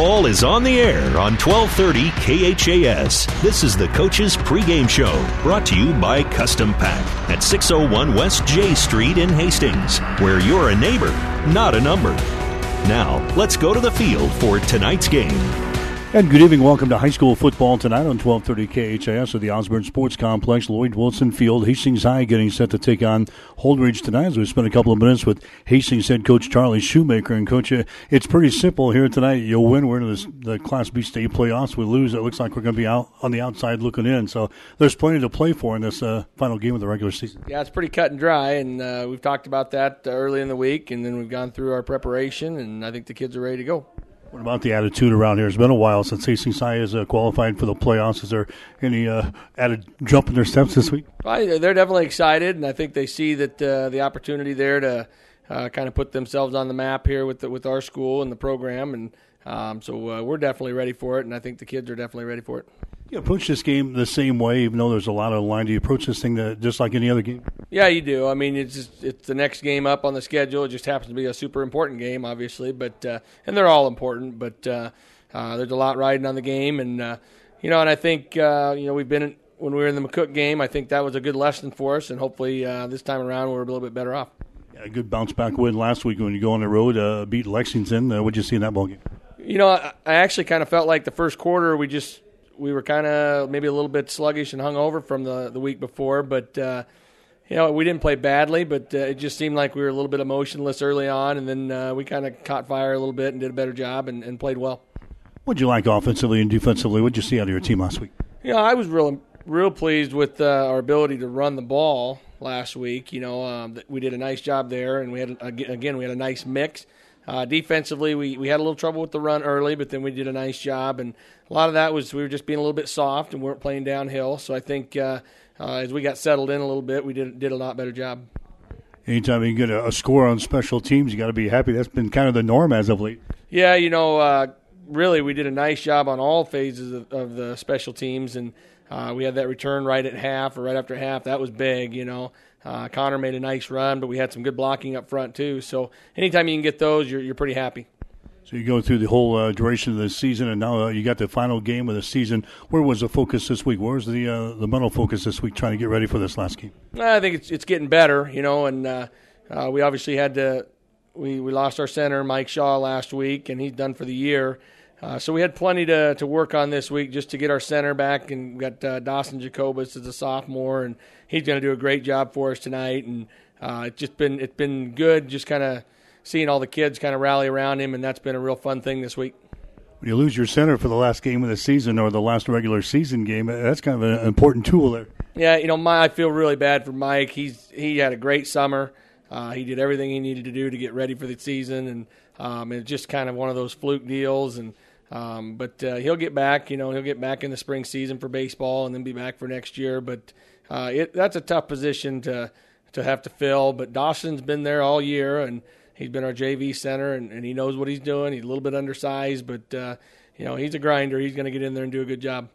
All is on the air on 1230 KHAS. This is the Coach's Pregame Show, brought to you by Custom Pack at 601 West J Street in Hastings, where you're a neighbor, not a number. Now, let's go to the field for tonight's game. And good evening. Welcome to high school football tonight on 1230 KHAS at the Osborne Sports Complex, Lloyd Wilson Field. Hastings High getting set to take on Holdrege tonight as we spend a couple of minutes with Hastings head coach Charlie Shoemaker. And coach, uh, it's pretty simple here tonight. You'll win. We're in the Class B state playoffs. We lose. It looks like we're going to be out on the outside looking in. So there's plenty to play for in this uh, final game of the regular season. Yeah, it's pretty cut and dry. And uh, we've talked about that early in the week. And then we've gone through our preparation. And I think the kids are ready to go. What about the attitude around here? It's been a while since Hastings High has uh, qualified for the playoffs. Is there any uh, added jump in their steps this week? Well, they're definitely excited, and I think they see that uh, the opportunity there to uh, kind of put themselves on the map here with the, with our school and the program, and um, so uh, we're definitely ready for it, and I think the kids are definitely ready for it. You approach this game the same way, even though there's a lot of line. Do you approach this thing that, just like any other game? Yeah, you do. I mean, it's just, it's the next game up on the schedule. It just happens to be a super important game, obviously, but uh, and they're all important. But uh, uh, there's a lot riding on the game, and uh, you know, and I think uh, you know we've been when we were in the McCook game. I think that was a good lesson for us, and hopefully uh, this time around we're a little bit better off. Yeah, a good bounce back win last week when you go on the road, beat Lexington. what'd you see in that ball game? You know, I, I actually kind of felt like the first quarter we just we were kind of maybe a little bit sluggish and hungover from the the week before, but uh, you know we didn't play badly, but uh, it just seemed like we were a little bit emotionless early on, and then uh, we kind of caught fire a little bit and did a better job and, and played well. What'd you like offensively and defensively? What'd you see out of your team last week? Yeah, you know, I was real real pleased with uh, our ability to run the ball last week. You know, um, we did a nice job there, and we had again we had a nice mix. Uh, defensively, we, we had a little trouble with the run early, but then we did a nice job. And a lot of that was we were just being a little bit soft and weren't playing downhill. So I think uh, uh, as we got settled in a little bit, we did, did a lot better job. Anytime you get a, a score on special teams, you got to be happy. That's been kind of the norm as of late. Yeah, you know, uh, really, we did a nice job on all phases of, of the special teams. And uh, we had that return right at half or right after half. That was big, you know. Uh, Connor made a nice run, but we had some good blocking up front too. So anytime you can get those, you're you're pretty happy. So you go through the whole uh, duration of the season, and now uh, you got the final game of the season. Where was the focus this week? Where's the uh, the mental focus this week, trying to get ready for this last game? I think it's it's getting better, you know, and uh, uh, we obviously had to. We, we lost our center, Mike Shaw, last week, and he's done for the year. Uh, so we had plenty to, to work on this week just to get our center back, and we got uh, Dawson Jacobus as a sophomore, and he's going to do a great job for us tonight. And uh, it's just been it's been good, just kind of seeing all the kids kind of rally around him, and that's been a real fun thing this week. When you lose your center for the last game of the season or the last regular season game, that's kind of an important tool there. Yeah, you know, my, I feel really bad for Mike. He's he had a great summer. Uh, he did everything he needed to do to get ready for the season, and um, it's just kind of one of those fluke deals. And um, but uh, he'll get back. You know, he'll get back in the spring season for baseball, and then be back for next year. But uh, it, that's a tough position to to have to fill. But Dawson's been there all year, and he's been our JV center, and, and he knows what he's doing. He's a little bit undersized, but uh, you know he's a grinder. He's going to get in there and do a good job.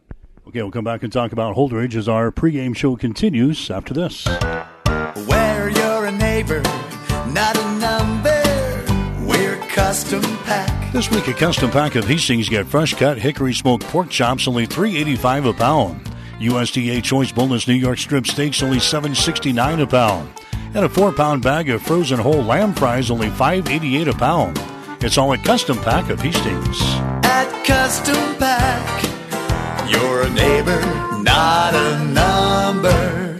Okay, we'll come back and talk about Holdrege as our pregame show continues after this. Where you're a neighbor, This week, a custom pack of Hastings get fresh cut hickory smoked pork chops, only three eighty five a pound. USDA choice boneless New York strip steaks, only seven sixty nine a pound. And a four pound bag of frozen whole lamb fries, only five eighty eight a pound. It's all at Custom Pack of Hastings. At Custom Pack, you're a neighbor, not a number.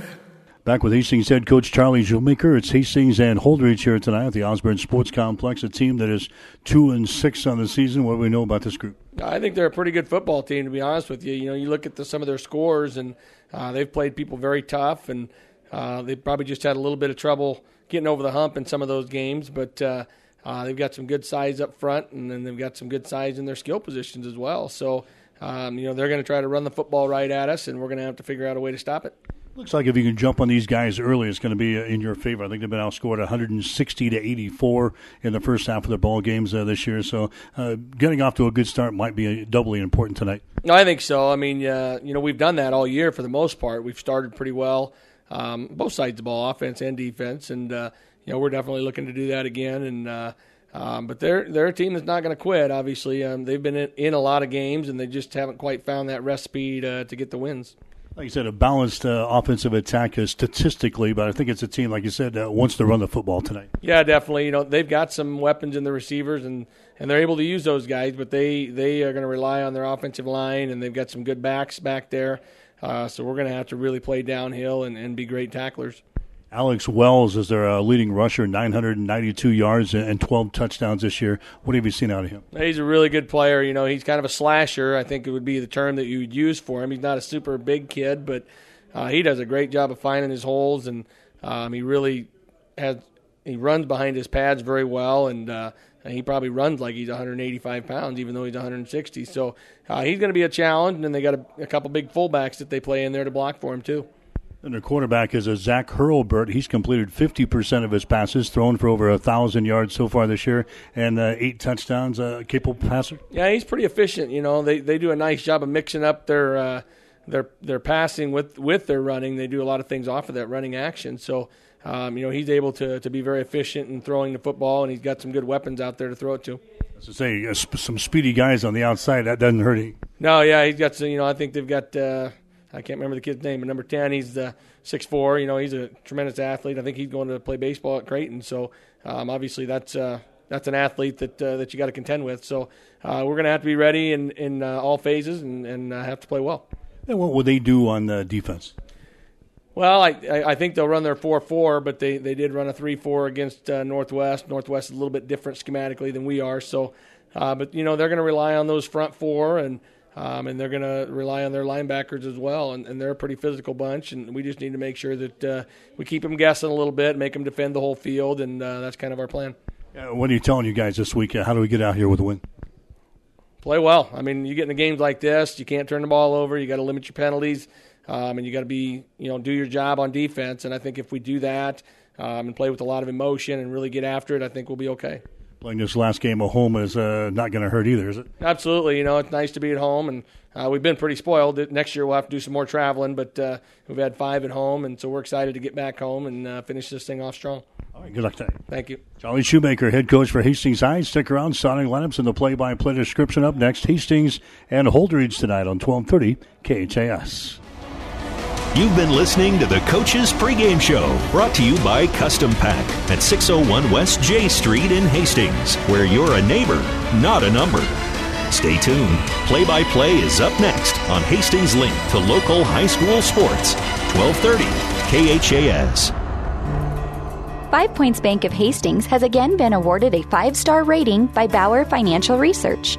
Back with Hastings head coach Charlie Shoemaker. It's Hastings and Holdrege here tonight at the Osborne Sports Complex, a team that is two and six on the season. What do we know about this group? I think they're a pretty good football team, to be honest with you. You know, you look at the, some of their scores, and uh, they've played people very tough, and uh, they probably just had a little bit of trouble getting over the hump in some of those games. But uh, uh they've got some good size up front, and then they've got some good size in their skill positions as well. So, um, you know, they're going to try to run the football right at us, and we're going to have to figure out a way to stop it. Looks like if you can jump on these guys early, it's going to be uh, in your favor. I think they've been outscored 160 to 84 in the first half of their ball games uh, this year. So uh, getting off to a good start might be uh, doubly important tonight. No, I think so. I mean, uh, you know, we've done that all year for the most part. We've started pretty well, um, both sides of the ball, offense and defense, and uh, you know, we're definitely looking to do that again. And Um, but they're they're a team that's not going to quit. Obviously, um, they've been in, in, a lot of games, and they just haven't quite found that recipe to, to get the wins. Like you said, a balanced uh, offensive attack uh, statistically, but I think it's a team, like you said, that wants to run the football tonight. Yeah, definitely. You know, they've got some weapons in the receivers, and, and they're able to use those guys, but they, they are going to rely on their offensive line, and they've got some good backs back there. Uh, so we're going to have to really play downhill and, and be great tacklers. Alex Wells is their uh, leading rusher, 992 yards and 12 touchdowns this year. What have you seen out of him? He's a really good player. You know, he's kind of a slasher. I think it would be the term that you would use for him. He's not a super big kid, but uh, he does a great job of finding his holes, and um, he really has. He runs behind his pads very well, and uh, he probably runs like he's 185 pounds, even though he's 160. So uh, he's going to be a challenge, and then they got a, a couple big fullbacks that they play in there to block for him too. And their quarterback is a Zach Hurlbert. He's completed 50% of his passes, thrown for over a 1,000 yards so far this year, and uh, eight touchdowns. Uh, capable passer? Yeah, he's pretty efficient. You know, they, they do a nice job of mixing up their uh, their their passing with, with their running. They do a lot of things off of that running action. So, um, you know, he's able to, to be very efficient in throwing the football, and he's got some good weapons out there to throw it to. To say, uh, some speedy guys on the outside, that doesn't hurt him. No, yeah, he's got some, you know, I think they've got uh, – I can't remember the kid's name, but number 10, he's the six four. You know, he's a tremendous athlete. I think he's going to play baseball at Creighton. So um, obviously that's uh, that's an athlete that uh, that you got to contend with. So uh, we're going to have to be ready in in uh, all phases and and uh, have to play well. And what will they do on the defense? Well, I I think they'll run their four four, but they, they did run a three four against uh, Northwest. Northwest is a little bit different schematically than we are. So, but you know they're going to rely on those front four and um, and they're going to rely on their linebackers as well, and, and, they're a pretty physical bunch. And we just need to make sure that uh, we keep them guessing a little bit, make them defend the whole field, and uh, that's kind of our plan. Uh, what are you telling you guys this week? How do we get out here with a win? Play well. I mean, you get in games like this, you can't turn the ball over. You got to limit your penalties, um, and you got to be, you know, do your job on defense. And I think if we do that um, and play with a lot of emotion and really get after it, I think we'll be okay playing this last game at home is uh, not going to hurt either, is it? Absolutely. You know, it's nice to be at home, and uh, we've been pretty spoiled. Next year we'll have to do some more traveling, but uh, we've had five at home, and so we're excited to get back home and uh, finish this thing off strong. All right, good luck to you. Thank you. Charlie Shoemaker, head coach for Hastings High. Stick around. Starting lineups and the play-by-play description up next. Hastings and Holdrege tonight on 1230 KHAS. You've been listening to the Coach's Pregame Show, brought to you by Custom Pack at 601 West J Street in Hastings, where you're a neighbor, not a number. Stay tuned. Play by play is up next on Hastings Link to local high school sports. 1230 KHAS. Five Points Bank of Hastings has again been awarded a five star rating by Bauer Financial Research.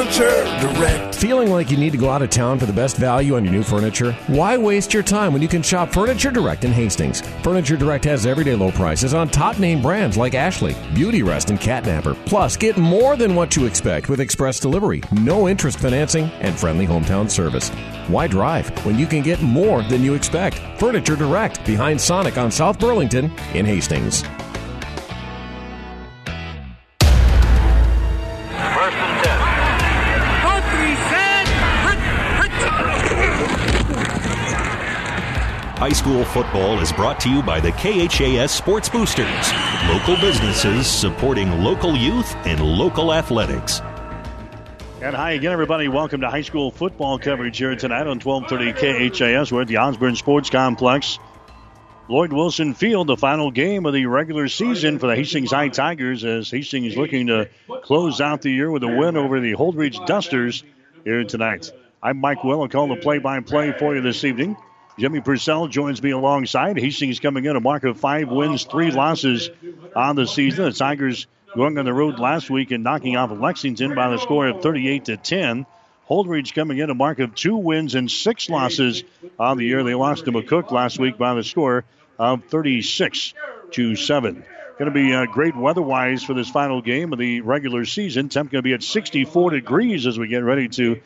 Furniture Direct. Feeling like you need to go out of town for the best value on your new furniture? Why waste your time when you can shop Furniture Direct in Hastings? Furniture Direct has everyday low prices on top name brands like Ashley, Beautyrest, and Catnapper. Plus, get more than what you expect with express delivery, no interest financing, and friendly hometown service. Why drive when you can get more than you expect? Furniture Direct behind Sonic on South Burlington in Hastings. High school football is brought to you by the KHAS Sports Boosters, local businesses supporting local youth and local athletics. And hi again, everybody. Welcome to high school football coverage here tonight on 1230 KHAS. We're at the Osborne Sports Complex. Lloyd Wilson Field, the final game of the regular season for the Hastings High Tigers as Hastings looking to close out the year with a win over the Holdrege Dusters here tonight. I'm Mike Will. I'll call the play-by-play for you this evening. Jimmy Purcell joins me alongside. Hastings coming in a mark of five wins, three losses on the season. The Tigers going on the road last week and knocking off Lexington by the score of 38 to 10. Holdrege coming in a mark of two wins and six losses on the year. They lost to McCook last week by the score of 36 to 7. Going to be uh, great weather-wise for this final game of the regular season. Temp going to be at 64 degrees as we get ready to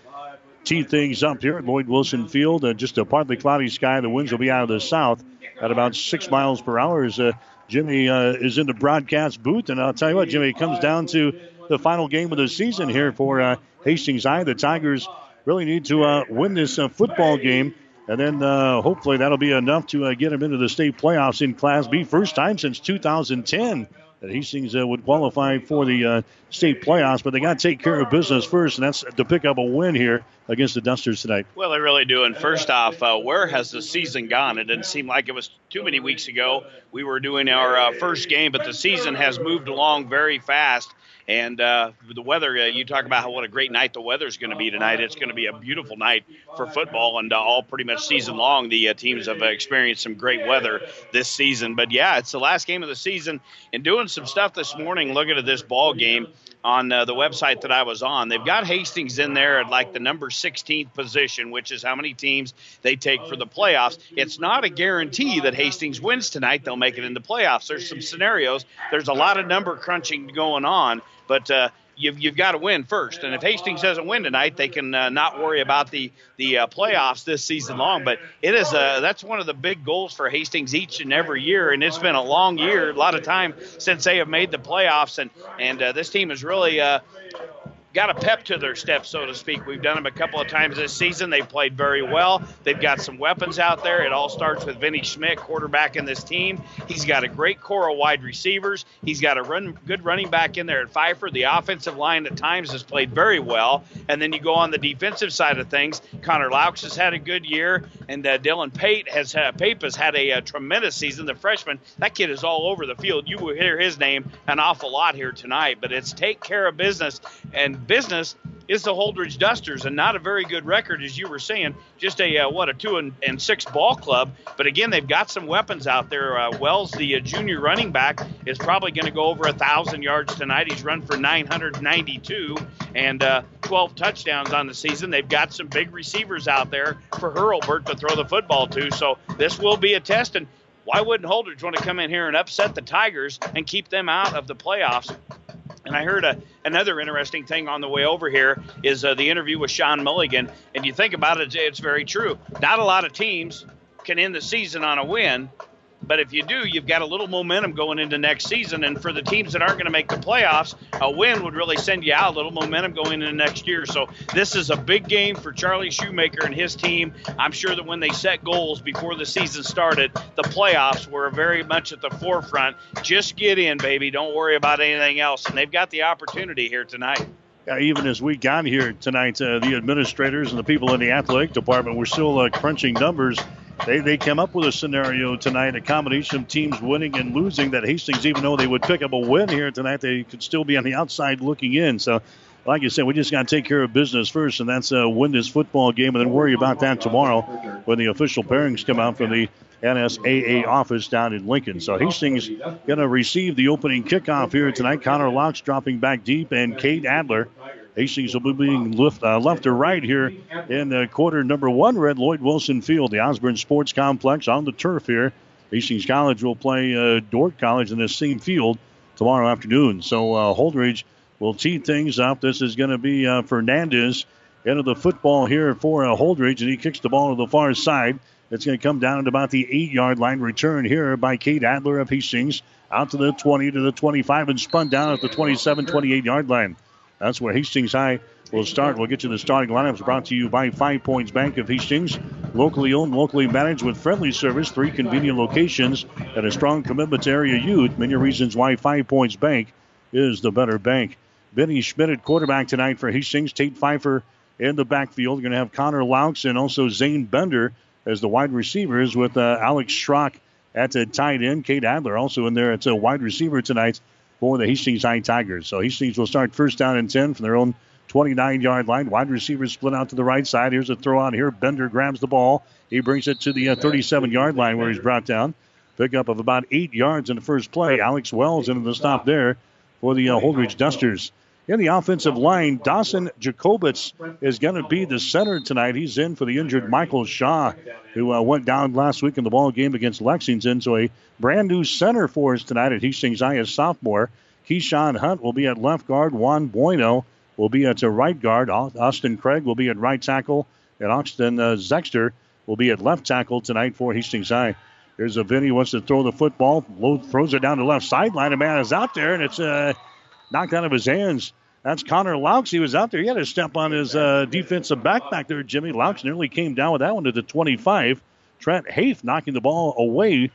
tee things up here at Lloyd Wilson Field. Uh, just a partly cloudy sky. The winds will be out of the south at about six miles per hour. As uh, Jimmy uh, is in the broadcast booth, and I'll tell you what, Jimmy, it comes down to the final game of the season here for uh, Hastings High. The Tigers really need to uh, win this uh, football game. And then hopefully that'll be enough to get them into the state playoffs in Class B. First time since 2010 that Hastings would qualify for the state playoffs, but they got to take care of business first, and that's to pick up a win here against the Dusters tonight. Well, they really do. And first off, uh, where has the season gone? It didn't seem like it was too many weeks ago. We were doing our uh, first game, but the season has moved along very fast. And uh, the weather, uh, you talk about how what a great night the weather's going to be tonight. It's going to be a beautiful night for football, and uh, all pretty much season long, the uh, teams have experienced some great weather this season. But yeah, it's the last game of the season, and doing some stuff this morning, looking at this ball game on uh, the website that I was on. They've got Hastings in there at like the number 16th position, which is how many teams they take for the playoffs. It's not a guarantee that Hastings wins tonight. They'll make it in the playoffs. There's some scenarios. There's a lot of number crunching going on. But uh, you've, you've got to win first. And if Hastings doesn't win tonight, they can uh, not worry about the the uh, playoffs this season long. But it is uh, that's one of the big goals for Hastings each and every year, and it's been a long year, a lot of time since they have made the playoffs, and and uh, this team has really uh, got a pep to their step, so to speak. We've done them a couple of times this season. They've played very well. They've got some weapons out there. It all starts with Vinny Schmidt, quarterback in this team. He's got a great core of wide receivers. He's got a run, good running back in there at Pfeiffer. The offensive line at times has played very well. And then you go on the defensive side of things. Connor Laux has had a good year, and uh, Dylan Pate has had, Pape has had a, a tremendous season. The freshman, that kid is all over the field. You will hear his name an awful lot here tonight. But it's take care of business and business is the Holdrege Dusters, and not a very good record, as you were saying. Just a uh, what a two and, and, six ball club, but again they've got some weapons out there. Uh, Wells, the uh, junior running back, is probably going to go over a thousand yards tonight. He's run for 992 and uh, 12 touchdowns on the season. They've got some big receivers out there for Hurlbert to throw the football to. So this will be a test, and why wouldn't Holdrege want to come in here and upset the Tigers and keep them out of the playoffs? And I heard a, another interesting thing on the way over here is uh, the interview with Sean Mulligan. And you think about it, it's very true. Not a lot of teams can end the season on a win, but if you do, you've got a little momentum going into next season. And for the teams that aren't going to make the playoffs, a win would really send you out a little momentum going into next year. So this is a big game for Charlie Shoemaker and his team. I'm sure that when they set goals before the season started, the playoffs were very much at the forefront. Just get in, baby. Don't worry about anything else. And they've got the opportunity here tonight. Even as we got here tonight, uh, the administrators and the people in the athletic department were still uh, crunching numbers they, they came up with a scenario tonight, a combination of teams winning and losing that Hastings, even though they would pick up a win here tonight, they could still be on the outside looking in. So, like you said, we just got to take care of business first, and that's uh, win this football game, and then worry about that tomorrow when the official pairings come out from the NSAA office down in Lincoln. So Hastings going to receive the opening kickoff here tonight. Connor Laux dropping back deep, and Kate Adler Hastings will be being left, uh, left or right here in uh, quarter number one. Red Lloyd Wilson Field, the Osborne Sports Complex on the turf here. Hastings College will play uh, Dordt College in this same field tomorrow afternoon. So uh, Holdrege will tee things up. This is going to be uh, Fernandez into the football here for uh, Holdrege, and he kicks the ball to the far side. It's going to come down at about the eight yard line. Return here by Kate Adler of Hastings out to the 20 to the 25 and spun down at the 27 28 yard line. That's where Hastings High will start. We'll get you the starting lineups brought to you by Five Points Bank of Hastings. Locally owned, locally managed with friendly service, three convenient locations, and a strong commitment to area youth. Many reasons why Five Points Bank is the better bank. Vinny Schmidt at quarterback tonight for Hastings. Tate Pfeiffer in the backfield. You're going to have Connor Laux and also Zane Bender as the wide receivers with uh, Alex Schrock at the tight end. Kate Adler also in there at a wide receiver tonight for the Hastings High Tigers. So Hastings will start first down and 10 from their own 29 yard line. Wide receivers split out to the right side. Here's a throw out here. Bender grabs the ball. He brings it to the 37 uh, yard line where he's brought down. Pickup of about eight yards in the first play. Alex Wells into the stop there for the uh, Holdrege Dusters. In the offensive line, Dawson Jacobitz is going to be the center tonight. He's in for the injured Michael Shaw, who uh, went down last week in the ball game against Lexington. So a brand new center for us tonight at Hastings High as sophomore. Keyshawn Hunt will be at left guard. Juan Bueno will be at right guard. Austin Craig will be at right tackle. And Austin uh, Zexter will be at left tackle tonight for Hastings High. Here's a Vinny wants to throw the football. Low throws it down the left sideline. A man is out there, and it's uh, knocked out of his hands. That's Connor Laux. He was out there. He had to step on his uh, defensive back back there. Jimmy Laux nearly came down with that one to the 25. Trent Haith knocking the ball away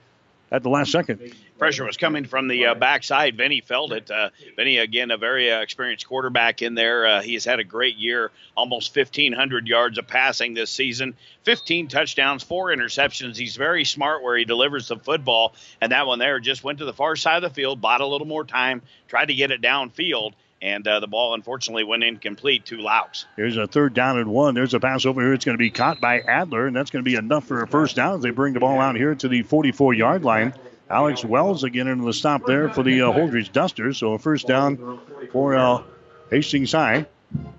at the last second. Pressure was coming from the uh, backside. Vinny felt it. Uh, Vinny, again, a very uh, experienced quarterback in there. Uh, he has had a great year, almost 1,500 yards of passing this season, 15 touchdowns, four interceptions. He's very smart where he delivers the football. And that one there just went to the far side of the field, bought a little more time, tried to get it downfield and uh, the ball unfortunately went incomplete to Laux. Here's a third down and one. There's a pass over here. It's going to be caught by Adler, and that's going to be enough for a first down as they bring the ball out here to the 44 yard line. Alex Wells again into the stop there for the uh, Holdrege Dusters. So a first down for uh, Hastings High.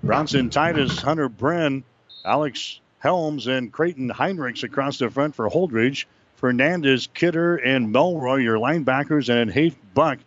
Bronson Titus, Hunter Bren, Alex Helms, and Creighton Heinrichs across the front for Holdrege. Fernandez, Kidder, and Melroy, your linebackers, and Hafe Buck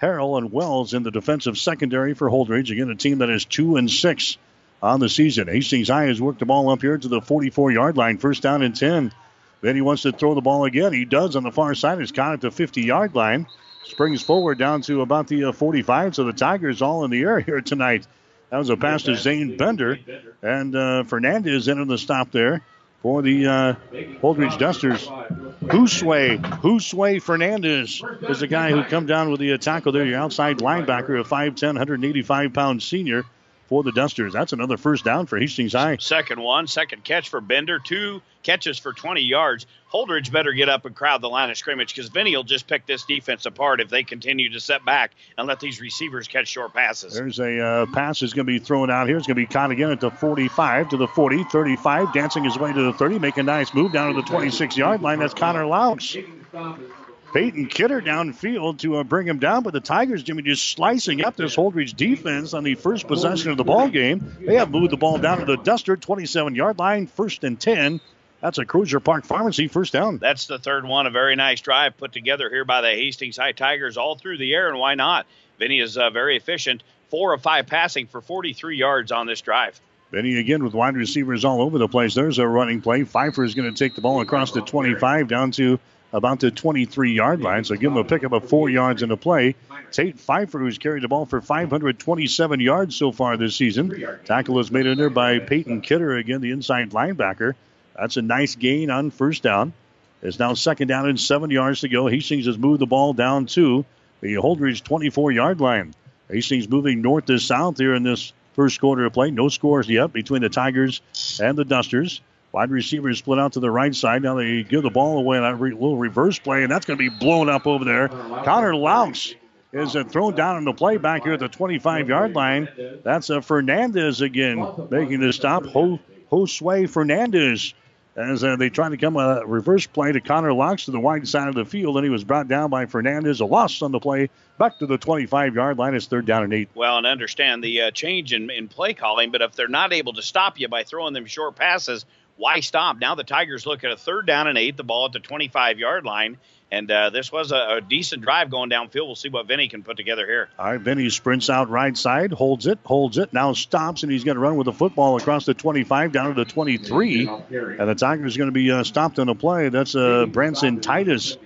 Harrell and Wells in the defensive secondary for Holdrege. Again, a team that is two and six on the season. Hastings High has worked the ball up here to the 44 yard line, first down and 10. Then he wants to throw the ball again. He does on the far side. He's caught at the 50 yard line. Springs forward down to about the uh, 45. So the Tigers all in the air here tonight. That was a pass to Zane Bender. And uh, Fernandez entered the stop there for the uh, Holdrege Dusters. Josue, Josue Fernandez is the guy who come down with the tackle there. Your outside linebacker, a 5'10", 185 pound senior for the Dusters. That's another first down for Hastings High. Second one, second catch for Bender, two catches for 20 yards. Holdrege better get up and crowd the line of scrimmage because Vinny will just pick this defense apart if they continue to set back and let these receivers catch short passes. There's a uh, pass is going to be thrown out here. It's going to be caught again at the 45 to the 40, 35, dancing his way to the 30, make a nice move down to the 26 yard line. That's Connor Laux. Peyton Kidder downfield to uh, bring him down, but the Tigers, Jimmy, just slicing up this Holdrege defense on the first possession of the ball game. They have moved the ball down to the Duster 27 yard line, first and 10. That's a Crozier Park Pharmacy first down. That's the third one. A very nice drive put together here by the Hastings High Tigers all through the air, and why not? Vinny is uh, very efficient. Four of five passing for 43 yards on this drive. Vinny again with wide receivers all over the place. There's a running play. Pfeiffer is going to take the ball across the 25 down to about the 23 yard line. So give him a pickup of four yards in the play. Tate Pfeiffer, who's carried the ball for 527 yards so far this season. Tackle is made in there by Peyton Kidder, again, the inside linebacker. That's a nice gain on first down. It's now second down and seven yards to go. Hastings has moved the ball down to the Holdrege 24 yard line. Hastings moving north to south here in this first quarter of play. No scores yet between the Tigers and the Dusters. Wide receiver split out to the right side. Now they give the ball away that re- little reverse play, and that's going to be blown up over there. Connor Laux is uh, thrown down in the play back here at the 25 yard line. That's uh, Fernandez again making the stop. Ho- Josue Fernandez as uh, they try to come a reverse play to Connor Laux to the wide side of the field, and he was brought down by Fernandez. A loss on the play back to the 25 yard line. It's third down and eight. Well, and understand the uh, change in, in play calling, but if they're not able to stop you by throwing them short passes, why stop? Now the Tigers look at a third down and eight, the ball at the 25 yard line. And uh, this was a, a, decent drive going downfield. We'll see what Vinny can put together here. All right, Vinny sprints out right side, holds it, holds it, now stops, and he's going to run with the football across the 25 down to the 23. And the Tigers are going to be uh, stopped on the play. That's uh, Branson Titus,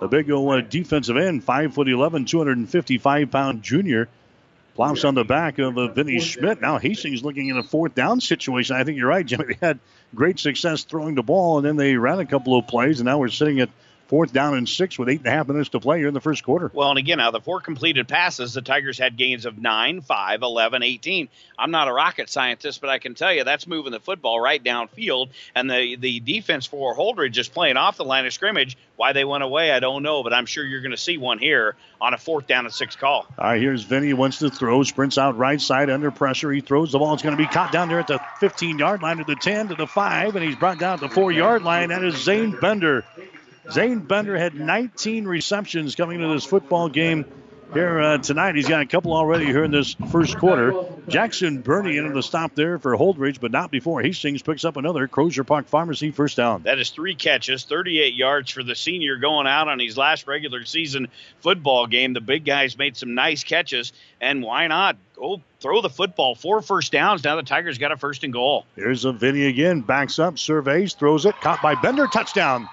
the big old uh, defensive end, 5 foot 11, 255 pound junior. Plops on the back of uh, Vinny Schmidt. Now Hastings looking in a fourth down situation. I think you're right, Jimmy. They had great success throwing the ball, and then they ran a couple of plays, and now we're sitting at Fourth down and six with eight and a half minutes to play here in the first quarter. Well, and again, out of the four completed passes, the Tigers had gains of 9, 5, 11, 18. I'm not a rocket scientist, but I can tell you that's moving the football right downfield. And the, the defense for Holdrege is playing off the line of scrimmage. Why they went away, I don't know, but I'm sure you're going to see one here on a fourth down and six call. All right, here's Vinny. Wants to throw, sprints out right side under pressure. He throws the ball. It's going to be caught down there at the 15 yard line to the 10 to the 5, and he's brought down to the 4 yard line. That is Zane Bender. Zane Bender had 19 receptions coming into this football game here uh, tonight. He's got a couple already here in this first quarter. Jackson Burney into the stop there for Holdrege, but not before Hastings picks up another Crozier Park Pharmacy first down. That is three catches, 38 yards for the senior going out on his last regular season football game. The big guys made some nice catches, and why not? Go throw the football. Four first downs. Now the Tigers got a first and goal. Here's a Vinny again. Backs up, surveys, throws it. Caught by Bender. Touchdown.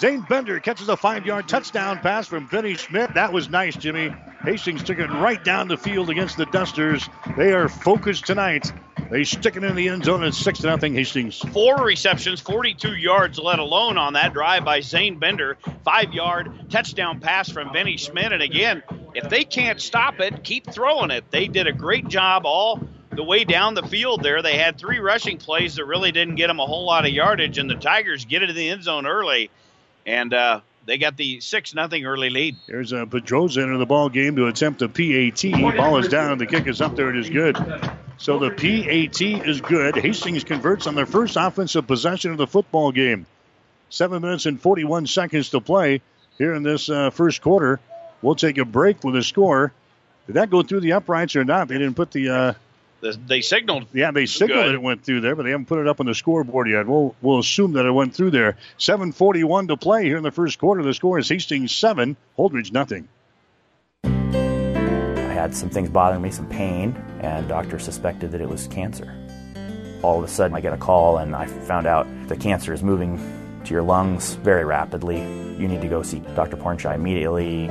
Zane Bender catches a five yard touchdown pass from Vinny Schmidt. That was nice, Jimmy. Hastings took it right down the field against the Dusters. They are focused tonight. They stick it in the end zone at 6 0 Hastings. Four receptions, 42 yards, let alone on that drive by Zane Bender. Five yard touchdown pass from Vinny Schmidt. And again, if they can't stop it, keep throwing it. They did a great job all the way down the field there. They had three rushing plays that really didn't get them a whole lot of yardage, and the Tigers get it in the end zone early and uh, they got the six nothing early lead. There's a Pedroza into the ball game to attempt a PAT. Ball is down and the kick is up there. And It is good. So the PAT is good. Hastings converts on their first offensive possession of the football game. Seven minutes and 41 seconds to play here in this uh, first quarter. We'll take a break with a score. Did that go through the uprights or not? They didn't put the uh, they signaled. Yeah, they signaled good. it went through there, but they haven't put it up on the scoreboard yet. We'll we'll assume that it went through there. 7:41 to play here in the first quarter. The score is Hastings seven, Holdrege nothing. I had some things bothering me, some pain, and doctor suspected that it was cancer. All of a sudden, I get a call, and I found out the cancer is moving to your lungs very rapidly. You need to go see Dr. Pornchai immediately.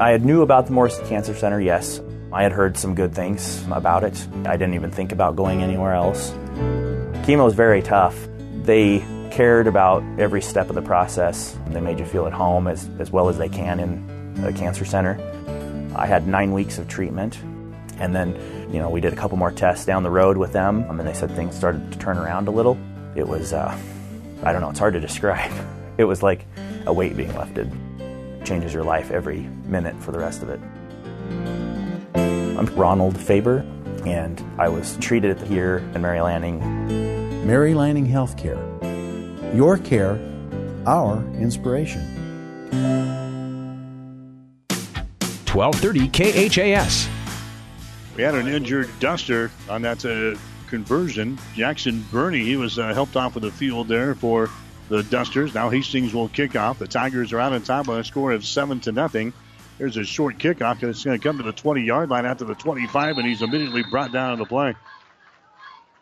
I had knew about the Morris Cancer Center, yes. I had heard some good things about it. I didn't even think about going anywhere else. Chemo is very tough. They cared about every step of the process. They made you feel at home as, as well as they can in a cancer center. I had nine weeks of treatment, and then, you know, we did a couple more tests down the road with them, and they said things started to turn around a little. It was, uh, I don't know, it's hard to describe. It was like a weight being lifted. It changes your life every minute for the rest of it. I'm Ronald Faber, and I was treated here in Mary Lanning. Mary Lanning Healthcare. Your care, our inspiration. 1230 KHAS. We had an injured Duster on that uh, conversion. Jackson Burney, he was uh, helped off of the field there for the Dusters. Now Hastings will kick off. The Tigers are out on top by a score of 7 to nothing. Here's a short kickoff. And it's going to come to the 20 yard line after the 25, and he's immediately brought down on the play.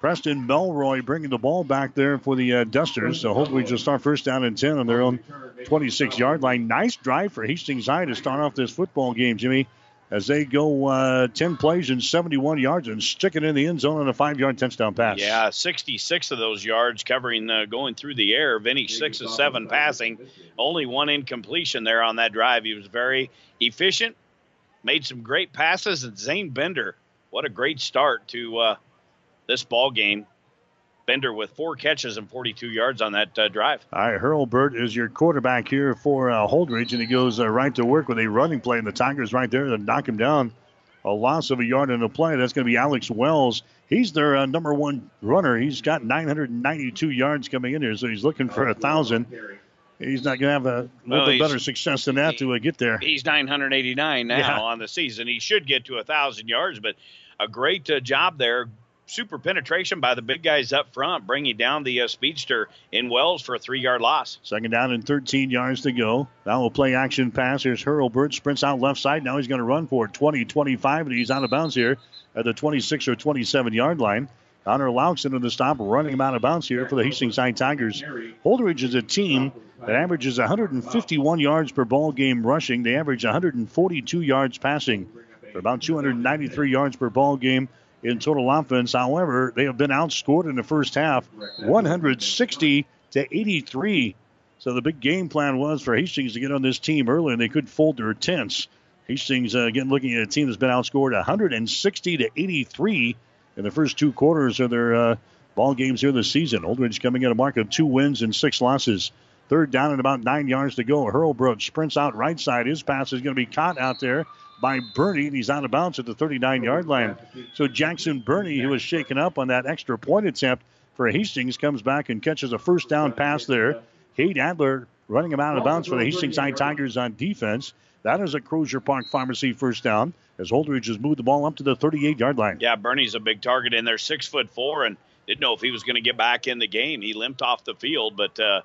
Preston Melroy bringing the ball back there for the uh, Dusters. So hopefully just start first down and 10 on their own 26 yard line. Nice drive for Hastings High to start off this football game, Jimmy as they go uh, 10 plays and 71 yards and stick it in the end zone on a five yard touchdown pass. Yeah, 66 of those yards covering uh, going through the air. Vinny, six of seven passing, only one incompletion there on that drive. He was very efficient, made some great passes, and Zane Bender, what a great start to uh, this ball game. Bender with four catches and 42 yards on that uh, drive. All right, Hurlburt is your quarterback here for uh, Holdrege, and he goes uh, right to work with a running play, and the Tigers right there to knock him down. A loss of a yard in the play. That's going to be Alex Wells. He's their uh, number one runner. He's got 992 yards coming in here, so he's looking for a thousand. He's not going to have a little well, bit better success than that to uh, get there. He's 989 now yeah. on the season. He should get to a thousand yards, but a great uh, job there super penetration by the big guys up front, bringing down the uh, speedster in Wells for a three yard loss. Second down and 13 yards to go. Now we'll play action pass. Here's Hurlbert, sprints out left side. Now he's going to run for 20 25, and he's out of bounds here at the 26 or 27 yard line. Connor Laux into the stop, running him out of bounds here for the Hastings High Tigers. Holdrege is a team that averages 151 yards per ball game rushing. They average 142 yards passing for about 293 yards per ball game in total offense. However, they have been outscored in the first half 160 to 83. So the big game plan was for Hastings to get on this team early, and they could fold their tents. Hastings, uh, again, looking at a team that's been outscored 160 to 83 in the first two quarters of their uh, ball games here this season. Holdrege coming in a mark of two wins and six losses. Third down and about nine yards to go. Hurlburt sprints out right side. His pass is going to be caught out there by Burney, and he's out of bounds at the 39 yard line. So Jackson Burney, who was shaken up on that extra point attempt for Hastings, comes back and catches a first down pass there. Kate Adler running him out of bounds for the Hastings High Tigers on defense. That is a Crozier Park Pharmacy first down as Holdrege has moved the ball up to the 38 yard line. Yeah, Burney's a big target in there, six foot four, and didn't know if he was going to get back in the game. He limped off the field, but uh,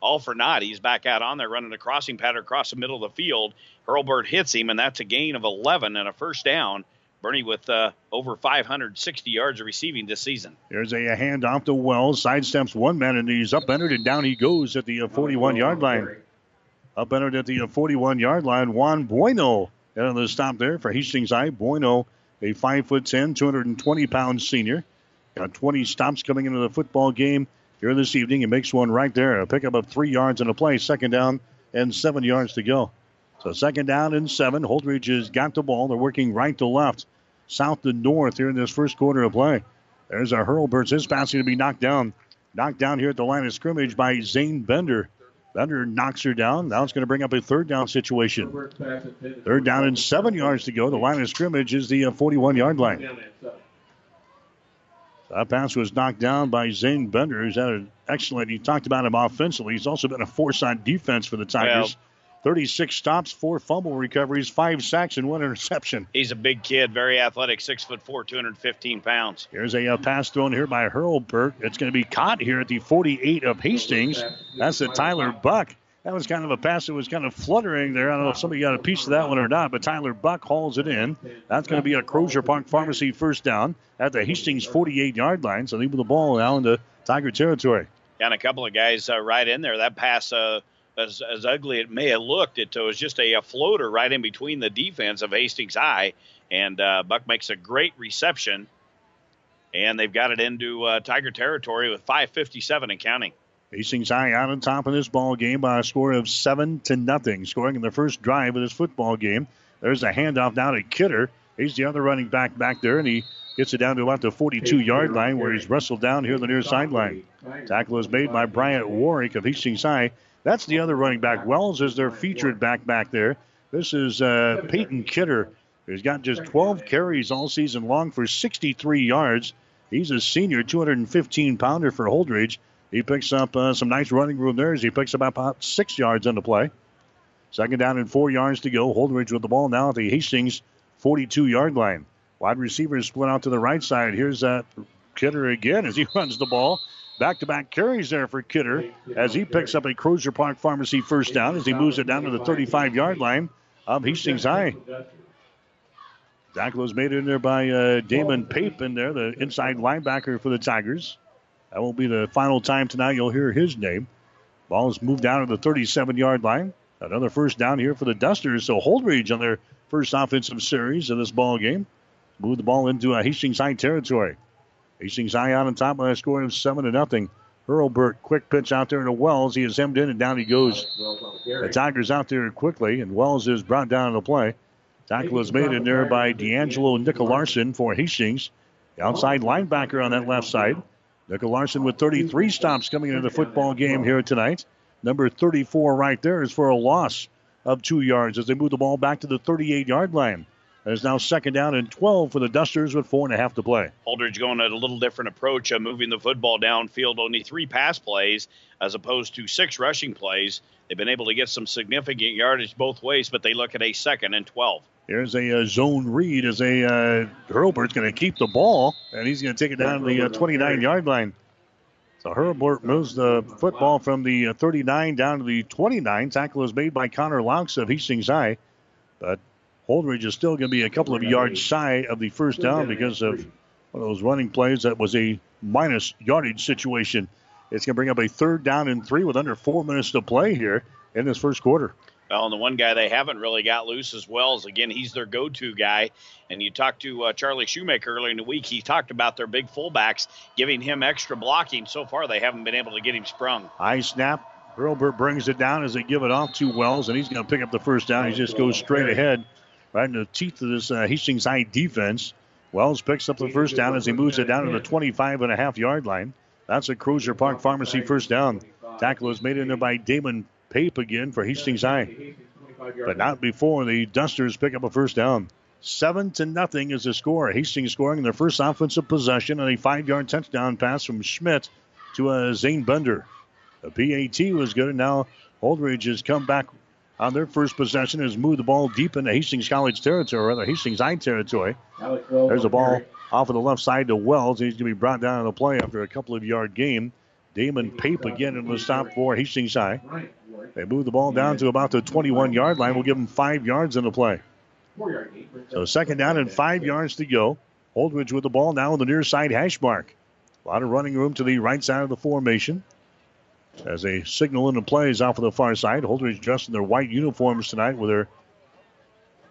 all for naught. He's back out on there running a crossing pattern across the middle of the field. Hurlbert hits him, and that's a gain of 11 and a first down. Burney with uh, over 560 yards of receiving this season. There's a, a handoff to Wells. Sidesteps one man, and he's up entered, and down he goes at the 41 yard line. Up entered at the 41 yard line. Juan Bueno on the stop there for Hastings High. Bueno, a 5'10, 220 pound senior. Got 20 stops coming into the football game here this evening. He makes one right there. A pickup of three yards in a play. Second down and seven yards to go. So second down and seven. Holdrege has got the ball. They're working right to left, south to north here in this first quarter of play. There's a Hurlburt. His passing to be knocked down. Knocked down here at the line of scrimmage by Zane Bender. Bender knocks her down. Now it's going to bring up a third down situation. Third down and seven yards to go. The line of scrimmage is the uh, 41 yard line. That pass was knocked down by Zane Bender, who's had an excellent. He talked about him offensively. He's also been a force on defense for the Tigers. Well, 36 stops, four fumble recoveries, five sacks, and one interception. He's a big kid, very athletic, six foot four, 215 pounds. Here's a uh, pass thrown here by Hurlburt. It's going to be caught here at the 48 of Hastings. That's the Tyler Buck. That was kind of a pass that was kind of fluttering there. I don't know if somebody got a piece of that one or not, but Tyler Buck hauls it in. That's going to be a Crozier Park Pharmacy first down at the Hastings 48 yard line. So they leave the ball now into Tiger territory. And a couple of guys uh, right in there. That pass. Uh, as, as ugly it may have looked, it was just a, a floater right in between the defense of Hastings High. And uh, Buck makes a great reception, and they've got it into uh, Tiger territory with 5:57 and counting. Hastings High out on top of this ball game by a score of seven to nothing, scoring in the first drive of this football game. There's a handoff now to Kidder. He's the other running back back there, and he gets it down to about the 42 yard line where he's wrestled down here on the near sideline. Tackle is made by Bryant Warwick of Hastings High. That's the other running back. Wells is their featured back back there. This is uh, Peyton Kidder, who's got just 12 carries all season long for 63 yards. He's a senior, 215 pounder for Holdrege. He picks up uh, some nice running room there as he picks up about six yards into play. Second down and four yards to go. Holdrege with the ball now at the Hastings 42 yard line. Wide receivers split out to the right side. Here's that uh, Kidder again as he runs the ball. Back to back carries there for Kidder as he picks up a Crozier Park Pharmacy first down as he moves it down to the 35 yard line of Hastings High. Tackle was made in there by uh, Damon Pape in there, the inside linebacker for the Tigers. That will be the final time tonight you'll hear his name. Ball is moved down to the 37 yard line. Another first down here for the Dusters. So Holdrege on their first offensive series of this ball game. Move the ball into a Hastings High territory. Hastings High out on top by a score of 7 to nothing. Hurlbert, quick pitch out there to Wells. He is hemmed in and down he goes. The Tigers out there quickly, and Wells is brought down to play. Tackle is made in there by D'Angelo Nicolaarson for Hastings. The outside linebacker on that left side. Nicolaarson with 33 stops coming into the football game here tonight. Number 34 right there is for a loss of two yards as they move the ball back to the 38 yard line. It's now second down and 12 for the Dusters with four and a half to play. Holdrege going at a little different approach, of moving the football downfield, only three pass plays as opposed to six rushing plays. They've been able to get some significant yardage both ways, but they look at a second and 12. Here's a uh, zone read as a uh, Hurlburt's going to keep the ball, and he's going to take it down the uh, 29 yard line. So Hurlburt moves the football from the uh, 39 down to the 29. Tackle is made by Connor Laux of Hastings High. But Holdrege is still going to be a couple of yards shy of the first down because of one of those running plays that was a minus yardage situation. It's going to bring up a third down and three with under four minutes to play here in this first quarter. Well, and the one guy they haven't really got loose as well is again he's their go-to guy. And you talked to uh, Charlie Shoemaker earlier in the week. He talked about their big fullbacks giving him extra blocking. So far, they haven't been able to get him sprung. High snap. Hurlburt brings it down as they give it off to Wells, and he's going to pick up the first down. He just goes straight ahead right in the teeth of this uh, Hastings High defense. Wells picks up the first down as he moves it down to the 25 and a half yard line. That's a Crozier Park Pharmacy first down. Tackle is made in there by Damon Pape again for Hastings High. But not before the Dusters pick up a first down. Seven to nothing is the score. Hastings scoring their first offensive possession on a five-yard touchdown pass from Schmidt to uh, Zane Bender. The PAT was good, and now Holdrege has come back on their first possession, and has moved the ball deep into Hastings College territory, or rather Hastings High territory. There's a ball off of the left side to Wells. He's going to be brought down on the play after a couple of yard gain. Damon Pape again in the stop for Hastings High. They move the ball down to about the 21 yard line. We'll give them five yards in the play. So second down and five yards to go. Holdrege with the ball now on the near side hash mark. A lot of running room to the right side of the formation. As a signal in the plays off of the far side, Holdrege dressed in their white uniforms tonight with their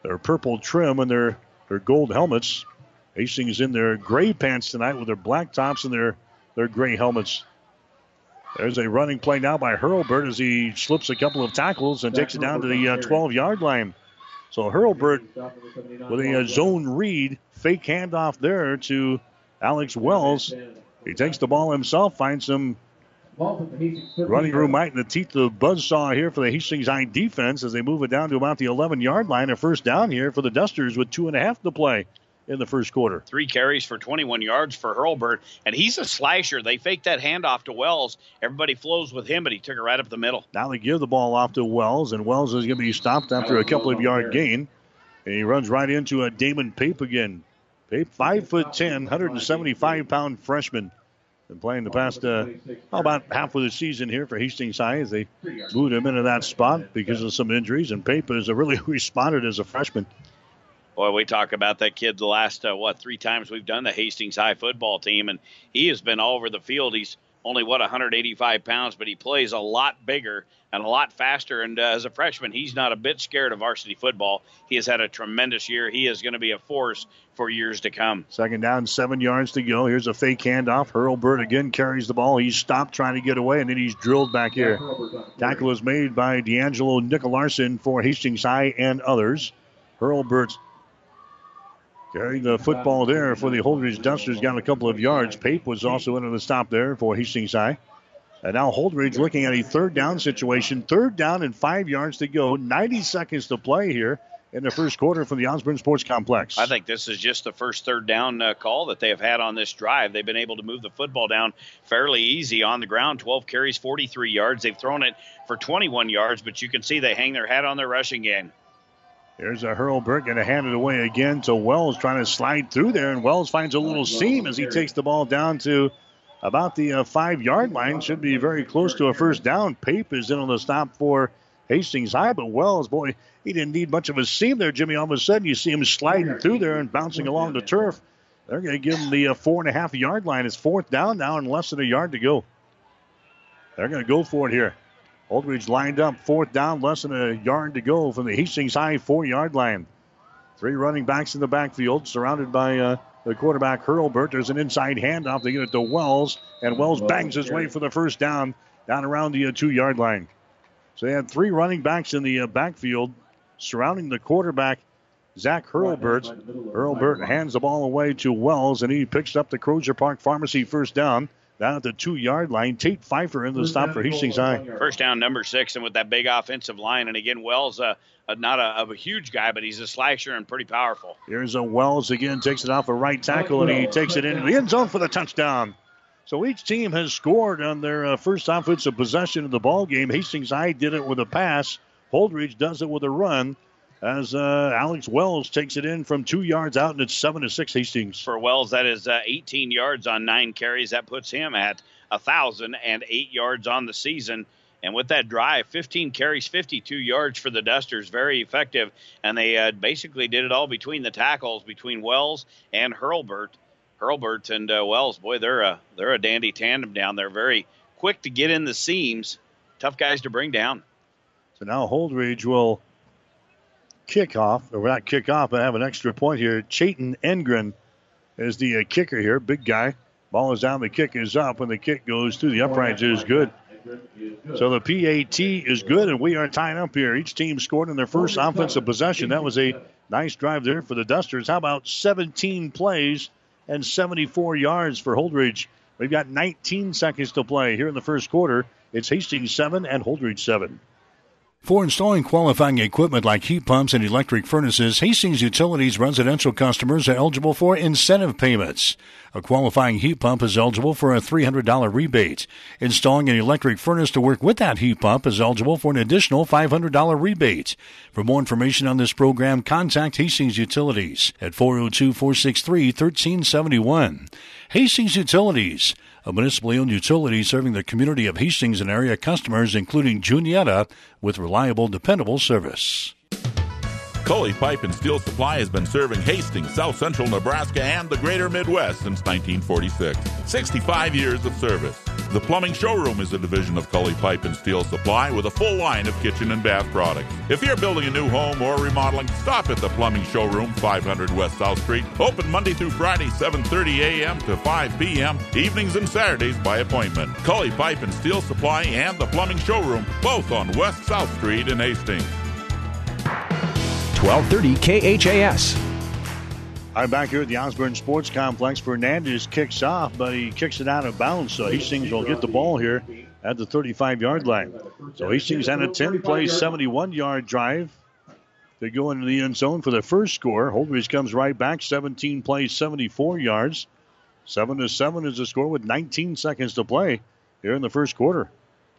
their purple trim and their, their gold helmets. Hastings in their gray pants tonight with their black tops and their, their gray helmets. There's a running play now by Hurlbert as he slips a couple of tackles and takes it down to the 12 uh, yard line. So Hurlbert with a, a uh, zone read, fake handoff there to Alex Wells. He takes the ball himself, finds some running room right in the teeth of the buzzsaw here for the Hastings High defense as they move it down to about the 11 yard line. A first down here for the Dusters with two and a half to play in the first quarter. Three carries for 21 yards for Hurlburt, and he's a slasher. They faked that handoff to Wells. Everybody flows with him, but he took it right up the middle. Now they give the ball off to Wells, and Wells is going to be stopped after a couple of yard gain. And he runs right into a Damon Pape again. Pape, 5'10, 175 pound freshman. Been playing the past uh, about half of the season here for Hastings High as they moved him into that spot because of some injuries. And Pape has really responded as a freshman. Boy, we talk about that kid the last uh, what three times we've done the Hastings High football team, and he has been all over the field. He's only what 185 pounds, but he plays a lot bigger and a lot faster. And uh, as a freshman, he's not a bit scared of varsity football. He has had a tremendous year. He is going to be a force for years to come. Second down, seven yards to go. Here's a fake handoff. Hurlbert again carries the ball. He's stopped trying to get away, and then he's drilled back here. Tackle is made by D'Angelo Nicolarson for Hastings High and others. Hurlburt's Carrying the football there for the Holdrege Dusters, got a couple of yards. Pape was also into the stop there for Hastings High. And now Holdrege looking at a third down situation. Third down and five yards to go. 90 seconds to play here in the first quarter for the Osborne Sports Complex. I think this is just the first third down uh, call that they have had on this drive. They've been able to move the football down fairly easy on the ground. 12 carries, 43 yards. They've thrown it for 21 yards, but you can see they hang their hat on their rushing game. There's a Hurlburt going to hand it away again to Wells, trying to slide through there, and Wells finds a little seam as he takes the ball down to about the uh, five yard line. Should be very close to a first down. Pape is in on the stop for Hastings High, but Wells, boy, he didn't need much of a seam there, Jimmy. All of a sudden, you see him sliding through there and bouncing along the turf. They're going to give him the uh, four and a half yard line. It's fourth down now and less than a yard to go. They're going to go for it here. Holdrege lined up, fourth down, less than a yard to go from the Hastings High four yard line. Three running backs in the backfield, surrounded by uh, the quarterback Hurlbert. There's an inside handoff. They get it to Wells, and Wells bangs his way for the first down down around the uh, two yard line. So they had three running backs in the uh, backfield surrounding the quarterback, Zach Hurlbert. Hurlbert hands the ball away to Wells, and he picks up the Crozier Park Pharmacy first down down at the two yard line. Tate Pfeiffer in the stop for Hastings High. First down, number six, and with that big offensive line. And again, Wells, uh, uh, not a, a, huge guy, but he's a slasher and pretty powerful. Here's a Wells again, takes it off a right tackle, and he takes it into the end zone for the touchdown. So each team has scored on their uh, first offensive possession of the ball game. Hastings High did it with a pass. Holdrege does it with a run as uh, Alex Wells takes it in from two yards out, and it's seven to six Hastings. For Wells, that is uh, 18 yards on nine carries. That puts him at a thousand and eight yards on the season. And with that drive, 15 carries, 52 yards for the Dusters, very effective. And they uh, basically did it all between the tackles between Wells and Hurlbert. Hurlburt and uh, Wells, boy, they're a they're a dandy tandem down there. Very quick to get in the seams, tough guys to bring down. So now Holdrege will kickoff, or not kickoff, but have an extra point here. Chayton Engren is the uh, kicker here. Big guy. Ball is down. The kick is up. When the kick goes through the uprights, it is good. So the PAT is good, and we are tying up here. Each team scored in their first offensive possession. That was a nice drive there for the Dusters. How about 17 plays and 74 yards for Holdrege? We've got 19 seconds to play here in the first quarter. It's Hastings 7 and Holdrege 7. For installing qualifying equipment like heat pumps and electric furnaces, Hastings Utilities residential customers are eligible for incentive payments. A qualifying heat pump is eligible for a $300 rebate. Installing an electric furnace to work with that heat pump is eligible for an additional $500 rebate. For more information on this program, contact Hastings Utilities at 402 463 1371. Hastings Utilities a municipally owned utility serving the community of Hastings and area customers, including Juniata, with reliable, dependable service. Kully Pipe and Steel Supply has been serving Hastings, South Central Nebraska, and the greater Midwest since 1946. 65 years of service. The Plumbing Showroom is a division of Kully Pipe and Steel Supply with a full line of kitchen and bath products. If you're building a new home or remodeling, stop at the Plumbing Showroom, 500 West South Street. Open Monday through Friday, 7:30 a.m. to 5 p.m. Evenings and Saturdays by appointment. Kully Pipe and Steel Supply and the Plumbing Showroom, both on West South Street in Hastings. 1230 KHAS. I'm back here at the Osborne Sports Complex. Fernandez kicks off, but he kicks it out of bounds, so Hastings will get the ball here at the 35 yard line. So Hastings had a 10 play, 71 yard drive. They go into the end zone for the first score. Holdrege comes right back, 17 plays, 74 yards. 7 to 7 is the score with 19 seconds to play here in the first quarter.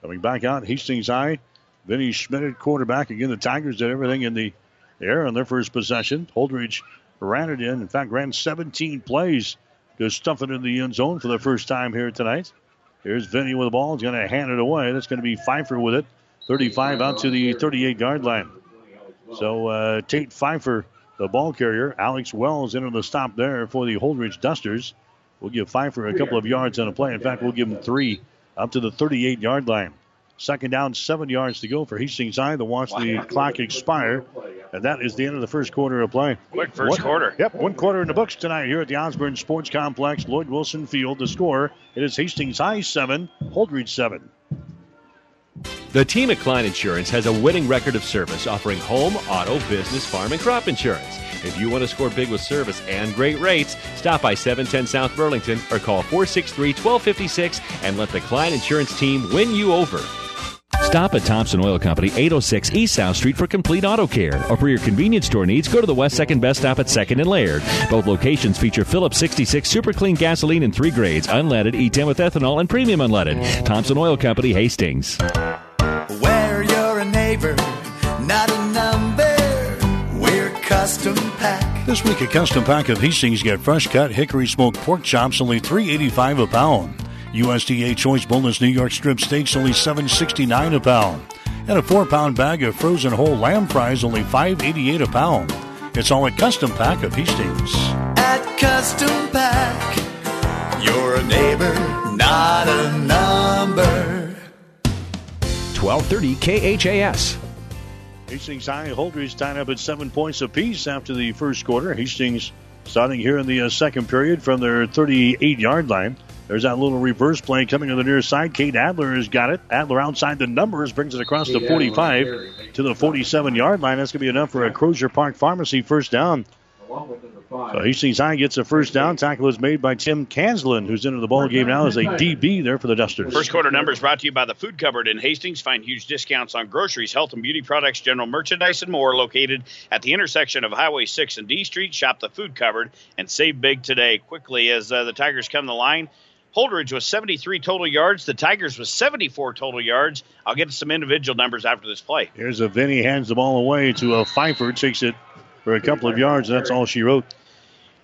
Coming back out, Hastings High. Vinny Schmidt at quarterback. Again, the Tigers did everything in the air on their first possession. Holdrege ran it in. In fact, ran 17 plays to stuff it in the end zone for the first time here tonight. Here's Vinny with the ball. He's going to hand it away. That's going to be Pfeiffer with it. 35 out to the 38 yard line. So uh, Tate Pfeiffer, the ball carrier. Alex Wells into the stop there for the Holdrege Dusters. We'll give Pfeiffer a couple of yards on a play. In fact, we'll give him three up to the 38 yard line. Second down, seven yards to go for Hastings High. They'll watch the clock expire. And that is the end of the first quarter of play. Quick first one, quarter. Yep, one quarter in the books tonight here at the Osborne Sports Complex, Lloyd Wilson Field. The score it is Hastings High seven, Holdrege seven. The team at Klein Insurance has a winning record of service, offering home, auto, business, farm, and crop insurance. If you want to score big with service and great rates, stop by 710 South Burlington or call 463 1256 and let the Klein Insurance team win you over. Stop at Thompson Oil Company, 806 East South Street for complete auto care. Or for your convenience store needs, go to the West Second Best Stop at 2nd and Laird. Both locations feature Phillips 66 super clean gasoline in three grades, unleaded, E10 with ethanol, and premium unleaded. Thompson Oil Company, Hastings. Where you're a neighbor, not a number. We're custom pack. This week, a custom pack of Hastings get fresh cut hickory smoked pork chops, only $3.85 a pound. USDA Choice Boneless New York Strip Steaks, only $7.69 a pound. And a four pound bag of frozen whole lamb fries, only $5.88 a pound. It's all at Custom Pack of Hastings. At Custom Pack, you're a neighbor, not a number. 1230 KHAS. Hastings High Holdrege tied up at seven points apiece after the first quarter. Hastings starting here in the uh, second period from their 38 yard line. There's that little reverse play coming to the near side. Cade Adler has got it. Adler outside the numbers brings it across the 45 to the 47 yard line. That's going to be enough for a Crozier Park Pharmacy first down. So Hastings High gets a first down. Tackle is made by Tim Kanslin, who's into the ball game now as a DB there for the Dusters. First quarter numbers brought to you by the Food Cupboard in Hastings. Find huge discounts on groceries, health and beauty products, general merchandise, and more located at the intersection of Highway 6 and D Street. Shop the Food Cupboard and save big today. Quickly as uh, the Tigers come to the line. Holdrege was 73 total yards. The Tigers was 74 total yards. I'll get some individual numbers after this play. Here's a Vinny hands the ball away to a Pfeiffer, takes it for a couple of yards. That's all she wrote.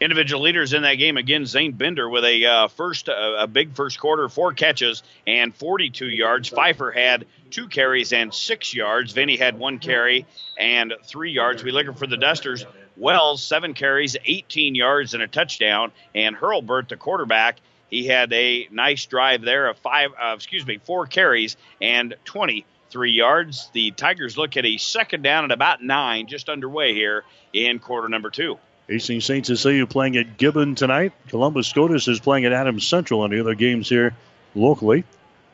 Individual leaders in that game again. Zane Bender with a uh, first, uh, a big first quarter, four catches and 42 yards. Pfeiffer had two carries and six yards. Vinny had one carry and three yards. We looking for the Dusters. Wells seven carries, 18 yards and a touchdown. And Hurlbert, the quarterback, he had a nice drive there of five, uh, excuse me, four carries and 23 yards. The Tigers look at a second down at about nine, just underway here in quarter number two. Hastings St. Cecilia playing at Gibbon tonight. Columbus Scotus is playing at Adams Central in the other games here locally.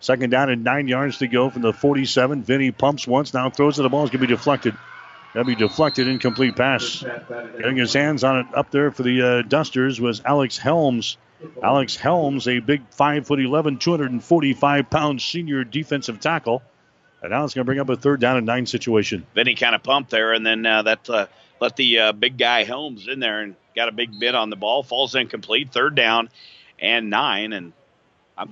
Second down and nine yards to go from the 47. Vinny pumps once, now throws it. The ball is going to be deflected. That'll be deflected, incomplete pass. Getting his hands on it up there for the uh, Dusters was Alex Helms. Alex Helms, a big 5 foot 11, 245 pound senior defensive tackle. And now it's going to bring up a third down and nine situation. Vinny kind of pumped there, and then uh, that uh, let the uh, big guy Helms in there and got a big bit on the ball. Falls incomplete. Third down and nine. And I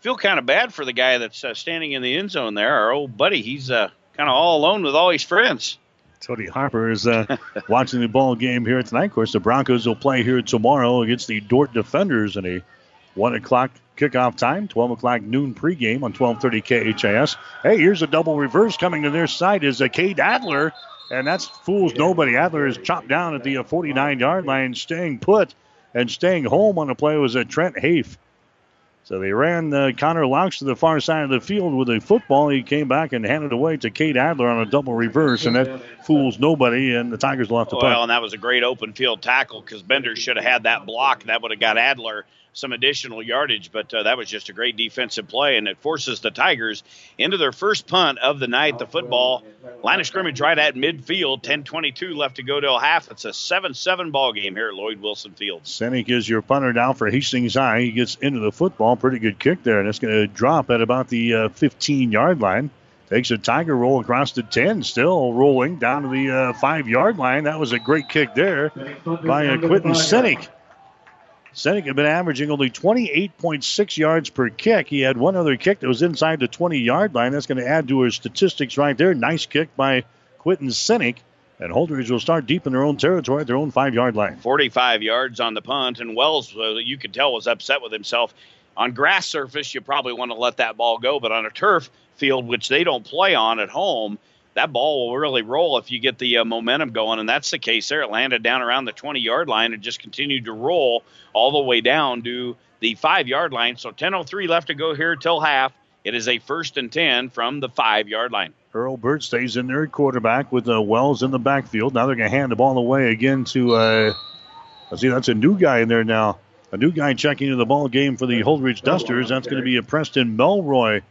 feel kind of bad for the guy that's uh, standing in the end zone there. Our old buddy, he's uh, kind of all alone with all his friends. Tony Harper is uh, watching the ball game here tonight. Of course, the Broncos will play here tomorrow against the Dordt Defenders in a one o'clock kickoff time, 12 o'clock noon pregame on 1230 KHAS. Hey, here's a double reverse coming to their side is a Cade Adler, and that's fools nobody. Adler is chopped down at the uh, 49 yard line, staying put and staying home on the play was a Trent Hafe. So they ran uh, Connor Laux to the far side of the field with a football. He came back and handed away to Cade Adler on a double reverse, and that fools nobody, and the Tigers to well, punt. Well, and that was a great open field tackle because Bender should have had that block. That would have got Adler some additional yardage, but uh, that was just a great defensive play, and it forces the Tigers into their first punt of the night. The football line of scrimmage right at midfield, 10:22 left to go till half. It's a 7-7 ball game here at Lloyd Wilson Field. Senek is your punter now for Hastings High. He gets into the football, pretty good kick there, and it's going to drop at about the uh, 15 yard line. Takes a Tiger roll across the 10, still rolling down to the uh, five yard line. That was a great kick there by uh, Quinton Senek. Senek had been averaging only 28.6 yards per kick. He had one other kick that was inside the 20 yard line. That's going to add to his statistics right there. Nice kick by Quinton Senek. And Holdridge will start deep in their own territory at their own five yard line. 45 yards on the punt. And Wells, uh, you could tell, was upset with himself. On grass surface, you probably want to let that ball go. But on a turf field, which they don't play on at home, that ball will really roll if you get the uh, momentum going, and that's the case there. It landed down around the 20 yard line and just continued to roll all the way down to the five yard line. So 10:03 left to go here till half. It is a first and 10 from the five yard line. Hurlbert stays in there, quarterback with uh, Wells in the backfield. Now they're going to hand the ball away again to. Uh, let's see, that's a new guy in there now. A new guy checking into the ball game for the Holdrege Dusters. That's going to be a Preston Melroy.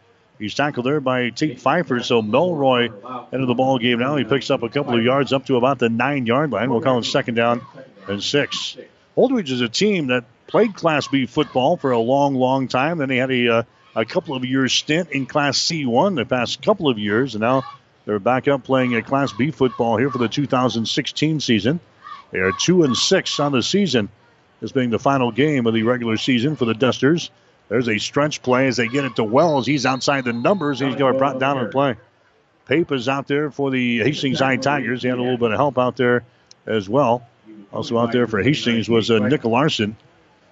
He's tackled there by Tate Pfeiffer. So Melroy into the ball game now. He picks up a couple of yards up to about the nine yard line. We'll call it second down and six. Holdrege is a team that played Class B football for a long, long time. Then they had a, uh, a couple of years stint in Class C1 the past couple of years, and now they're back up playing a Class B football here for the 2016 season. They are two and six on the season. This being the final game of the regular season for the Dusters. There's a stretch play as they get it to Wells. He's outside the numbers. He's going to brought down and play. Pape is out there for the Hastings High Tigers. He had a little bit of help out there as well. Also out there for Hastings was uh, Nick Larson.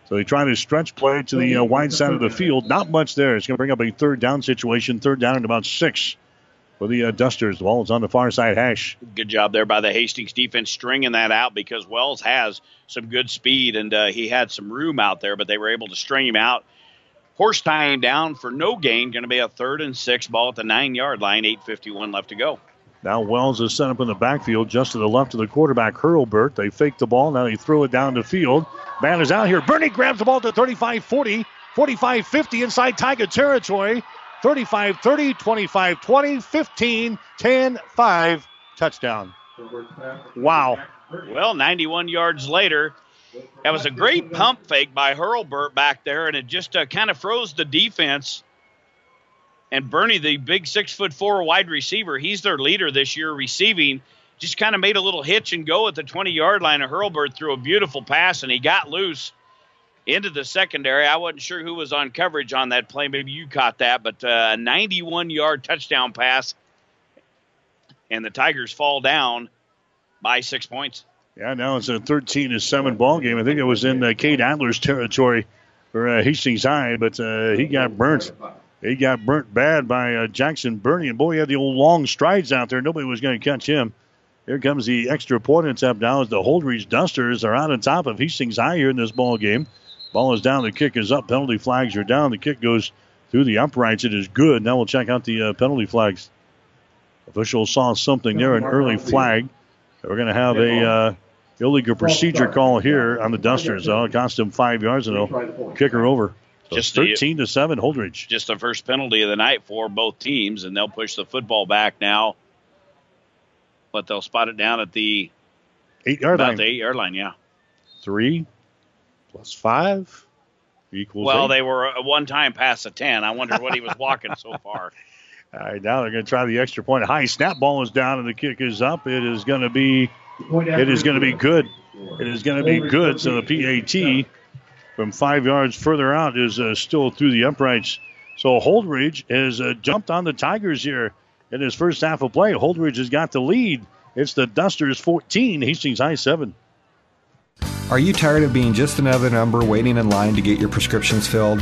So he tried to stretch play to the uh, wide side of the field. Not much there. It's going to bring up a third down situation. Third down and about six for the uh, Dusters. The ball is on the far side hash. Good job there by the Hastings defense stringing that out because Wells has some good speed and uh, he had some room out there, but they were able to string him out. Horse tying down for no gain. Going to be a third and six ball at the nine yard line. 8.51 left to go. Now Wells is set up in the backfield just to the left of the quarterback, Hurlburt. They fake the ball. Now they throw it down the field. Man is out here. Burney grabs the ball to 35 40, 45 50 inside Tiger territory. 35 30, 25 20, 15 10 5. Touchdown. Wow. Well, 91 yards later, that was a great pump fake by Hurlburt back there, and it just uh, kind of froze the defense. And Burney, the big six foot four wide receiver, he's their leader this year receiving. Just kind of made a little hitch and go at the 20 yard line. And Hurlburt threw a beautiful pass, and he got loose into the secondary. I wasn't sure who was on coverage on that play. Maybe you caught that, but uh, a 91 yard touchdown pass. And the Tigers fall down by six points. Yeah, now it's a 13 to 7 ball game. I think it was in uh, Cade Adler's territory for uh, Hastings High, but uh, he got burnt. He got burnt bad by uh, Jackson Burney. And boy, he had the old long strides out there. Nobody was going to catch him. Here comes the extra point attempt now as the Holdrege Dusters are out on top of Hastings High here in this ball game. Ball is down. The kick is up. Penalty flags are down. The kick goes through the uprights. It is good. Now we'll check out the uh, penalty flags. Officials saw something there, an early flag. We're going to have a uh, illegal procedure call here on the Dusters. Uh, it cost them five yards, and they'll kick her over. So Just just the- 13 to 7, Holdrege. Just the first penalty of the night for both teams, and they'll push the football back now. But they'll spot it down at the Eight yard about line. the eight yard line. Yeah. Three plus five equals Well, eight. they were one time past the ten. I wonder what he was walking so far. All right, now they're going to try the extra point. High snap ball is down and the kick is up. It is going to be, it is going to be good. It is going to be good. So the PAT from five yards further out is uh, still through the uprights. So Holdrege has uh, jumped on the Tigers here in his first half of play. Holdrege has got the lead. It's the Dusters 14, Hastings High 7. Are you tired of being just another number waiting in line to get your prescriptions filled?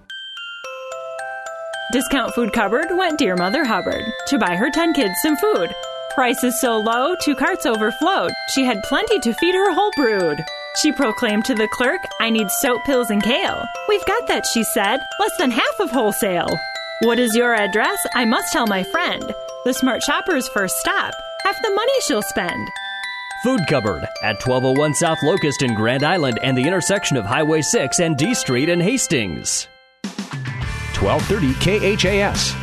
Discount Food Cupboard went Dear Mother Hubbard to buy her 10 kids some food. Prices so low, two carts overflowed. She had plenty to feed her whole brood. She proclaimed to the clerk, I need soap, pills, and kale. We've got that, she said, less than half of wholesale. What is your address? I must tell my friend. The smart shopper's first stop. Half the money she'll spend. Food Cupboard at 1201 South Locust in Grand Island and the intersection of Highway 6 and D Street in Hastings. 1230 KHAS.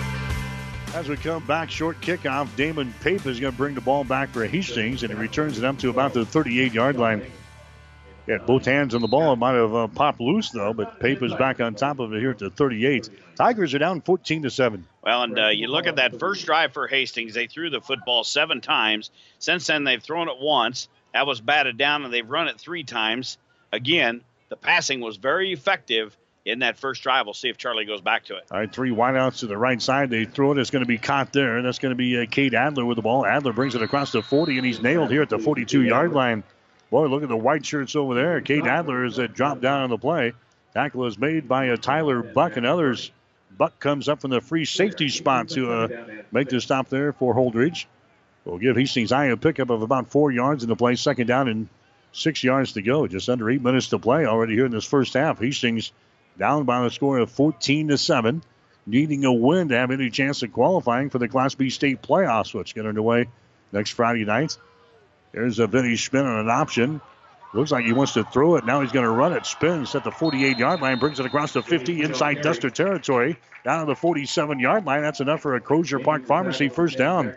As we come back, short kickoff, Damon Pape is going to bring the ball back for Hastings, and he returns it up to about the 38 yard line. Had both hands on the ball. It might have uh, popped loose, though, but Pape is back on top of it here at the 38. Tigers are down 14 to 7. Well, and uh, you look at that first drive for Hastings, they threw the football seven times. Since then, they've thrown it once. That was batted down, and they've run it three times. Again, the passing was very effective in that first drive. We'll see if Charlie goes back to it. All right, three wideouts to the right side. They throw it. It's going to be caught there. That's going to be uh, Cade Adler with the ball. Adler brings it across the 40, and he's nailed here at the 42 yard line. Boy, look at the white shirts over there. Cade Adler is uh, dropped down on the play. Tackle is made by uh, Tyler Buck and others. Buck comes up from the free safety spot to uh, make the stop there for Holdrege. We'll give Hastings High a pickup of about four yards in the play. Second down and six yards to go. Just under eight minutes to play already here in this first half. Hastings down by the score of 14 to 7, needing a win to have any chance of qualifying for the Class B state playoffs, which get underway next Friday night. There's a Vinny spin on an option. Looks like he wants to throw it. Now he's going to run it. Spins at the 48 yard line, brings it across the 50 inside Duster territory. Down to the 47 yard line. That's enough for a Crozier Park Pharmacy first down.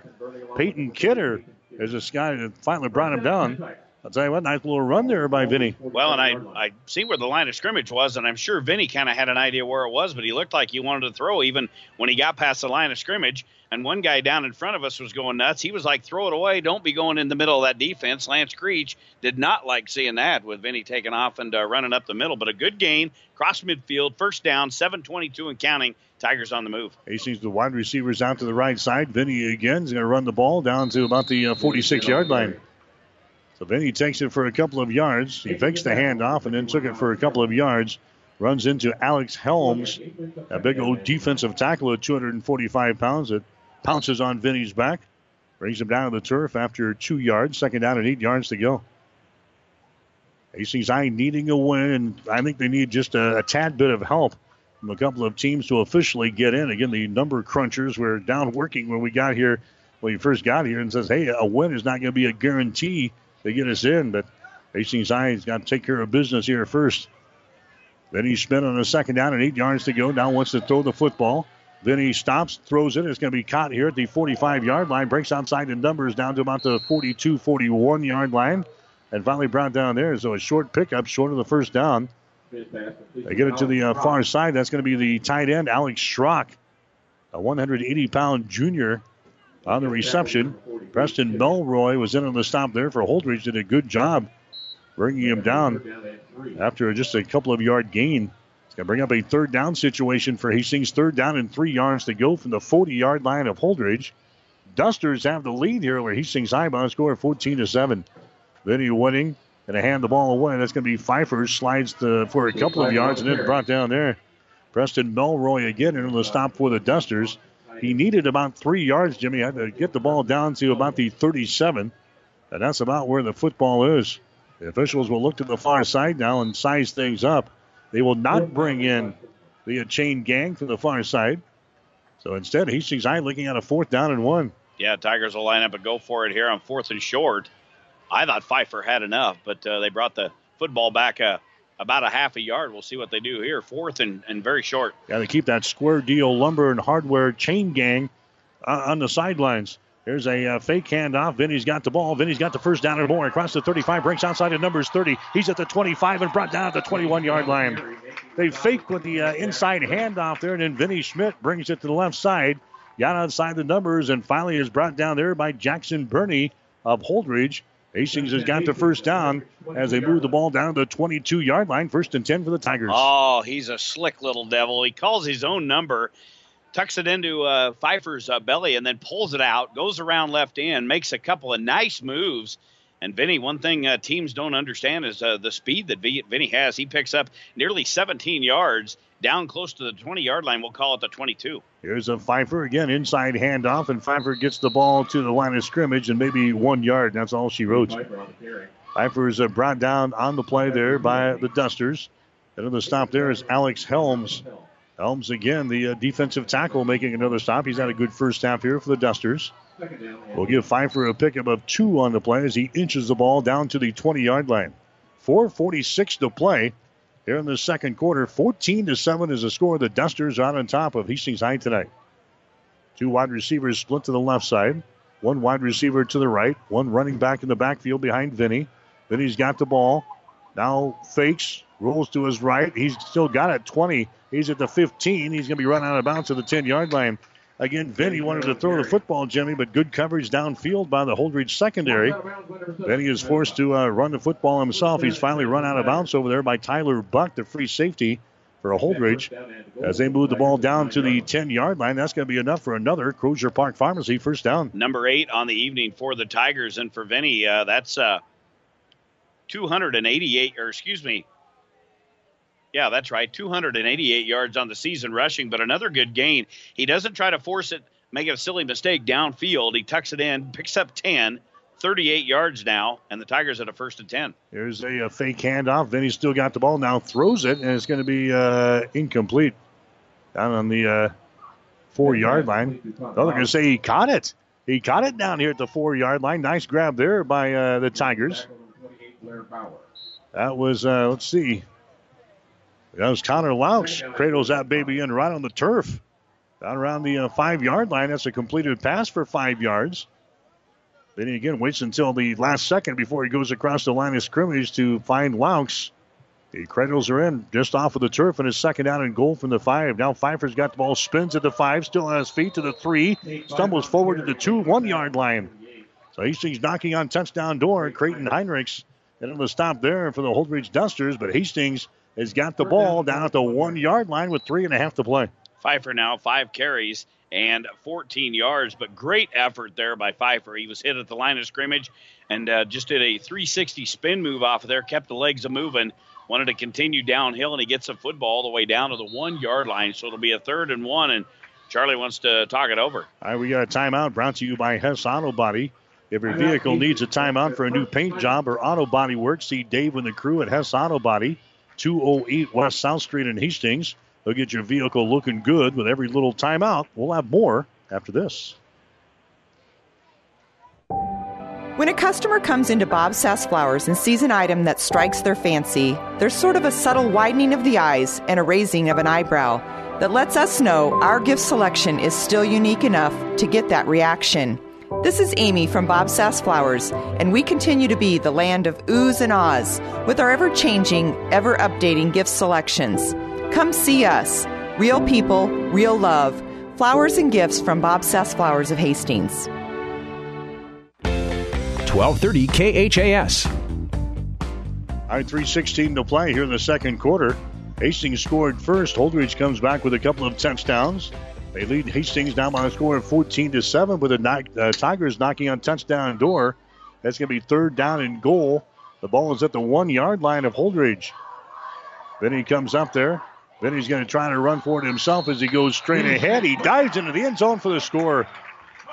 Peyton Kidder is this guy that finally brought him down. I'll tell you what, nice little run there by Vinny. Well, and I I see where the line of scrimmage was, and I'm sure Vinny kind of had an idea where it was, but he looked like he wanted to throw even when he got past the line of scrimmage. And one guy down in front of us was going nuts. He was like, "Throw it away! Don't be going in the middle of that defense." Lance Creech did not like seeing that with Vinny taking off and uh, running up the middle, but a good gain, cross midfield, first down, 7:22 and counting. Tigers on the move. Hastings, the wide receivers out to the right side. Vinny again is going to run the ball down to about the 46 uh, yard line. So he takes it for a couple of yards. He fakes the handoff and then took it for a couple of yards. Runs into Alex Helms, a big old defensive tackle at 245 pounds that pounces on Vinny's back. Brings him down to the turf after two yards. Second down and eight yards to go. Hastings High needing a win, and I think they need just a, a, tad bit of help from a couple of teams to officially get in. Again, the number crunchers were down working when we got here, when we first got here, and says, hey, a win is not going to be a guarantee they get us in, but Hastings High has got to take care of business here first. Then he spin on a second down and eight yards to go. Now wants to throw the football. Then he stops, throws it. It's going to be caught here at the 45 yard line. Breaks outside the numbers down to about the 42 41 yard line. And finally brought down there. So a short pickup, short of the first down. They get it to the uh, far side. That's going to be the tight end, Alex Schrock, a 180 pound junior on the reception. Preston Melroy was in on the stop there for Holdrege. Did a good job bringing him down after just a couple of yard gain. It's going to bring up a third down situation for Hastings. Third down and three yards to go from the 40 yard line of Holdrege. Dusters have the lead here where Hastings High by score 14 to 7. Vinny winning and to hand the ball away. That's going to be Pfeiffer. Slides to, for a couple of yards and then brought down there. Preston Melroy again in on the stop for the Dusters. He needed about three yards, Jimmy. Had to get the ball down to about the 37. And that's about where the football is. The officials will look to the far side now and size things up. They will not bring in the chain gang from the far side. So instead, Hastings High looking at a fourth down and one. Yeah, Tigers will line up and go for it here on fourth and short. I thought Pfeiffer had enough, but uh, they brought the football back a, about a half a yard. We'll see what they do here. Fourth and, and very short. Got to keep that square deal lumber and hardware chain gang uh, on the sidelines. There's a uh, fake handoff. Vinny's got the ball. Vinny's got the first down and more. Across the 35, breaks outside of numbers 30. He's at the 25 and brought down at the 21 yard line. They fake with the uh, inside handoff there, and then Vinny Schmidt brings it to the left side. Got outside the numbers and finally is brought down there by Jackson Burney of Holdrege. Hastings has got the first down as they move the ball down the 22 yard line. First and 10 for the Tigers. Oh, he's a slick little devil. He calls his own number tucks it into uh, Pfeiffer's uh, belly and then pulls it out, goes around left end, makes a couple of nice moves. And Vinny, one thing uh, teams don't understand is uh, the speed that Vinny has. He picks up nearly 17 yards down close to the 20 yard line. We'll call it the 22. Here's a Pfeiffer again, inside handoff, and Pfeiffer gets the ball to the line of scrimmage and maybe one yard. That's all she wrote. Pfeiffer is uh, brought down on the play there by the Dusters. And the stop there is Alex Helms. Helms again, the uh, defensive tackle, making another stop. He's had a good first half here for the Dusters. We'll give Pfeiffer a pickup of two on the play as he inches the ball down to the 20 yard line. 4.46 to play here in the second quarter. 14 to 7 is the score. The Dusters are on top of Hastings High tonight. Two wide receivers split to the left side, one wide receiver to the right, one running back in the backfield behind Vinny. Vinny's got the ball. Now fakes, rolls to his right. He's still got it 20 He's at the 15. He's going to be run out of bounds to the 10 yard line. Again, Vinny wanted to throw the football, Jimmy, but good coverage downfield by the Holdrege secondary. Vinny is forced to uh, run the football himself. He's finally run out of bounds over there by Tyler Buck, the free safety for a Holdrege. As they move the ball down to the 10 yard line, that's going to be enough for another Crozier Park Pharmacy first down. Number eight on the evening for the Tigers. And for Vinny, uh, that's uh, 288, or excuse me, yeah, that's right. 288 yards on the season rushing, but another good gain. He doesn't try to force it, make a silly mistake downfield. He tucks it in, picks up 10, 38 yards now, and the Tigers at a first and 10. There's a, a fake handoff. Then he's still got the ball now, throws it, and it's going to be uh, incomplete down on the uh, four yard line. Oh, they're going to say he caught it. He caught it down here at the four yard line. Nice grab there by uh, the Tigers. That was, uh, let's see, that was Connor Laux. Cradles that baby in right on the turf. Down around the uh, five yard line. That's a completed pass for five yards. Then he again waits until the last second before he goes across the line of scrimmage to find Laux. The cradles are in just off of the turf and his second down and goal from the five. Now Pfeiffer's got the ball, spins at the five, still on his feet to the three, stumbles forward to the two, one yard line. So Hastings knocking on touchdown door. Creighton Heinrichs and it'll stop there for the Holdrege Dusters, but Hastings has got the ball down at the one yard line with three and a half to play. Pfeiffer now, five carries and 14 yards, but great effort there by Pfeiffer. He was hit at the line of scrimmage and uh, just did a 360 spin move off of there, kept the legs a moving, wanted to continue downhill, and he gets the football all the way down to the one yard line. So it'll be a third and one, and Charlie wants to talk it over. All right, we got a timeout brought to you by Hess Auto Body. If your vehicle needs a timeout for a new paint job or auto body work, see Dave and the crew at Hess Auto Body. 208 West South Street in Hastings. They'll get your vehicle looking good with every little timeout. We'll have more after this. When a customer comes into Bob Sass Flowers and sees an item that strikes their fancy, there's sort of a subtle widening of the eyes and a raising of an eyebrow that lets us know our gift selection is still unique enough to get that reaction. This is Amy from Bob Sass Flowers, and we continue to be the land of oohs and ahs with our ever changing, ever updating gift selections. Come see us. Real people, real love. Flowers and gifts from Bob Sass Flowers of Hastings. 1230 KHAS. All right, 316 to play here in the second quarter. Hastings scored first. Holdrege comes back with a couple of touchdowns. They lead Hastings down by a score of 14 to 7 with the uh, Tigers knocking on touchdown door. That's going to be third down and goal. The ball is at the one yard line of Holdrege. He comes up there. He's going to try to run for it himself as he goes straight ahead. He dives into the end zone for the score.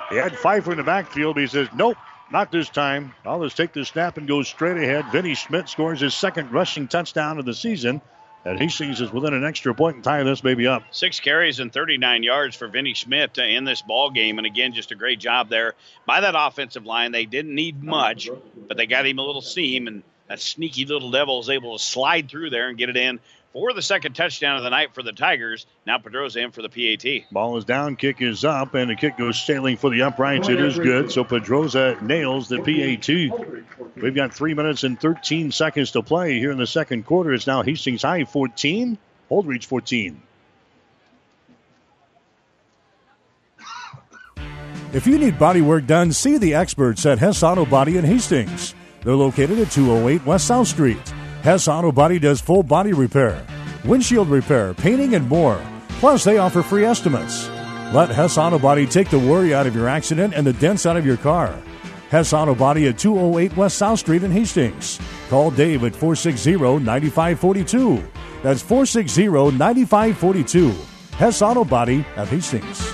He had Pfeiffer in the backfield, he says, nope, not this time. I'll just take the snap and go straight ahead. Vinny Schmidt scores his second rushing touchdown of the season And Hastings is within an extra point and tying this baby up. Six carries and 39 yards for Vinny Schmidt in this ball game, and again, just a great job there by that offensive line. They didn't need much, but they got him a little seam, and that sneaky little devil is able to slide through there and get it in for the second touchdown of the night for the Tigers. Now Pedroza in for the PAT. Ball is down, kick is up, and the kick goes sailing for the uprights. It is good. So Pedroza nails the PAT. We've got three minutes and 13 seconds to play here in the second quarter. It's now Hastings High 14, Holdrege 14. If you need body work done, see the experts at Hess Auto Body in Hastings. They're located at 208 West South Street. Hess Auto Body does full body repair, windshield repair, painting, and more. Plus, they offer free estimates. Let Hess Auto Body take the worry out of your accident and the dents out of your car. Hess Auto Body at 208 West South Street in Hastings. Call Dave at 460 9542. That's 460 9542. Hess Auto Body at Hastings.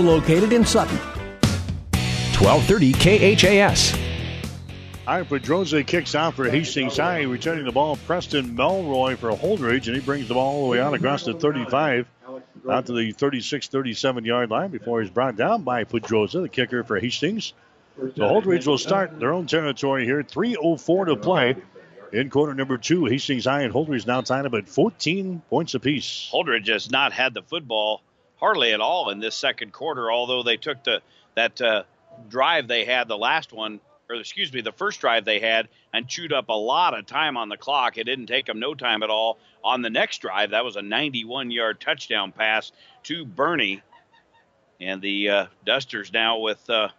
located in Sutton. 1230 KHAS. All right, Pedroza kicks out for Hastings High, returning the ball. Preston Melroy for Holdrege, and he brings the ball all the way out across the 35, out to the 36 37 yard line before he's brought down by Pedroza, the kicker for Hastings. So Holdrege will start their own territory here. 3.04 to play in quarter number two. Hastings High and Holdrege now tied up at 14 points apiece. Holdrege has not had the football hardly at all in this second quarter, although they took the that uh, drive they had, the last one, or excuse me, the first drive they had, and chewed up a lot of time on the clock. It didn't take them no time at all on the next drive. That was a 91 yard touchdown pass to Burney. And the uh, Dusters now with uh,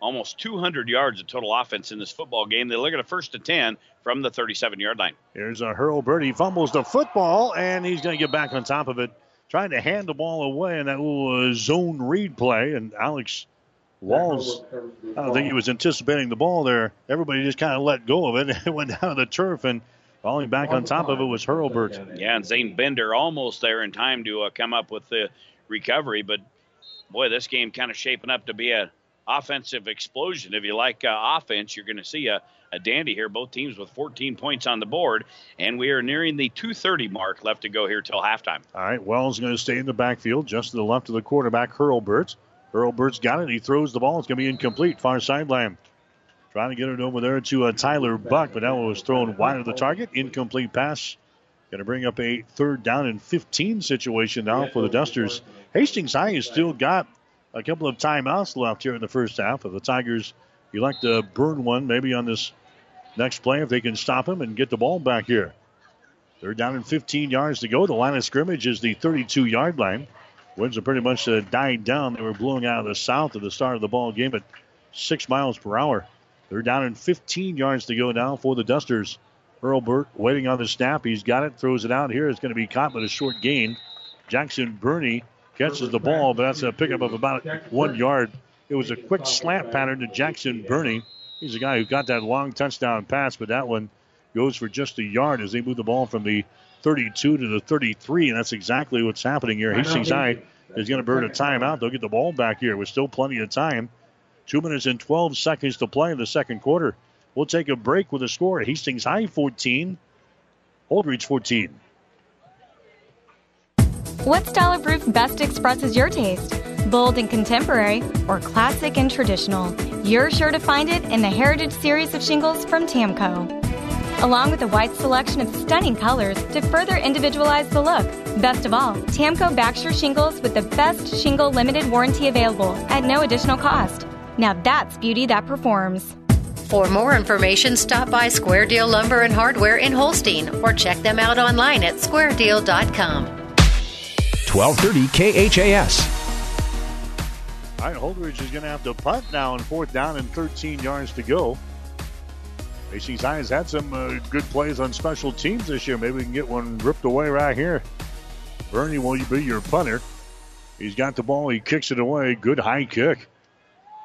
almost 200 yards of total offense in this football game. They look at a first to 10 from the 37 yard line. Here's a Hurlbert. He fumbles the football, and he's going to get back on top of it trying to hand the ball away in that little uh, zone read play. And Alex Wells, I don't think he was anticipating the ball there. Everybody just kind of let go of it and went down to the turf. And falling back on top of it was Hurlbert. Yeah, and Zane Bender almost there in time to uh, come up with the recovery. But boy, this game kind of shaping up to be an offensive explosion. If you like uh, offense, you're going to see a, a dandy here. Both teams with 14 points on the board, and we are nearing the 2:30 mark left to go here till halftime. All right, Wells going to stay in the backfield, just to the left of the quarterback, Hurlbert. Hurlbert's got it. He throws the ball. It's going to be incomplete, far sideline. Trying to get it over there to uh, Tyler Buck, but that one was thrown wide of the target. Incomplete pass. Going to bring up a third down and 15 situation now for the Dusters. Hastings High has still got a couple of timeouts left here in the first half. If the Tigers elect to burn one, maybe on this next play, if they can stop him and get the ball back here. They're down in 15 yards to go. The line of scrimmage is the 32 yard line. Winds have pretty much uh, died down. They were blowing out of the south at the start of the ball game at six miles per hour. They're down in 15 yards to go now for the Dusters. Hurlbert waiting on the snap. He's got it, throws it out here. It's going to be caught with a short gain. Jackson Burney catches the ball, but that's a pickup of about one yard. It was a quick slant pattern to Jackson Burney. He's a guy who got that long touchdown pass, but that one goes for just a yard as they move the ball from the 32 to the 33, and that's exactly what's happening here. Hastings High is going to burn a timeout. They'll get the ball back here with still plenty of time. Two minutes and 12 seconds to play in the second quarter. We'll take a break with a score. Hastings High 14, Holdrege 14. What style of roof best expresses your taste? Bold and contemporary, or classic and traditional? You're sure to find it in the Heritage Series of shingles from TAMKO. Along with a wide selection of stunning colors to further individualize the look. Best of all, TAMKO backs your shingles with the best shingle limited warranty available at no additional cost. Now that's beauty that performs. For more information, stop by Square Deal Lumber and Hardware in Holstein or check them out online at squaredeal.com. 1230 KHAS. All right, Holdrege is going to have to punt now on fourth down and 13 yards to go. Hastings High has had some uh, good plays on special teams this year. Maybe we can get one ripped away right here. Burney will you be your punter. He's got the ball. He kicks it away. Good high kick.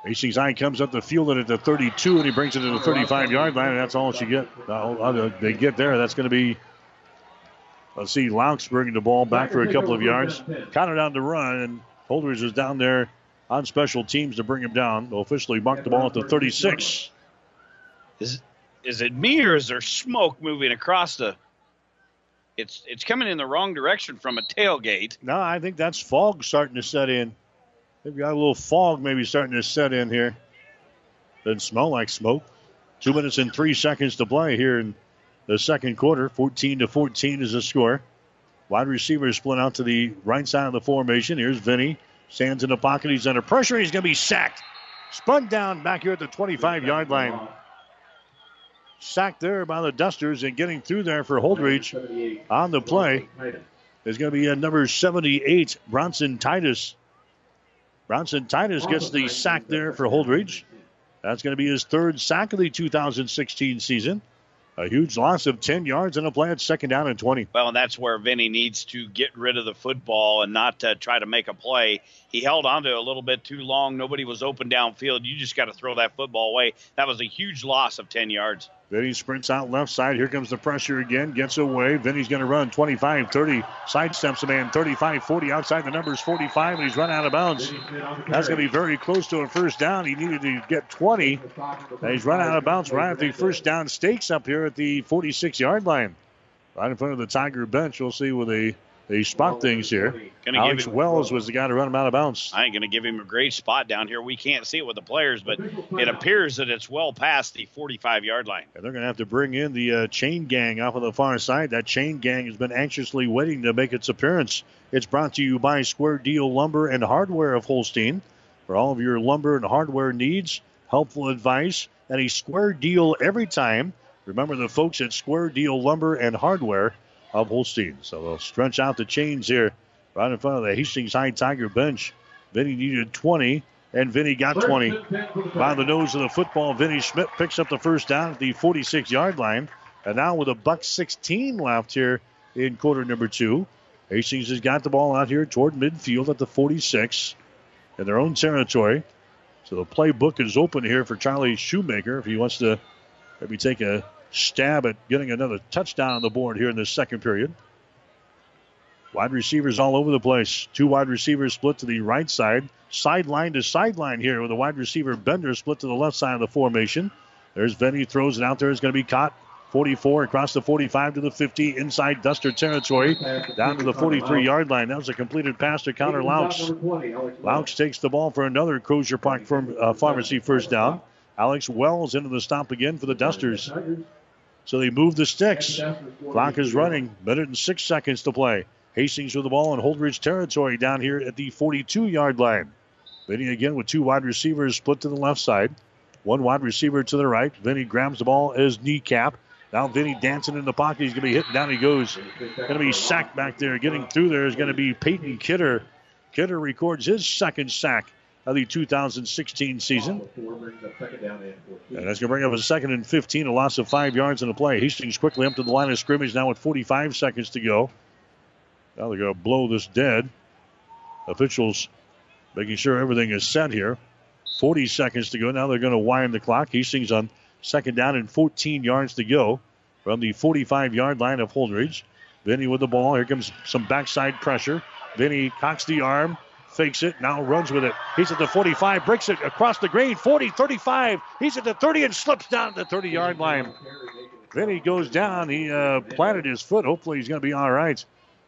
Hastings High comes up the field at the 32, and he brings it to the 35 yard line, and that's all she get. Uh, they get there. That's going to be, let's see, Laux bringing the ball back for a couple of yards. Counted on the run, and Holdrege is down there on special teams to bring him down. They'll officially mark the ball at the 36. Is is it me or is there smoke moving across the? It's it's coming in the wrong direction from a tailgate. No, I think that's fog starting to set in. They've got a little fog maybe starting to set in here. Doesn't smell like smoke. Two minutes and three seconds to play here in the second quarter. 14 to 14 is the score. Wide receiver split out to the right side of the formation. Here's Vinny. Stands in the pocket. He's under pressure. He's going to be sacked. Spun down back here at the 25 yard line. Sacked there by the Dusters and getting through there for Holdrege on the play is going to be a number 78, Bronson Titus. Bronson Titus gets the sack there for Holdrege. That's going to be his third sack of the 2016 season. A huge loss of 10 yards in a play at second down and 20. Well, and that's where Vinny needs to get rid of the football and not try to make a play. He held on to it a little bit too long. Nobody was open downfield. You just got to throw that football away. That was a huge loss of 10 yards. Vinny sprints out left side. Here comes the pressure again. Gets away. Vinny's going to run 25 30. Sidesteps a man 35 40. Outside the numbers 45, and he's run out of bounds. That's going to be very close to a first down. He needed to get 20. And he's run out of bounds right at the first down stakes up here at the 46 yard line. Right in front of the Tiger bench. We'll see with a they spot things here. Alex Wells was the guy to run him out of bounds. I ain't going to give him a great spot down here. We can't see it with the players, but it appears that it's well past the 45 yard line. And they're going to have to bring in the uh, chain gang off of the far side. That chain gang has been anxiously waiting to make its appearance. It's brought to you by Square Deal Lumber and Hardware of Holstein. For all of your lumber and hardware needs, helpful advice, and a square deal every time. Remember the folks at Square Deal Lumber and Hardware of Holstein. So they'll stretch out the chains here right in front of the Hastings High Tiger bench. Vinny needed 20, and Vinny got 20. By the nose of the football, Vinny Schmidt picks up the first down at the 46 yard line. And now with a buck 16 left here in quarter number two, Hastings has got the ball out here toward midfield at the 46 in their own territory. So the playbook is open here for Charlie Shoemaker if he wants to maybe take a stab at getting another touchdown on the board here in the second period. Wide receivers all over the place. Two wide receivers split to the right side. Sideline to sideline here with a wide receiver Bender split to the left side of the formation. There's Vinny, throws it out there. It's going to be caught. 44 across the 45 to the 50 inside Duster territory down to the 43 yard line. That was a completed pass to Connor Laux. Laux takes the ball for another Crozier Park uh, Pharmacy first down. Alex Wells into the stop again for the Dusters. So they move the sticks. Clock is running. Minute and six seconds to play. Hastings with the ball in Holdrege territory down here at the 42 yard line. Vinny again with two wide receivers split to the left side. One wide receiver to the right. Vinny grabs the ball as kneecap. Now Vinny dancing in the pocket. He's going to be hit. Down he goes. Going to be sacked back there. Getting through there is going to be Peyton Kidder. Kidder records his second sack of the 2016 season. And that's going to bring up a second and 15, a loss of five yards in the play. Hastings quickly up to the line of scrimmage now with 45 seconds to go. Now they're going to blow this dead. Officials making sure everything is set here. 40 seconds to go. Now they're going to wind the clock. Hastings on second down and 14 yards to go from the 45 yard line of Holdrege. Vinny with the ball. Here comes some backside pressure. Vinny cocks the arm, fakes it, now runs with it. He's at the 45, breaks it across the green, 40, 35. He's at the 30 and slips down the 30 yard line. Then he goes down. He uh, planted his foot. Hopefully he's going to be all right.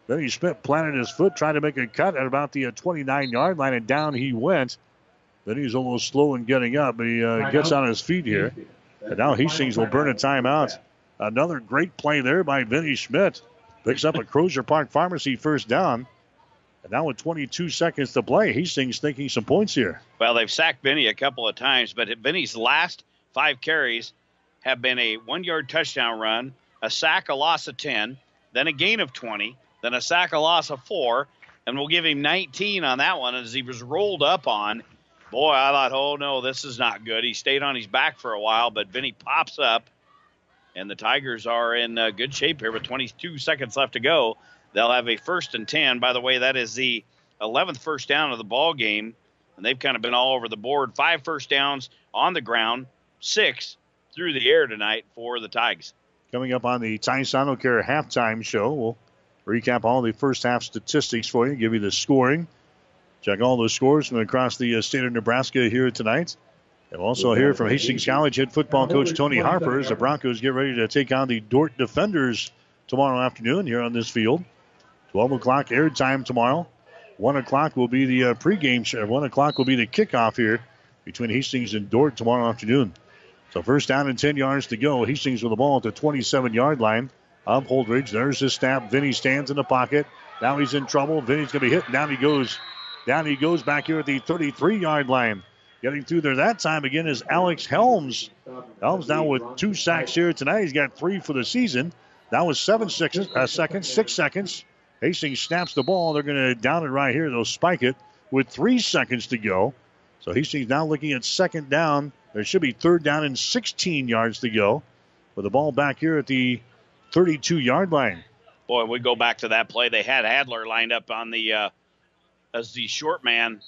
Vinny Schmidt planted his foot, trying to make a cut at about the uh, 29 yard line, and down he went. Then he's a little slow in getting up, but he uh, gets on his feet here. And now Hastings will burn a timeout. Another great play there by Vinny Schmidt. Picks up a Crozier Park Pharmacy first down. And now with 22 seconds to play, Hastings thinking some points here. Well, they've sacked Benny a couple of times, but Benny's last five carries have been a one yard touchdown run, a sack, a loss of 10, then a gain of 20, then a sack, a loss of four, and we'll give him 19 on that one as he was rolled up on. Boy, I thought, oh no, this is not good. He stayed on his back for a while, but Benny pops up And the Tigers are in uh, good shape here with 22 seconds left to go. They'll have a first and 10. By the way, that is the 11th first down of the ball game. And they've kind of been all over the board. Five first downs on the ground, six through the air tonight for the Tigers. Coming up on the Auto Care halftime show, we'll recap all the first half statistics for you, give you the scoring, check all the scores from across the uh, state of Nebraska here tonight. And also hear from Hastings College head football coach Tony Harper as the Broncos get ready to take on the Dordt Defenders tomorrow afternoon here on this field. 12 o'clock airtime tomorrow. 1 o'clock will be the uh, pregame show. 1 o'clock will be the kickoff here between Hastings and Dordt tomorrow afternoon. So first down and 10 yards to go. Hastings with the ball at the 27 yard line of Holdrege. There's his snap. Vinny stands in the pocket. Now he's in trouble. Vinny's going to be hit. Down he goes. Down he goes back here at the 33 yard line. Getting through there that time again is Alex Helms. Helms now with two sacks here tonight. He's got three for the season. That was seven six, uh, seconds, six seconds. Hastings snaps the ball. They're going to down it right here. They'll spike it with three seconds to go. So Hastings now looking at second down. There should be third down and 16 yards to go. With the ball back here at the 32 yard line. Boy, we go back to that play. They had Adler lined up on the uh, as the short man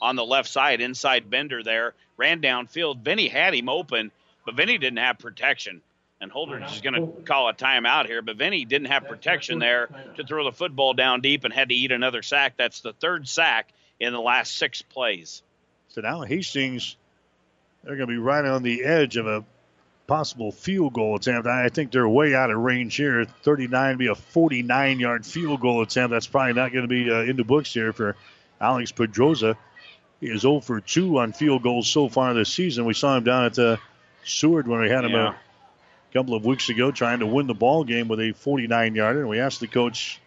on the left side, inside Bender there. Ran downfield. Vinny had him open, but Vinny didn't have protection. And Holdrege is going to call a timeout here, but Vinny didn't have protection there to throw the football down deep and had to eat another sack. That's the third sack in the last six plays. So now Hastings, they're going to be right on the edge of a possible field goal attempt. I think they're way out of range here. 39 be a 49 yard field goal attempt. That's probably not going to be uh, in the books here for Alex Pedroza. He is 0 for 2 on field goals so far this season. We saw him down at the Seward when we had him Yeah. A couple of weeks ago trying to win the ball game with a 49 yarder. And we asked the coach,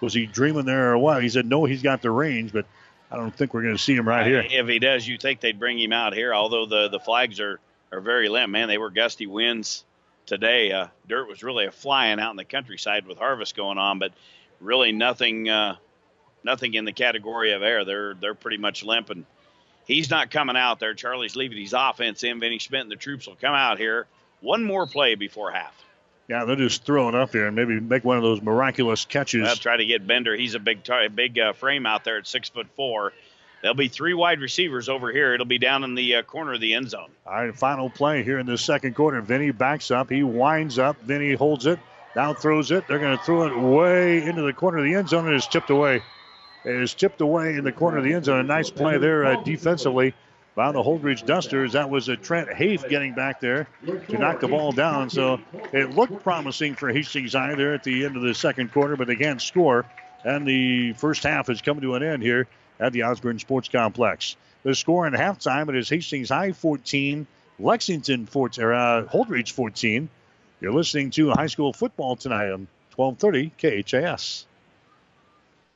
was he dreaming there or what? He said, no, he's got the range, but I don't think we're going to see him right here. If he does, you think they'd bring him out here, although the, the flags are, are very limp. Man, they were gusty winds today. Uh, dirt was really a flying out in the countryside with harvest going on, but really nothing uh, nothing in the category of air. They're they're pretty much limp, and he's not coming out there. Charlie's leaving his offense in. Vinny Schmidt and the troops will come out here. One more play before half. Yeah, they're just throwing up here and maybe make one of those miraculous catches. They'll try to get Bender. He's a big tar- big uh, frame out there at six foot four. There'll be three wide receivers over here. It'll be down in the uh, corner of the end zone. All right, final play here in the second quarter. Vinny backs up. He winds up. Vinny holds it. Now throws it. They're going to throw it way into the corner of the end zone and it's tipped away. It is tipped away in the corner of the end zone. A nice play there uh, defensively by the Holdrege Dusters. That was a Trent Hafe getting back there to knock the ball down. So it looked promising for Hastings High there at the end of the second quarter, but they can't score. And the first half is coming to an end here at the Osborne Sports Complex. The score in halftime it is Hastings High 14, Lexington 14, or uh, Holdrege 14. You're listening to high school football tonight on 1230 KHAS.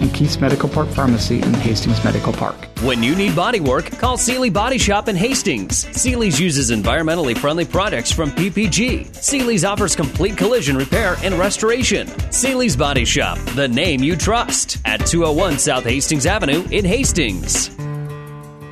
and Keith's Medical Park Pharmacy in Hastings Medical Park. When you need body work, call Sealy Body Shop in Hastings. Sealy's uses environmentally friendly products from PPG. Sealy's offers complete collision repair and restoration. Sealy's Body Shop, the name you trust, at 201 South Hastings Avenue in Hastings.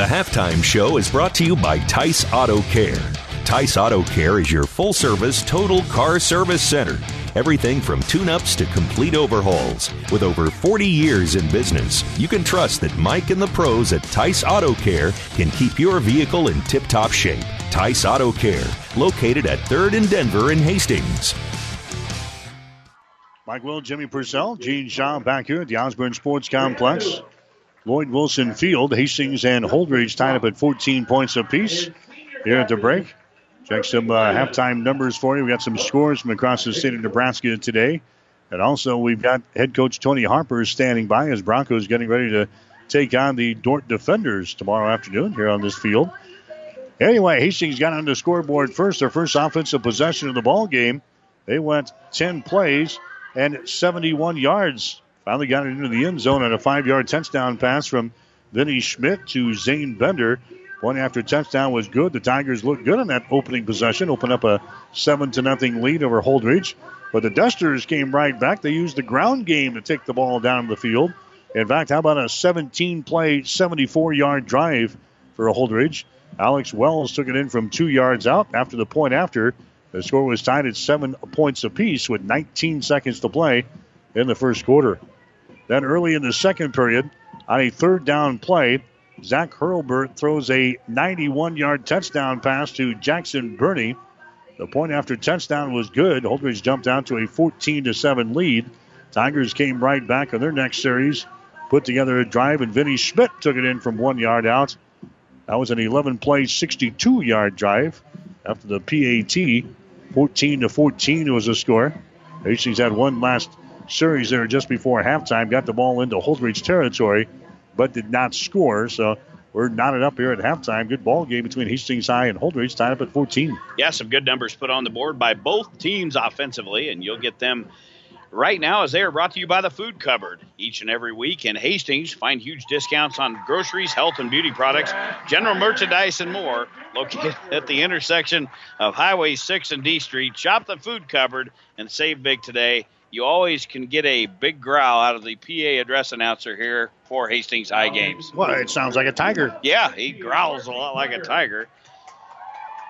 The halftime show is brought to you by Tice Auto Care. Tice Auto Care is your full service total car service center. Everything from tune ups to complete overhauls. With over 40 years in business, you can trust that Mike and the pros at Tice Auto Care can keep your vehicle in tip top shape. Tice Auto Care, located at 3rd and Denver in Hastings. Mike Will, Jimmy Purcell, Gene Shaw back here at the Osborne Sports Complex. Lloyd Wilson Field, Hastings and Holdrege tied up at 14 points apiece here at the break. Check some uh, halftime numbers for you. We got some scores from across the state of Nebraska today. And also, we've got head coach Tony Harper standing by as Broncos getting ready to take on the Dordt Defenders tomorrow afternoon here on this field. Anyway, Hastings got on the scoreboard first, their first offensive possession of the ball game. They went 10 plays and 71 yards. Finally got it into the end zone on a five yard touchdown pass from Vinny Schmidt to Zane Bender. Point after touchdown was good. The Tigers looked good on that opening possession, opened up a 7 to nothing lead over Holdrege. But the Dusters came right back. They used the ground game to take the ball down the field. In fact, how about a 17 play, 74 yard drive for Holdrege? Alex Wells took it in from two yards out after the point after. The score was tied at seven points apiece with 19 seconds to play in the first quarter. Then early in the second period, on a third down play, Zach Hurlbert throws a 91 yard touchdown pass to Jackson Burney. The point after touchdown was good. Holdrege jumped out to a 14 7 lead. Tigers came right back in their next series, put together a drive, and Vinny Schmidt took it in from one yard out. That was an 11 play, 62 yard drive. After the PAT, 14 to 14 was the score. Hastings had one last series there just before halftime, got the ball into Holdrege territory, but did not score. So we're knotted up here at halftime. Good ball game between Hastings High and Holdrege, tied up at 14. Yeah, some good numbers put on the board by both teams offensively, and you'll get them right now as they are brought to you by the Food Cupboard. Each and every week in Hastings, find huge discounts on groceries, health and beauty products, general merchandise, and more. Located at the intersection of Highway 6 and D Street. Shop the Food Cupboard and save big today. You always can get a big growl out of the PA address announcer here for Hastings High games. Well, it sounds like a tiger. Yeah, he growls a lot like a tiger.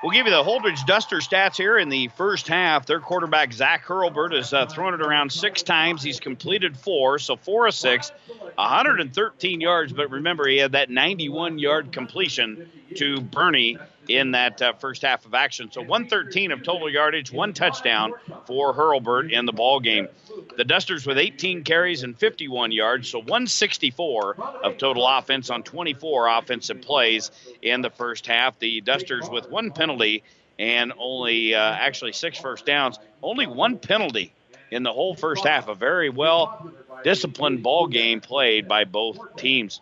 We'll give you the Holdrege Duster stats here in the first half. Their quarterback, Zach Hurlbert, has uh, thrown it around six times. He's completed four, so four of six, 113 yards. But remember, he had that 91 yard completion to Burney in that uh, first half of action. So 113 of total yardage, one touchdown for Hurlbert in the ball game. The Dusters with 18 carries and 51 yards, so 164 of total offense on 24 offensive plays in the first half. The Dusters with one penalty and only uh, actually six first downs, only one penalty in the whole first half. A very well disciplined ball game played by both teams.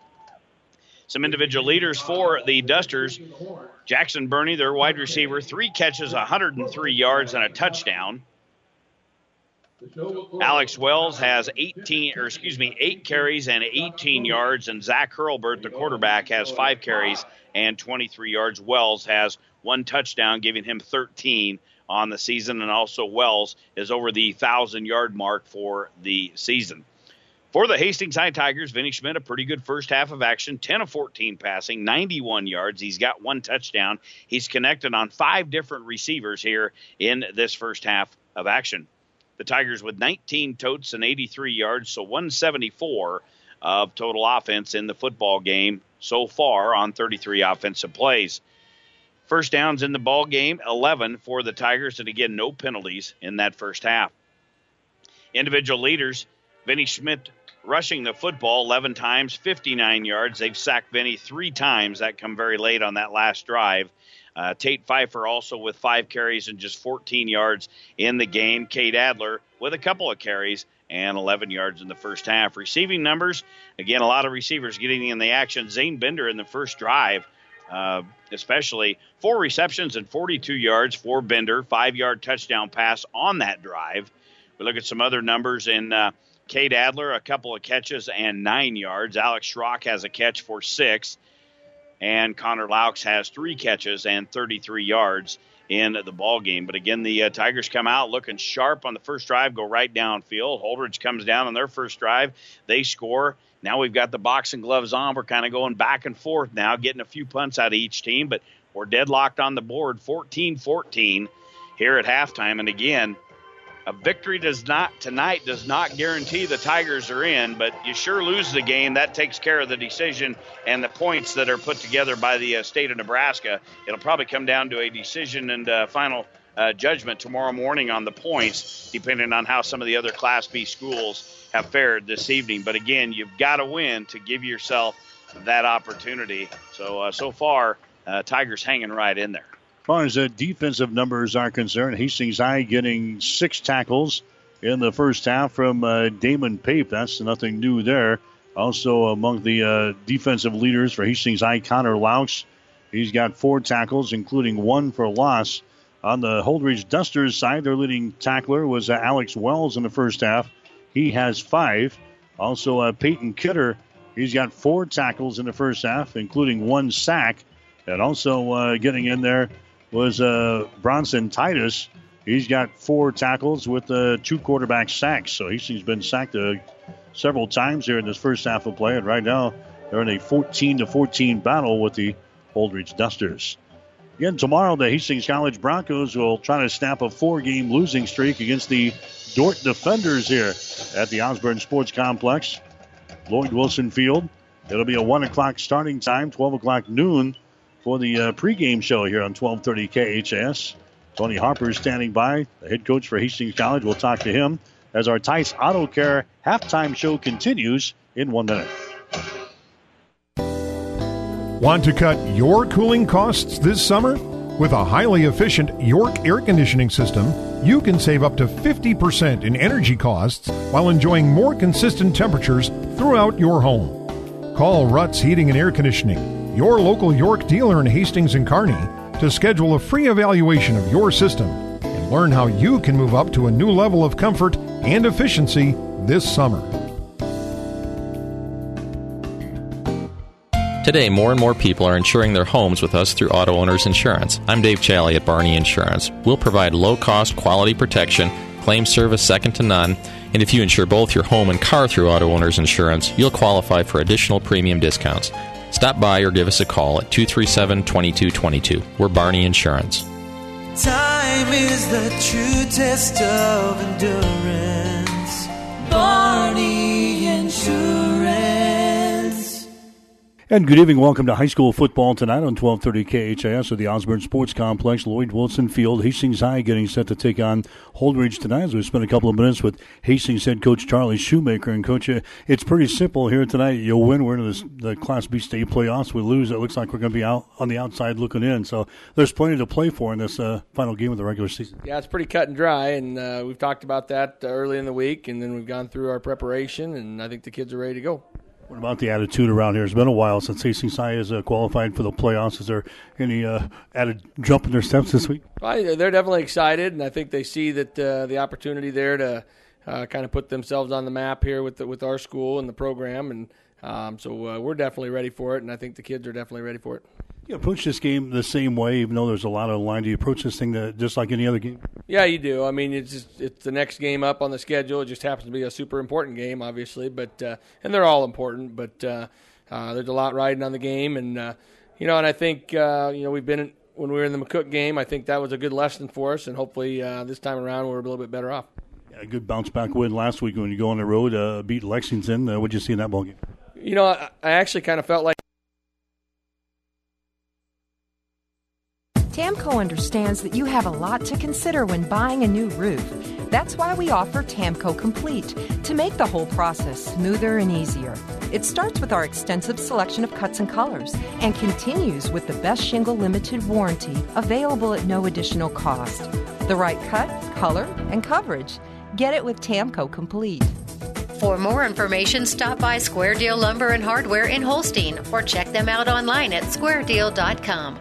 Some individual leaders for the Dusters. Jackson Burney, their wide receiver, three catches, 103 yards, and a touchdown. Alex Wells has 18, or excuse me, eight carries and 18 yards, and Zach Hurlbert, the quarterback, has five carries and 23 yards. Wells has one touchdown, giving him 13 on the season, and also Wells is over the thousand yard mark for the season. For the Hastings High Tigers, Vinny Schmidt, a pretty good first half of action, 10 of 14 passing, 91 yards. He's got one touchdown. He's connected on five different receivers here in this first half of action. The Tigers with 19 totes and 83 yards, so 174 of total offense in the football game so far on 33 offensive plays. First downs in the ball game, 11 for the Tigers, and again, no penalties in that first half. Individual leaders, Vinny Schmidt rushing the football 11 times, 59 yards. They've sacked Vinny three times. That come very late on that last drive. Uh, Tate Pfeiffer also with five carries and just 14 yards in the game. Cade Adler with a couple of carries and 11 yards in the first half. Receiving numbers, again, a lot of receivers getting in the action. Zane Bender in the first drive, uh, especially four receptions and 42 yards for Bender, five yard touchdown pass on that drive. We look at some other numbers in. Uh, Cade Adler, a couple of catches and nine yards. Alex Schrock has a catch for six. And Connor Laux has three catches and 33 yards in the ball game. But again, the uh, Tigers come out looking sharp on the first drive, go right downfield. Holdrege comes down on their first drive. They score. Now we've got the boxing gloves on. We're kind of going back and forth now, getting a few punts out of each team, but we're deadlocked on the board 14 14 here at halftime. And again, a victory does not tonight does not guarantee the Tigers are in, but you sure lose the game. That takes care of the decision and the points that are put together by the uh, state of Nebraska. It'll probably come down to a decision and uh, final uh, judgment tomorrow morning on the points, depending on how some of the other Class B schools have fared this evening. But again, you've got to win to give yourself that opportunity. So uh, so far, uh, Tigers hanging right in there far as the defensive numbers are concerned, Hastings High getting six tackles, in the first half from uh, Damon Pape. That's nothing new there. Also among the uh, defensive leaders for Hastings High, Connor Laux. He's got four tackles, including one for loss. On the Holdrege Dusters side, their leading tackler was uh, Alex Wells in the first half. He has five. Also, uh, Peyton Kidder, he's got four tackles in the first half, including one sack. And also uh, getting in there was uh, Bronson Titus. He's got four tackles with uh, two quarterback sacks. So he's been sacked uh, several times here in this first half of play. And right now, they're in a 14 to 14 battle with the Holdrege Dusters. Again, tomorrow, the Hastings College Broncos will try to snap a four game losing streak against the Dordt Defenders here at the Osborne Sports Complex, Lloyd Wilson Field. It'll be a 1 o'clock starting time, 12 o'clock noon for the uh, pregame show here on 1230 KHS. Tony Harper is standing by, the head coach for Hastings College. We'll talk to him as our Tice Auto Care halftime show continues in one minute. Want to cut your cooling costs this summer? With a highly efficient York air conditioning system, you can save up to 50% in energy costs while enjoying more consistent temperatures throughout your home. Call Ruts Heating and Air Conditioning, your local York dealer in Hastings and Kearney, to schedule a free evaluation of your system and learn how you can move up to a new level of comfort and efficiency this summer. Today, more and more people are insuring their homes with us through Auto Owners Insurance. I'm Dave Challey at Barney Insurance. We'll provide low cost, quality protection, claim service second to none, and if you insure both your home and car through Auto Owners Insurance, you'll qualify for additional premium discounts. Stop by or give us a call at 237 2222. We're Barney Insurance. Time is the true test of endurance. Barney And good evening. Welcome to high school football tonight on 1230 KHAS at the Osborne Sports Complex, Lloyd Wilson Field. Hastings High getting set to take on Holdrege tonight as we spend a couple of minutes with Hastings head coach Charlie Shoemaker. And coach, uh, it's pretty simple here tonight. You'll win. We're in this, the Class B state playoffs. We lose. It looks like we're going to be out on the outside looking in. So there's plenty to play for in this uh, final game of the regular season. Yeah, it's pretty cut and dry. And uh, we've talked about that early in the week. And then we've gone through our preparation. And I think the kids are ready to go. What about the attitude around here? It's been a while since Hastings High has uh, qualified for the playoffs. Is there any uh, added jump in their steps this week? Well, they're definitely excited, and I think they see that uh, the opportunity there to uh, kind of put themselves on the map here with the, with our school and the program, and um, so uh, we're definitely ready for it, and I think the kids are definitely ready for it you approach this game the same way, even though there's a lot of line. Do you approach this thing that, just like any other game? Yeah, you do. I mean, it's just, it's the next game up on the schedule. It just happens to be a super important game, obviously, but uh, and they're all important. But uh, uh, there's a lot riding on the game, and uh, you know, and I think uh, you know we've been in, when we were in the McCook game. I think that was a good lesson for us, and hopefully uh, this time around we're a little bit better off. Yeah, a good bounce back win last week when you go on the road, beat Lexington. what'd you see in that ball game? You know, I, I actually kind of felt like. TAMKO understands that you have a lot to consider when buying a new roof. That's why we offer TAMKO Complete to make the whole process smoother and easier. It starts with our extensive selection of cuts and colors and continues with the best shingle limited warranty available at no additional cost. The right cut, color, and coverage. Get it with TAMKO Complete. For more information, stop by Square Deal Lumber and Hardware in Holstein or check them out online at squaredeal.com.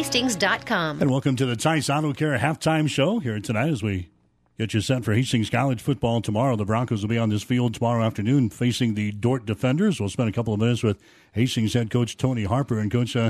And welcome to the Tice Auto Care halftime show here tonight as we get you set for Hastings College football tomorrow. The Broncos will be on this field tomorrow afternoon facing the Dordt Defenders. We'll spend a couple of minutes with Hastings head coach Tony Harper. And, Coach, uh,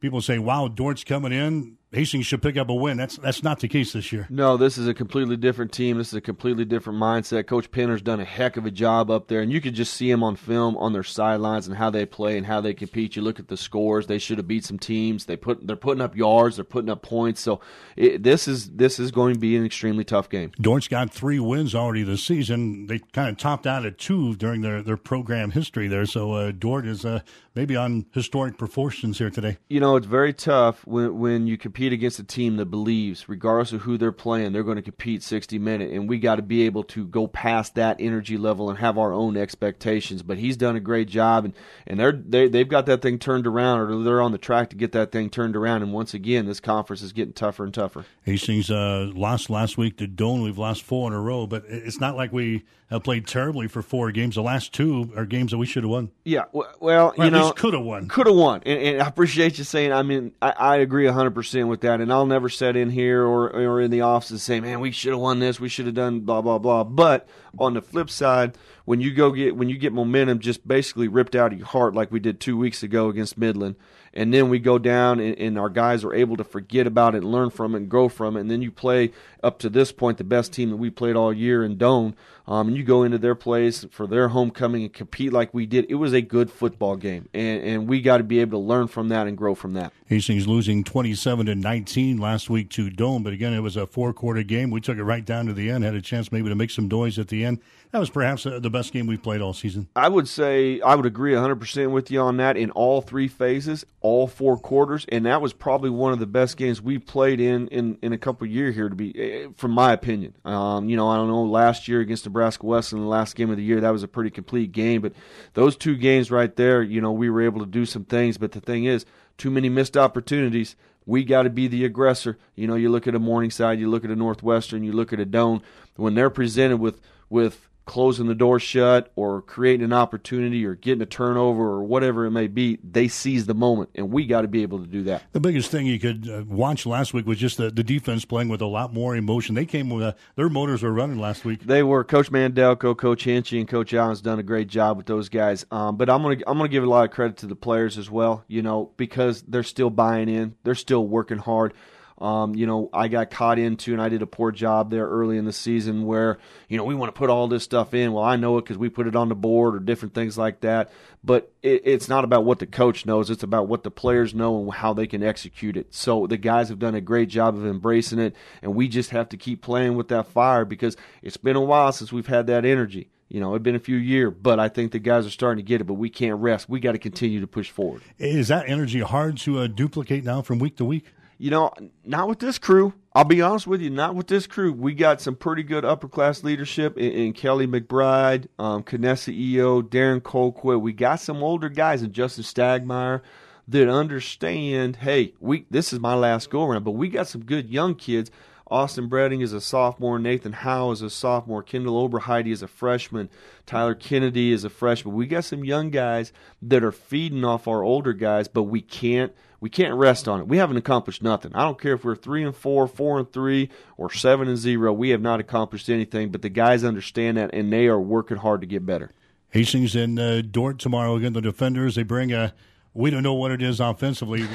people say, wow, Dordt's coming in. Hastings should pick up a win. That's that's not the case this year. No, this is a completely different team. This is a completely different mindset. Coach Penner's done a heck of a job up there, and you could just see him on film on their sidelines and how they play and how they compete. You look at the scores; they should have beat some teams. They put they're putting up yards, they're putting up points. So it, this is this is going to be an extremely tough game. Dordt's got three wins already this season. They kind of topped out at two during their, their program history there. So uh, Dort is uh, maybe on historic proportions here today. You know, it's very tough when when you compete against a team that believes, regardless of who they're playing, they're going to compete 60 minutes, and we got to be able to go past that energy level and have our own expectations. But he's done a great job, and and they're they, they've got that thing turned around, or they're on the track to get that thing turned around. And once again, this conference is getting tougher and tougher. Hastings uh, lost last week to Doane. We've lost four in a row, but it's not like we have played terribly for four games. The last two are games that we should have won. Yeah, well, or you know, could have won. Could have won, and, and, I appreciate you saying. I mean, I, I agree hundred percent with that, and I'll never sit in here or or in the office and say, "Man, we should have won this. We should have done blah blah blah." But on the flip side, when you go get when you get momentum just basically ripped out of your heart like we did two weeks ago against Midland, and then we go down and, and, our guys are able to forget about it learn from it and grow from it, and then you play up to this point the best team that we played all year in Doane, um, and you go into their place for their homecoming and compete like we did. It was a good football game, and, and we got to be able to learn from that and grow from that. Hastings losing 27 to 19 last week to Doane, but again, it was a four quarter game. We took it right down to the end, had a chance maybe to make some noise at the end. That was perhaps uh, the best game we've played all season. I would say I would agree 100% with you on that in all three phases, all four quarters, and that was probably one of the best games we played in in, in a couple years here to be, from my opinion. Um, you know, I don't know, last year against Nebraska Wesleyan, the last game of the year, that was a pretty complete game, but those two games right there, you know, we were able to do some things, but the thing is, too many missed opportunities. We got to be the aggressor. You know, you look at a Morningside, you look at a Northwestern, you look at a Doane. When they're presented with with closing the door shut or creating an opportunity or getting a turnover or whatever it may be, they seize the moment, and we got to be able to do that. The biggest thing you could uh, watch last week was just the, the defense playing with a lot more emotion. They came with a, their motors were running last week. They were. Coach Mandelko, Coach Hinchy, and Coach Allen's done a great job with those guys. Um, but I'm gonna I'm gonna give a lot of credit to the players as well. You know because they're still buying in, they're still working hard. Um, you know, I got caught into, and I did a poor job there early in the season where, you know, we want to put all this stuff in. Well, I know it because we put it on the board or different things like that. But it, it's not about what the coach knows, it's about what the players know and how they can execute it. So the guys have done a great job of embracing it, and we just have to keep playing with that fire because it's been a while since we've had that energy. You know, it's been a few years, but I think the guys are starting to get it. But we can't rest. We got to continue to push forward. Is that energy hard to uh, duplicate now from week to week? You know, not with this crew. I'll be honest with you, not with this crew. We got some pretty good upper class leadership in, in Kelly McBride, um, Knessa EO, Darren Colquitt. We got some older guys in Justin Stagmeyer that understand, hey, we this is my last go around, but we got some good young kids. Austin Bredding is a sophomore. Nathan Howe is a sophomore. Kendall Oberheide is a freshman. Tyler Kennedy is a freshman. We got some young guys that are feeding off our older guys, but we can't – we can't rest on it. We haven't accomplished nothing. I don't care if we're three and four, four and three, or seven and zero. We have not accomplished anything. But the guys understand that, and they are working hard to get better. Hastings and uh, Dordt tomorrow again. The defenders they bring a we don't know what it is offensively.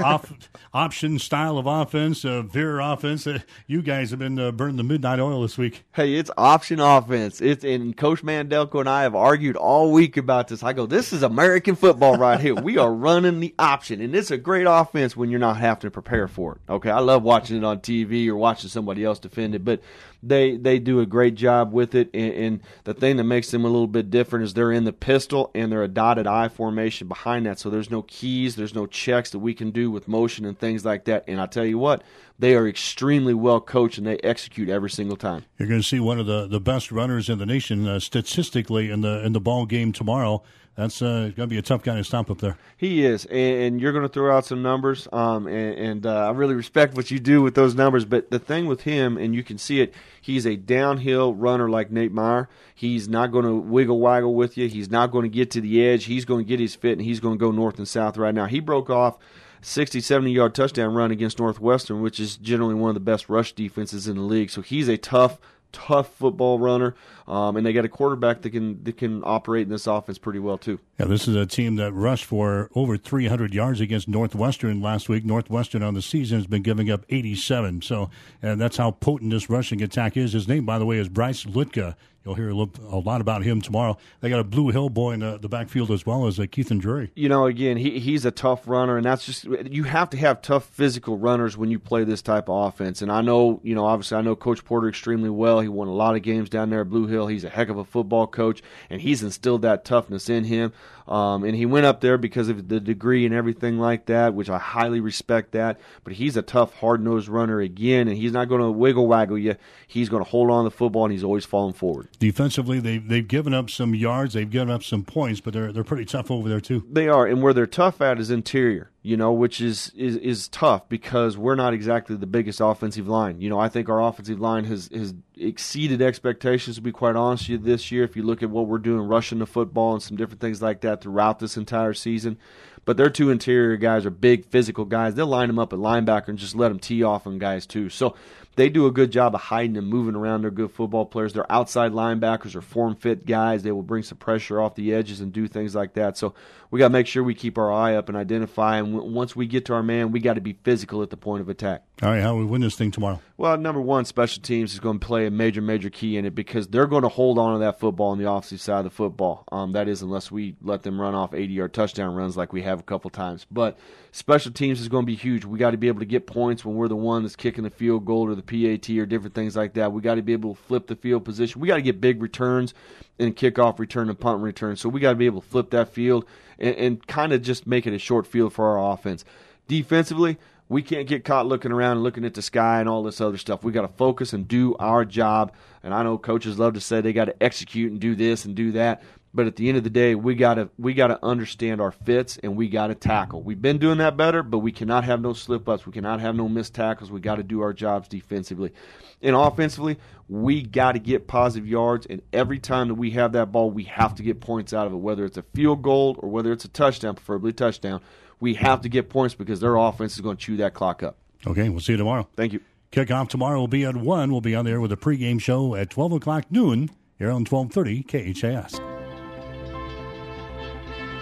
Off, option style of offense, uh, veer offense. Uh, you guys have been uh, burning the midnight oil this week. Hey, it's option offense. It's and Coach Mandelko and I have argued all week about this. I go, this is American football right here. we are running the option, and it's a great offense when you're not having to prepare for it. Okay, I love watching it on TV or watching somebody else defend it, but they they do a great job with it. And, and, the thing that makes them a little bit different is they're in the pistol and they're a dotted I formation behind that. So there's no keys, there's no checks that we can do with motion and things like that. And I tell you what, they are extremely well coached and they execute every single time. You're going to see one of the, the best runners in the nation uh, statistically in the in the ball game tomorrow that's uh, going to be a tough guy to stop up there. He is, and, you're going to throw out some numbers. Um, and, and uh, I really respect what you do with those numbers. But the thing with him, and you can see it, he's a downhill runner like Nate Meyer. He's not going to wiggle waggle with you. He's not going to get to the edge. He's going to get his fit, and he's going to go north and south right now. He broke off. 60, 70 yard touchdown run against Northwestern, which is generally one of the best rush defenses in the league. So he's a tough, tough football runner, um, and they got a quarterback that can that can operate in this offense pretty well too. Yeah, this is a team that rushed for over 300 yards against Northwestern last week. Northwestern on the season has been giving up 87. So, and that's how potent this rushing attack is. His name, by the way, is Bryce Litka. You'll hear a, little, a lot about him tomorrow. They got a Blue Hill boy in the, the backfield as well as uh, Keithan Drury. You know, again, he he's a tough runner, and that's just you have to have tough physical runners when you play this type of offense. And I know, you know, obviously I know Coach Porter extremely well. He won a lot of games down there at Blue Hill. He's a heck of a football coach, and he's instilled that toughness in him. Um, and he went up there because of the degree and everything like that, which I highly respect that. But he's a tough, hard nosed runner again, and he's not going to wiggle waggle you. He's going to hold on to the football, and he's always falling forward. Defensively, they've they've given up some yards, they've given up some points, but they're they're pretty tough over there too. They are, and where they're tough at is interior you know, which is, is is tough because we're not exactly the biggest offensive line. You know, I think our offensive line has has exceeded expectations to be quite honest with you this year. If you look at what we're doing rushing the football and some different things like that throughout this entire season, but their two interior guys are big physical guys. They'll line them up at linebacker and just let them tee off on guys too. So they do a good job of hiding and moving around. They're good football players. They're outside linebackers or form fit guys. They will bring some pressure off the edges and do things like that. So we got to make sure we keep our eye up and identify. And w- once we get to our man, we got to be physical at the point of attack. All right, how we win this thing tomorrow? Well, number one, special teams is going to play a major, major key in it because they're going to hold on to that football on the offensive side of the football. Um, that is, unless we let them run off 80 yard touchdown runs like we have a couple times. But special teams is going to be huge. We got to be able to get points when we're the one that's kicking the field goal or the PAT or different things like that. We got to be able to flip the field position. We got to get big returns and kickoff return and punt return. So we got to be able to flip that field and, and kind of just make it a short field for our offense. Defensively, we can't get caught looking around and looking at the sky and all this other stuff. We got to focus and do our job. And I know coaches love to say they got to execute and do this and do that. But at the end of the day, we gotta we gotta understand our fits and we gotta tackle. We've been doing that better, but we cannot have no slip ups. We cannot have no missed tackles. We got to do our jobs defensively, and offensively, we got to get positive yards. And every time that we have that ball, we have to get points out of it, whether it's a field goal or whether it's a touchdown, preferably touchdown. We have to get points because their offense is going to chew that clock up. Okay, we'll see you tomorrow. Thank you. Kickoff tomorrow will be at one. We'll be on there with a pregame show at twelve o'clock noon here on twelve thirty KHAS.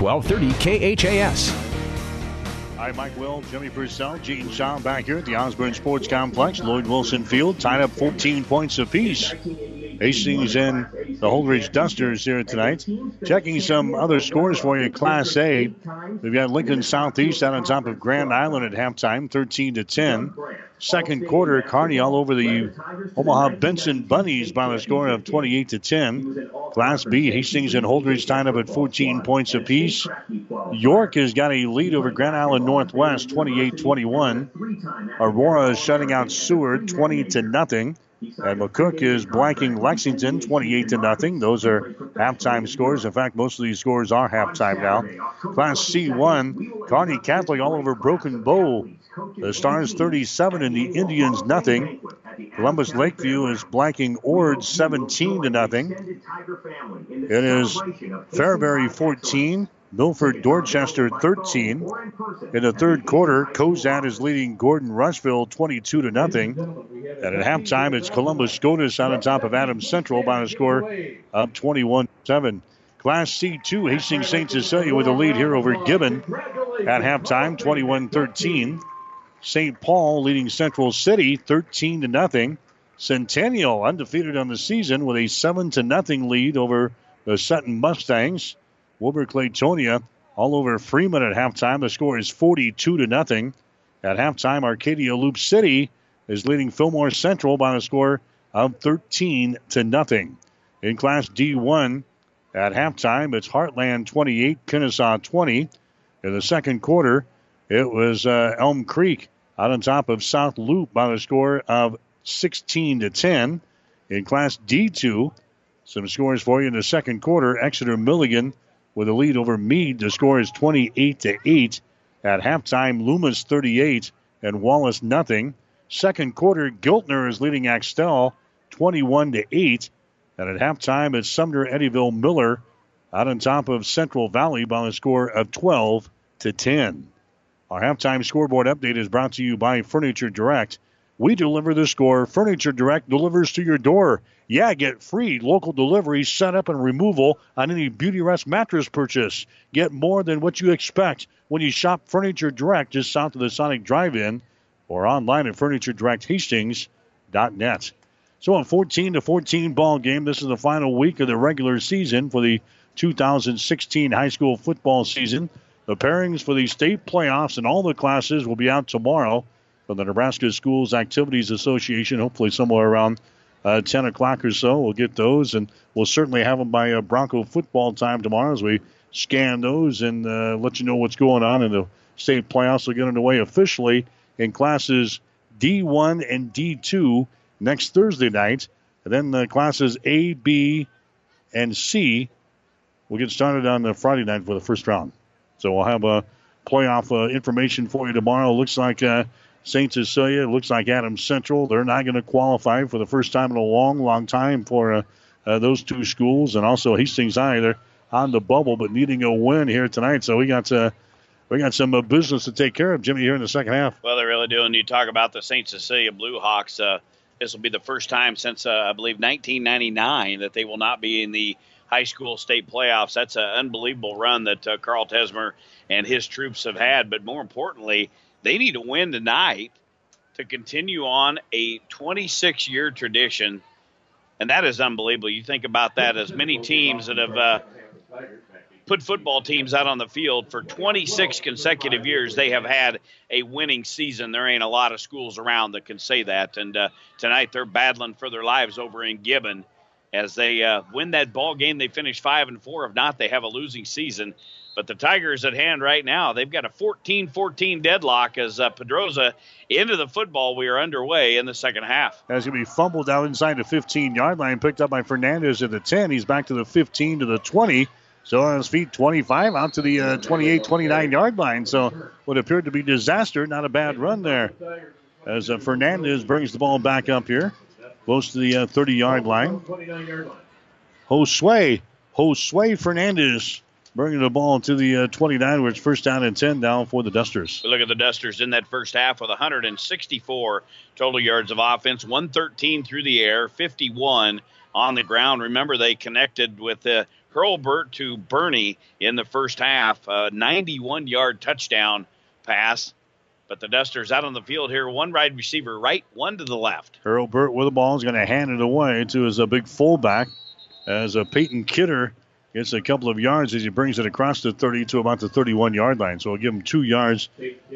1230 KHAS. Hi, Mike Will, Jimmy Purcell, Gene Shaw back here at the Osborne Sports Complex, Lloyd Wilson Field, tied up 14 points apiece. Hastings and the Holdrege Dusters here tonight. Checking some other scores for you, Class A. We've got Lincoln Southeast out on top of Grand Island at halftime, 13 to 10. Second quarter, Kearney all over the Omaha Benson Bunnies by the score of 28 to 10. Class B, Hastings and Holdrege tied up at 14 points apiece. York has got a lead over Grand Island Northwest, 28-21. Aurora is shutting out Seward, 20 to nothing. And McCook is blanking Lexington 28 to nothing. Those are halftime scores. In fact, most of these scores are halftime now. Class C1, Kearney Catholic all over Broken Bow. The Stars 37 and the Indians nothing. Columbus Lakeview is blanking Ord 17 to nothing. It is Fairbury 14, Milford Dorchester 13. In the third quarter, Cozad is leading Gordon Rushville 22 to nothing. And at halftime, it's Columbus SCOTUS on top of Adams Central by a score of 21 7. Class C2, Hastings St. Cecilia with a lead here over Gibbon at halftime, 21 13. St. Paul leading Central City 13 to nothing. Centennial undefeated on the season with a seven to nothing lead over the Sutton Mustangs. Wilber Clatonia all over Freeman at halftime. The score is 42 to nothing. At halftime, Arcadia Loop City is leading Fillmore Central by a score of 13 to nothing. In Class D1, at halftime, it's Heartland 28, Kenesaw 20. In the second quarter, it was uh, Elm Creek out on top of South Loop by the score of 16 to 10. In Class D2, some scores for you in the second quarter. Exeter Milligan with a lead over Mead. The score is 28 to 8. At halftime, Loomis 38 and Wallace nothing. Second quarter, Giltner is leading Axtell 21 to 8. And at halftime, it's Sumner Eddyville Miller out on top of Central Valley by a score of 12 to 10. Our halftime scoreboard update is brought to you by Furniture Direct. We deliver the score. Furniture Direct delivers to your door. Yeah, get free local delivery, setup, and removal on any Beautyrest mattress purchase. Get more than what you expect when you shop Furniture Direct just south of the Sonic Drive-In or online at FurnitureDirectHastings.net. So a 14 to 14 ball game. This is the final week of the regular season for the 2016 high school football season. The pairings for the state playoffs and all the classes will be out tomorrow from the Nebraska Schools Activities Association. Hopefully somewhere around uh, 10 o'clock or so. We'll get those, and we'll certainly have them by uh, Bronco football time tomorrow as we scan those and uh, let you know what's going on in the state playoffs. Will get underway officially in classes D1 and D2 next Thursday night. And then the classes A, B, and C will get started on the Friday night for the first round. So we'll have a playoff uh, information for you tomorrow. Looks like uh, St. Cecilia, it looks like Adams Central. They're not going to qualify for the first time in a long, long time for uh, uh, those two schools. And also Hastings High, they're on the bubble, but needing a win here tonight. So we got uh, we got some uh, business to take care of, Jimmy, here in the second half. Well, they really do. And you talk about the St. Cecilia Blue Hawks. Uh, this will be the first time since, uh, I believe, 1999 that they will not be in the high school state playoffs. That's an unbelievable run that Carl Tesmer and his troops have had. But more importantly, they need to win tonight to continue on a 26 year tradition. And that is unbelievable. You think about that as many teams that have uh, put football teams out on the field for 26 consecutive years. They have had a winning season. There ain't a lot of schools around that can say that. And uh, tonight they're battling for their lives over in Gibbon as they uh, win that ball game. They finish five and four. If not, they have a losing season. But the Tigers at hand right now, they've got a 14-14 deadlock as uh, Pedrosa into the football. We are underway in the second half. As to be fumbled out inside the 15-yard line, picked up by Fernandez at the 10. He's back to the 15 to the 20. So on his feet, 25 out to the uh, 28, 29 yard line. So what appeared to be disaster, not a bad run there. As uh, Fernandez brings the ball back up here, close to the 30 uh, yard line. Josue, Josue Fernandez bringing the ball to the uh, 29, where it's first down and 10 down for the Dusters. look at the Dusters in that first half with 164 total yards of offense, 113 through the air, 51 on the ground. Remember, they connected with the Hurlbert to Burney in the first half, a 91 yard touchdown pass. But the Dusters out on the field here, one wide receiver right, one to the left. Hurlbert with the ball is going to hand it away to his a big fullback as a Peyton Kidder gets a couple of yards as he brings it across the 30 to about the 31 yard line. So we'll give him two yards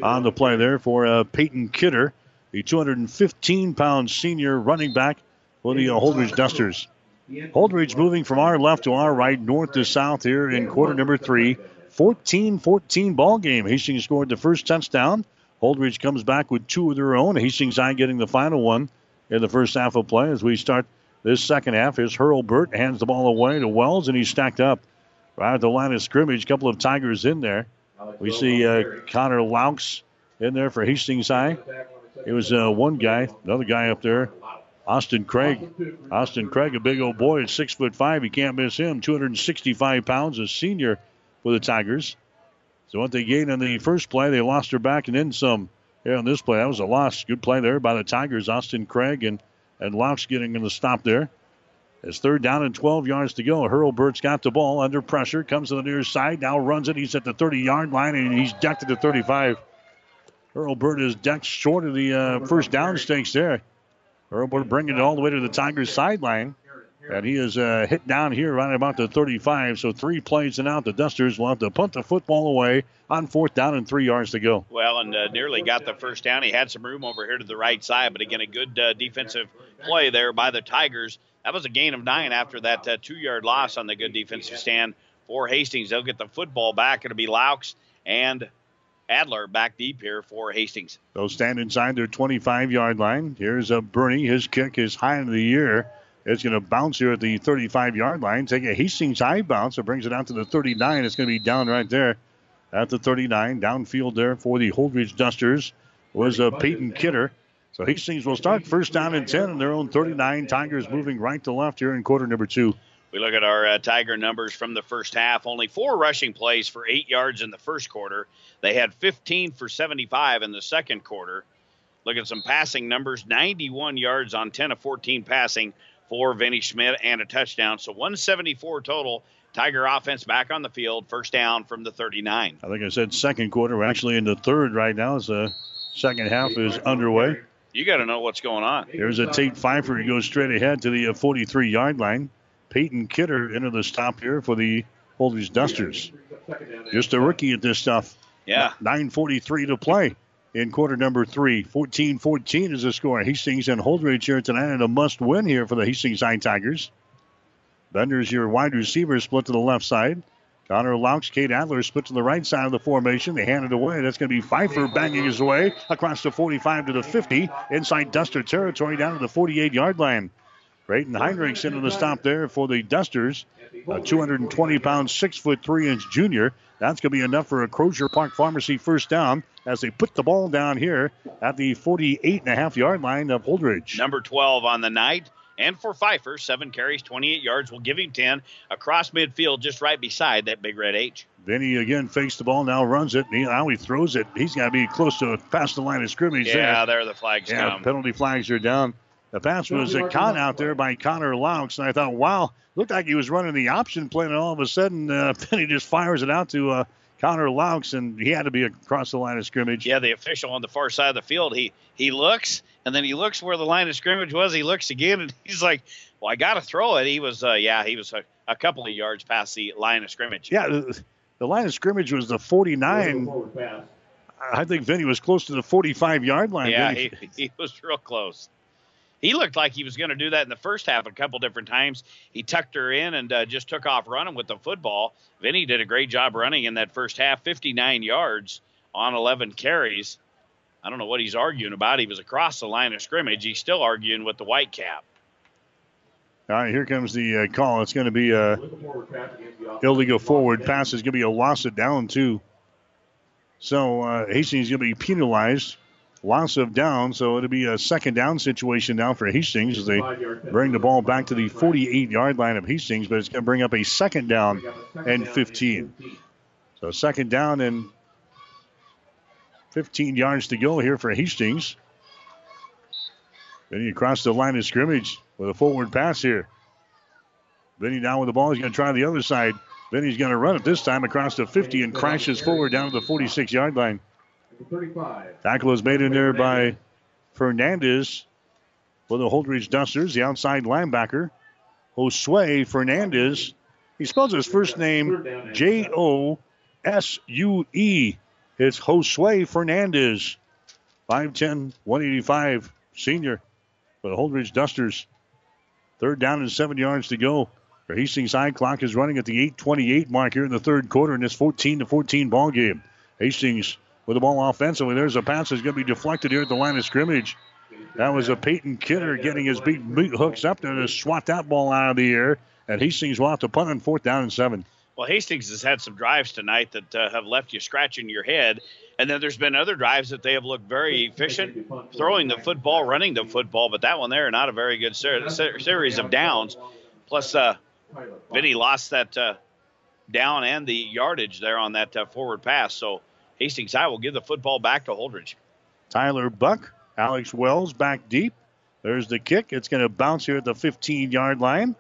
on the play there for uh, Peyton Kidder, the 215 pound senior running back for the uh, Holdrege Dusters. Holdrege moving from our left to our right, north to south here in quarter number three. 14 14 ball game. Hastings scored the first touchdown. Holdrege comes back with two of their own. Hastings High getting the final one in the first half of play as we start this second half. Here's Hurlbert hands the ball away to Wells, and he's stacked up right at the line of scrimmage. A couple of Tigers in there. We see uh, Connor Laux in there for Hastings High. It was uh, one guy, another guy up there Austin Craig. Austin Craig, a big old boy at six foot five. You can't miss him. 265 pounds, a senior for the Tigers. So what they gained on the first play, they lost her back and then some. Here on this play, that was a loss. Good play there by the Tigers. Austin Craig and and Laux getting in the stop there. It's third down and 12 yards to go. Hurlbert's got the ball under pressure, comes to the near side, now runs it. He's at the 30 yard line and he's decked at the 35. Hurlbert is decked short of the uh, first down stakes there. Hurlbert bringing it all the way to the Tigers sideline. And he is uh, hit down here right about the 35. So three plays and out. The Dusters will have to punt the football away on fourth down and three yards to go. Well, and uh, nearly got the first down. He had some room over here to the right side, but again, a good uh, defensive play there by the Tigers. That was a gain of nine after that uh, two yard loss on the good defensive stand for Hastings. They'll get the football back. It'll be Laux and Adler back deep here for Hastings. They'll stand inside their 25 yard line. Here's a Burney. His kick is high in the year. It's going to bounce here at the 35 yard line. Take a Hastings high bounce. It brings it out to the 39. It's going to be down right there at the 39. Downfield there for the Holdrege Dusters was uh, Peyton Kidder. So Hastings will start first down and 10 in their own 39. Tigers moving right to left here in quarter number two. We look at our uh, Tiger numbers from the first half. Only four rushing plays for eight yards in the first quarter. They had 15 for 75 in the second quarter. Look at some passing numbers 91 yards on 10 of 14 passing for Vinny Schmidt and a touchdown. So 174 total. Tiger offense back on the field, first down from the 39. I think I said second quarter. We're actually in the third right now as the second half is underway. You got to know what's going on. Here's a Tate Pfeiffer. He goes straight ahead to the uh, 43 yard line. Peyton Kidder into the stop here for the Holdrege Dusters. Just a rookie at this stuff. Yeah. 9.43 to play in quarter number three. 14 14 is the score. Hastings and Holdrege here tonight, and a must win here for the Hastings High Tigers. Bender's your wide receiver split to the left side. Connor Laux, Cade Adler split to the right side of the formation. They hand it away. That's going to be Pfeiffer banging his way across the 45 to the 50, inside Duster territory down to the 48 yard line. Brayton Heinrichs into the stop there for the Dusters. A 220 pound, six foot three inch junior. That's going to be enough for a Crozier Park Pharmacy first down as they put the ball down here at the 48 and a half yard line of Holdrege. Number 12 on the night. And for Pfeiffer, seven carries, 28 yards. We'll give him 10 across midfield, just right beside that big red H. He again fakes the ball, now runs it. Now he throws it. He's got to be close to past the line of scrimmage yeah, there. there the flags yeah, come. penalty flags are down. The pass was a con out there by Connor Laux, and I thought, wow, looked like he was running the option play, and all of a sudden, uh, he just fires it out to uh, Connor Laux, and he had to be across the line of scrimmage. Yeah, the official on the far side of the field, he he looks, and then he looks where the line of scrimmage was. He looks again, and he's like, "Well, I got to throw it." He was, uh, yeah, he was a, a, couple of yards past the line of scrimmage. Yeah, the, the line of scrimmage was the 49. I think Vinny was close to the 45 yard line. Yeah, he, he was real close. He looked like he was going to do that in the first half a couple different times. He tucked her in and uh, just took off running with the football. Vinny did a great job running in that first half, 59 yards on 11 carries. I don't know what he's arguing about. He was across the line of scrimmage. He's still arguing with the white cap. All right, here comes the uh, call. It's going to be a illegal forward pass. It's going to be a loss of down too. So uh, Hastings is going to be penalized loss of down, so it'll be a second down situation now for Hastings as they bring the ball back to the 48 yard line of Hastings, but it's going to bring up a second down and 15. So second down and 15 yards to go here for Hastings. He across the line of scrimmage with a forward pass here. Vinny down with the ball. He's going to try the other side. He's going to run it this time across the 50 and crashes forward down to the 46 yard line. 35. Tackle is made in there by Fernandez for the Holdrege Dusters, the outside linebacker. Josue Fernandez. He spells his first name J O S U E. It's Josue Fernandez. 5'10, 185 senior for the Holdrege Dusters. Third down and seven yards to go. For Hastings High clock is running at the 828 mark here in the third quarter in this 14 to 14 ball game. Hastings with the ball offensively. There's a pass that's going to be deflected here at the line of scrimmage. That was a Peyton Kidder getting his big boot hooks up there to swat that ball out of the air. And Hastings will have to punt on fourth down and seven. Well, Hastings has had some drives tonight that uh, have left you scratching your head. And then there's been other drives that they have looked very efficient, throwing the football, running the football. But that one there, not a very good ser- ser- series of downs. Plus, uh, Vinny lost that uh, down and the yardage there on that uh, forward pass. So Hastings High will give the football back to Holdrege. Tyler Buck, Alex Wells back deep. There's the kick. It's going to bounce here at the 15 yard line.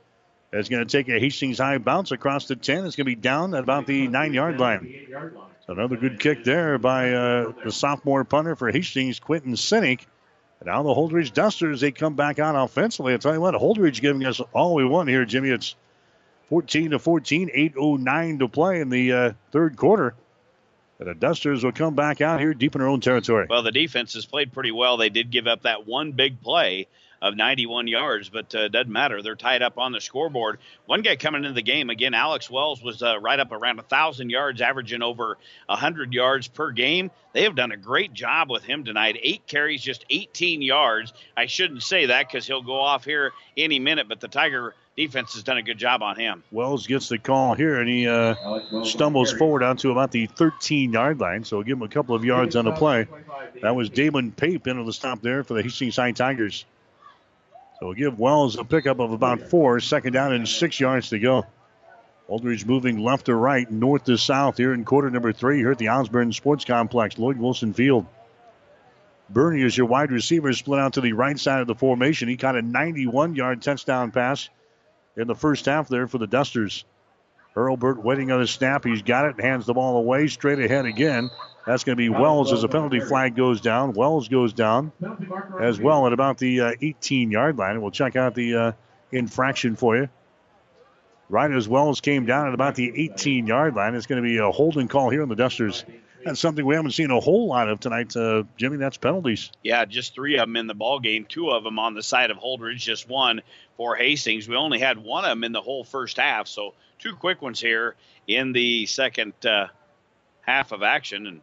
It's going to take a Hastings High bounce across the 10. It's going to be down at about the 9 yard line. Another good kick there by uh, the sophomore punter for Hastings, Quentin Sinek. And now the Holdrege Dusters, they come back on offensively. I tell you what, Holdrege giving us all we want here, Jimmy. It's 14 to 14, 8.09 to play in the uh, third quarter. And the Dusters will come back out here deep in their own territory. Well, the defense has played pretty well. They did give up that one big play of 91 yards, but uh, doesn't matter. They're tied up on the scoreboard. One guy coming into the game again, Alex Wells was uh, right up around a thousand yards, averaging over hundred yards per game. They have done a great job with him tonight. Eight carries, just 18 yards. I shouldn't say that because he'll go off here any minute, but the Tiger defense has done a good job on him. Wells gets the call here, and he uh, stumbles forward onto to about the 13 yard line. So we'll give him a couple of yards on the play. That was Damon Pape into the stop there for the Hastings High Tigers. So we'll give Wells a pickup of about four, second down and six yards to go. Holdrege moving left to right, north to south here in quarter number three here at the Osborne Sports Complex, Lloyd Wilson Field. Burney is your wide receiver, split out to the right side of the formation. He caught a 91 yard touchdown pass in the first half there for the Dusters. Hurlbert waiting on his snap. He's got it, hands the ball away, straight ahead again. That's going to be Wells as a penalty flag goes down. Wells goes down as well at about the uh, 18 yard line. We'll check out the uh, infraction for you. Right as Wells came down at about the 18 yard line. It's going to be a holding call here on the Dusters. That's something we haven't seen a whole lot of tonight, uh, Jimmy. That's penalties. Yeah, just three of them in the ball game. Two of them on the side of Holdrege, just one for Hastings. We only had one of them in the whole first half, so two quick ones here in the second uh, half of action. And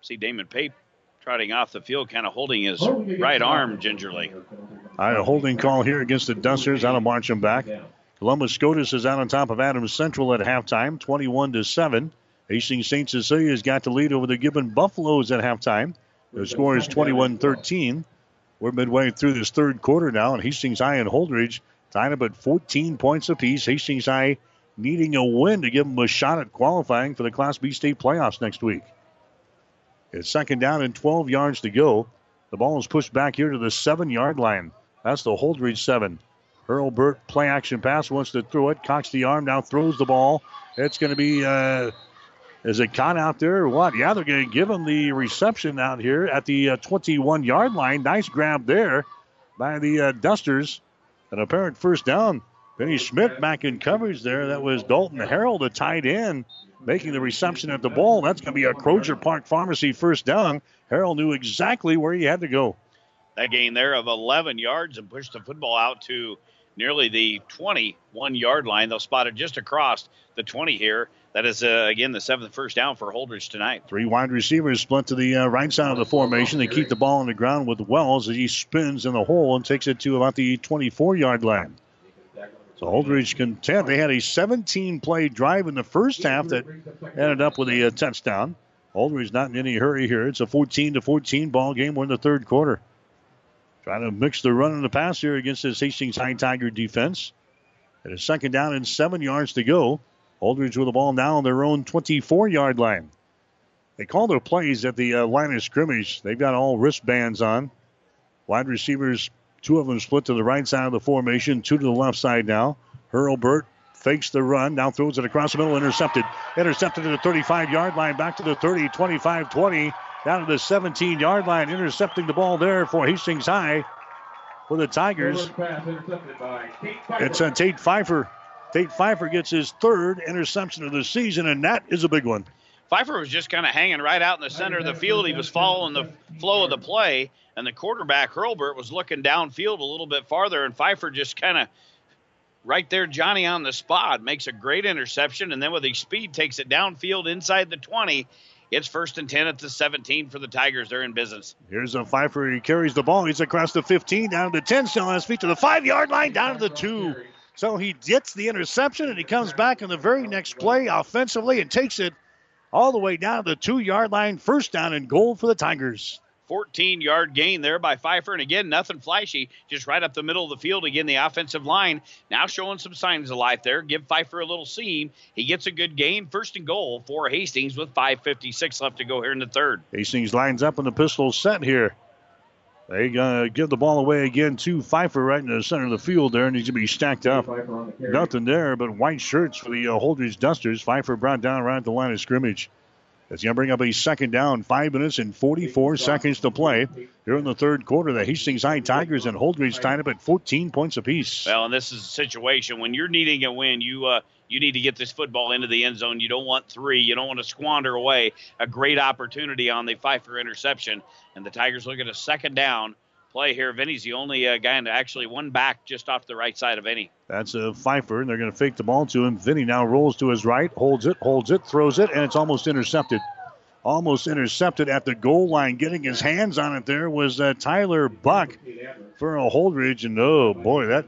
see Damon Pape trotting off the field, kind of holding his right arm gingerly. All right, a holding call here against the Dusters. That'll march them back. Columbus Scotus is out on top of Adams Central at halftime, 21 to 7. Hastings St. Cecilia's got the lead over the Gibbon Buffaloes at halftime. Their score is 21 13. We're midway through this third quarter now, and Hastings High and Holdrege tied up at 14 points apiece. Hastings High needing a win to give them a shot at qualifying for the Class B state playoffs next week. It's second down and 12 yards to go. The ball is pushed back here to the seven yard line. That's the Holdrege seven. Hurlbert play action pass wants to throw it. Cocks the arm now, throws the ball. It's going to be, uh, is it caught out there or what? Yeah, they're going to give him the reception out here at the uh, 21 yard line. Nice grab there by the uh, Dusters. An apparent first down. Vinny Schmidt back in coverage there. That was Dalton Harold, a tight end, making the reception at the ball. That's going to be a Crozier Park Pharmacy first down. Harold knew exactly where he had to go. That gain there of 11 yards and pushed the football out to nearly the 21 yard line. They'll spot it just across the 20 here. That is, uh, again, the seventh first down for Holdrege tonight. Three wide receivers split to the uh, right side of the formation. They keep the ball on the ground with Wells as he spins in the hole and takes it to about the 24 yard line. So Holdrege content. They had a 17 play drive in the first half that ended up with a, uh, touchdown. Holdrege not in any hurry here. It's a 14 to 14 ball game. We're in the third quarter. Trying to mix the run and the pass here against this Hastings High Tiger defense. It is second down and seven yards to go. Holdrege with the ball now on their own 24 yard line. They call their plays at the uh, line of scrimmage. They've got all wristbands on. Wide receivers, two of them split to the right side of the formation, two to the left side now. Hurlbert fakes the run, now throws it across the middle, intercepted. Intercepted at the 35 yard line, back to the 30, 25 20, down to the 17 yard line, intercepting the ball there for Hastings High for the Tigers. It's uh, Tate Pfeiffer. Tate Pfeiffer gets his third interception of the season, and that is a big one. Pfeiffer was just kind of hanging right out in the center of the field. He was following the flow of the play, and the quarterback, Hurlbert, was looking downfield a little bit farther, and Pfeiffer just kind of right there, Johnny on the spot, makes a great interception, and then with his speed takes it downfield inside the 20. It's first and 10 at the 17 for the Tigers. They're in business. Here's a Pfeiffer. He carries the ball. He's across the 15, down to the 10, still on his feet to the five yard line, down to the two. So he gets the interception and he comes back in the very next play offensively and takes it all the way down to the two yard line. First down and goal for the Tigers. 14 yard gain there by Pfeiffer. And again, nothing flashy, just right up the middle of the field. Again, the offensive line now showing some signs of life there. Give Pfeiffer a little seam. He gets a good gain. First and goal for Hastings with 5.56 left to go here in the third. Hastings lines up in the pistol set here. They uh, give the ball away again to Pfeiffer right in the center of the field there, and he's going to be stacked up. Nothing there but white shirts for the uh, Holdrege Dusters. Pfeiffer brought down right at the line of scrimmage. It's going to bring up a second down, five minutes and 44 seconds to play. Here in the third quarter, the Hastings High Tigers and Holdrege tied up at 14 points apiece. Well, and this is a situation when you're needing a win, you uh, you need to get this football into the end zone. You don't want three. You don't want to squander away a great opportunity on the Pfeiffer interception. And the Tigers look at a second down play here. Vinny's the only uh, guy to actually one back just off the right side of Vinny. That's a Pfeiffer, and they're going to fake the ball to him. Vinny now rolls to his right, holds it, holds it, throws it, and it's almost intercepted. Almost intercepted at the goal line. Getting his hands on it there was uh, Tyler Buck for a Holdrege, and oh boy, that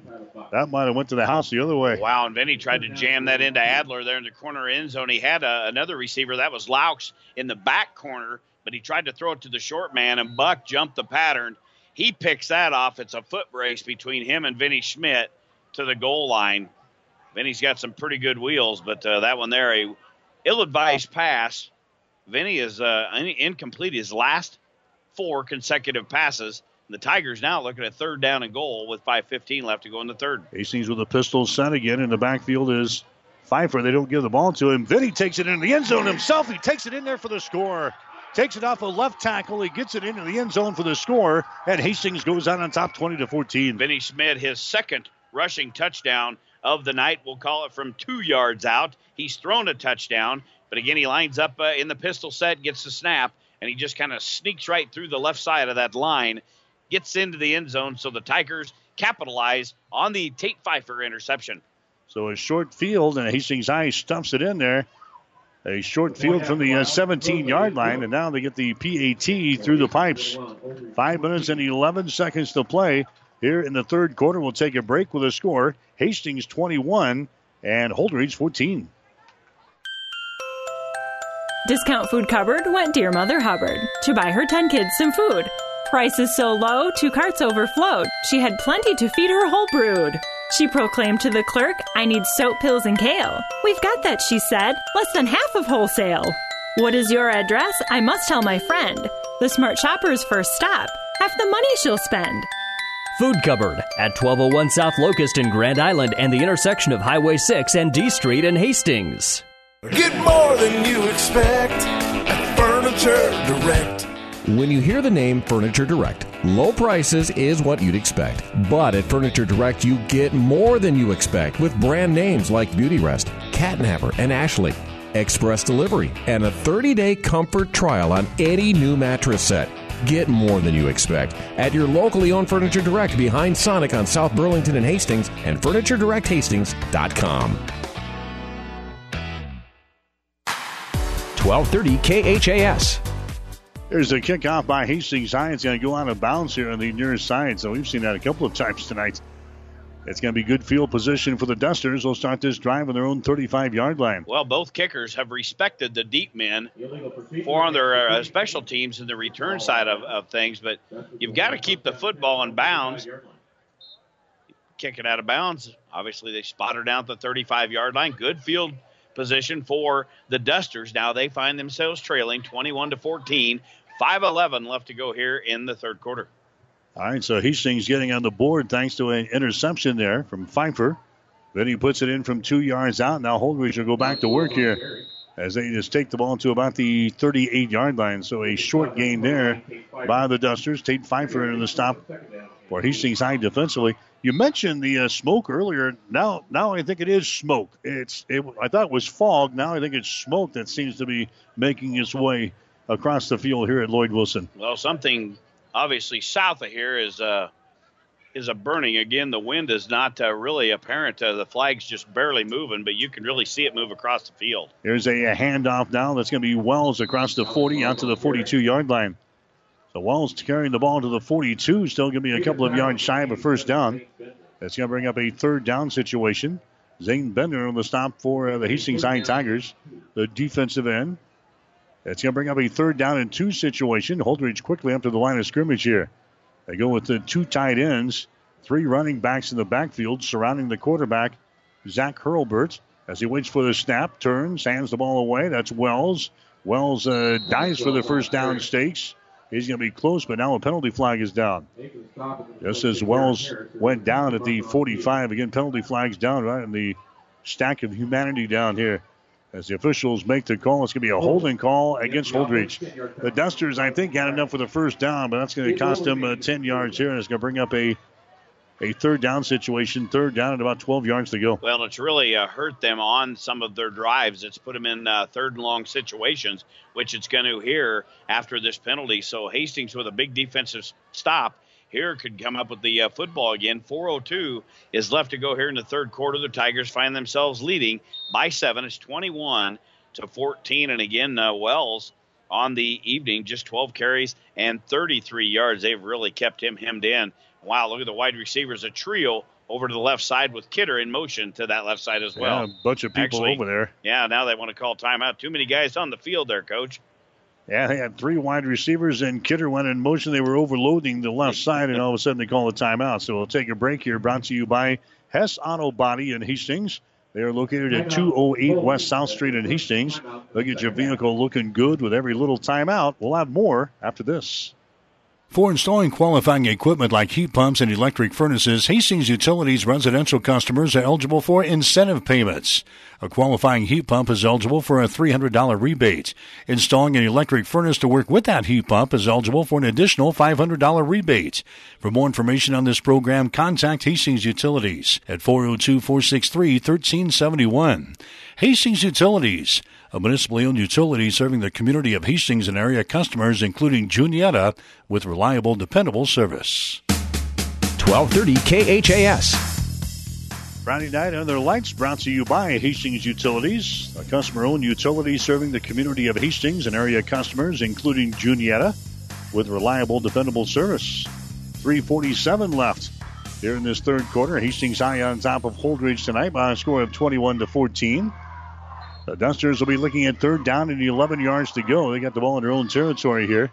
that might have went to the house the other way. Wow, and Vinny tried to jam that into Adler there in the corner end zone. He had a, another receiver that was Laux in the back corner, but he tried to throw it to the short man, and Buck jumped the pattern. He picks that off. It's a foot race between him and Vinny Schmidt to the goal line. Vinny's got some pretty good wheels, but uh, that one there, a ill-advised pass. Vinny is uh, incomplete his last four consecutive passes. The Tigers now looking at third down and goal with 5:15 left to go in the third. Hastings with a pistol set again in the backfield is Pfeiffer. They don't give the ball to him. Vinny takes it in the end zone himself. He takes it in there for the score. Takes it off a left tackle. He gets it into the end zone for the score, and Hastings goes out on top 20 to 14. Vinny Schmidt, his second rushing touchdown of the night. We'll call it from two yards out. He's thrown a touchdown, but again, he lines up uh, in the pistol set, gets the snap, and he just kind of sneaks right through the left side of that line, gets into the end zone. So the Tigers capitalize on the Tate Pfeiffer interception. So a short field, and Hastings High stumps it in there. A short field from the 17 uh, yard line, and now they get the PAT through the pipes. Five minutes and 11 seconds to play here in the third quarter. We'll take a break with a score Hastings 21 and Holdrege 14. Discount Food Cupboard went Dear Mother Hubbard to buy her 10 kids some food. Prices so low, two carts overflowed. She had plenty to feed her whole brood. She proclaimed to the clerk, I need soap, pills, and kale. We've got that, she said, less than half of wholesale. What is your address? I must tell my friend. The smart shopper's first stop. Half the money she'll spend. Food Cupboard at 1201 South Locust in Grand Island and the intersection of Highway 6 and D Street in Hastings. Get more than you expect at Furniture Direct. When you hear the name Furniture Direct, low prices is what you'd expect. But at Furniture Direct, you get more than you expect with brand names like Beautyrest, Catnapper, and Ashley. Express delivery and a 30 day comfort trial on any new mattress set. Get more than you expect at your locally owned Furniture Direct behind Sonic on South Burlington and Hastings and FurnitureDirectHastings.com. 1230 KHAS. There's a kickoff by Hastings High. It's going to go out of bounds here on the near side. So we've seen that a couple of times tonight. It's going to be good field position for the Dusters. They'll start this drive on their own 35 yard line. Well, both kickers have respected the deep men for on their uh, special teams and the return side of, of things, but you've got to keep the football in bounds. Kick it out of bounds. Obviously, they spot her down the 35 yard line. Good field position for the Dusters. Now they find themselves trailing 21 to 14 5.11 left to go here in the third quarter. All right, so Hastings getting on the board thanks to an interception there from Pfeiffer. Then he puts it in from two yards out. Now Holdrege will go back to work here as they just take the ball to about the 38 yard line. So a short gain there by the Dusters. Tate Pfeiffer in the stop for Hastings High defensively. You mentioned the uh, smoke earlier. Now, now I think it is smoke. It's it, I thought it was fog. Now I think it's smoke that seems to be making its way across the field here at Lloyd Wilson. Well, something obviously south of here is uh, is a burning. Again, the wind is not uh, really apparent. Uh, the flag's just barely moving, but you can really see it move across the field. There's a, a handoff now. That's going to be Wells across the 40 out to the 42 yard line. So Wells carrying the ball to the 42, still going to be a couple of yards shy of a first down. That's going to bring up a third down situation. Zane Bender on the stop for uh, the Hastings High Tigers, the defensive end. It's going to bring up a third down and two situation. Holdrege quickly up to the line of scrimmage here. They go with the two tight ends, three running backs in the backfield surrounding the quarterback, Zach Hurlbert. As he waits for the snap, turns, hands the ball away. That's Wells. Wells uh, dives for the first down stakes. He's going to be close, but now a penalty flag is down. Just as Wells went down at the 45. Again, penalty flags down right in the stack of humanity down here as the officials make the call. It's going to be a holding call against Holdrege. The Dusters, I think, had enough for the first down, but that's going to cost them uh, 10 yards here, and it's going to bring up a a third down situation, third down at about 12 yards to go. Well, it's really uh, hurt them on some of their drives. It's put them in uh, third and long situations, which it's going to here after this penalty. So Hastings with a big defensive stop here could come up with the uh, football again. 402 is left to go here in the third quarter. The Tigers find themselves leading by seven. It's 21 to 14. And again, uh, Wells on the evening, just 12 carries and 33 yards. They've really kept him hemmed in. Wow, look at the wide receivers, a trio over to the left side with Kidder in motion to that left side as well. Yeah, a bunch of people Actually, over there. Yeah, now they want to call timeout. Too many guys on the field there, coach. Yeah, they had three wide receivers, and Kidder went in motion. They were overloading the left side, and all of a sudden they call a timeout. So we'll take a break here. Brought to you by Hess Auto Body in Hastings. They are located at 208 West South Street in Hastings. They'll get your vehicle looking good with every little timeout. We'll have more after this. For installing qualifying equipment like heat pumps and electric furnaces, Hastings Utilities residential customers are eligible for incentive payments. A qualifying heat pump is eligible for a $300 rebate. Installing an electric furnace to work with that heat pump is eligible for an additional $500 rebate. For more information on this program, contact Hastings Utilities at 402 463 1371. Hastings Utilities, a municipally owned utility serving the community of Hastings and area customers, including Juniata, with reliable, dependable service. 1230 KHAS. Friday night under lights brought to you by Hastings Utilities, a customer owned utility serving the community of Hastings and area customers, including Juniata, with reliable, dependable service. 347 left here in this third quarter. Hastings High on top of Holdrege tonight by a score of 21 to 14. The Dusters will be looking at third down and 11 yards to go. They got the ball in their own territory here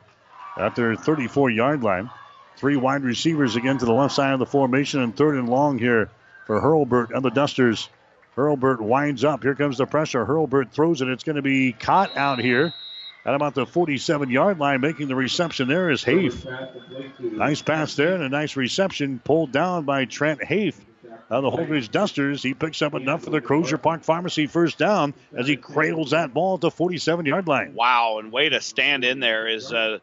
at their 34 yard line. Three wide receivers again to the left side of the formation and third and long here for Hurlbert and the Dusters. Hurlbert winds up. Here comes the pressure. Hurlbert throws it. It's going to be caught out here at about the 47 yard line. Making the reception there is Hafe. Nice pass there and a nice reception pulled down by Trent Hafe. Now the Holdrege Dusters, he picks up enough for the Crozier Park Pharmacy first down as he cradles that ball at the 47 yard line. Wow, and way to stand in there is uh,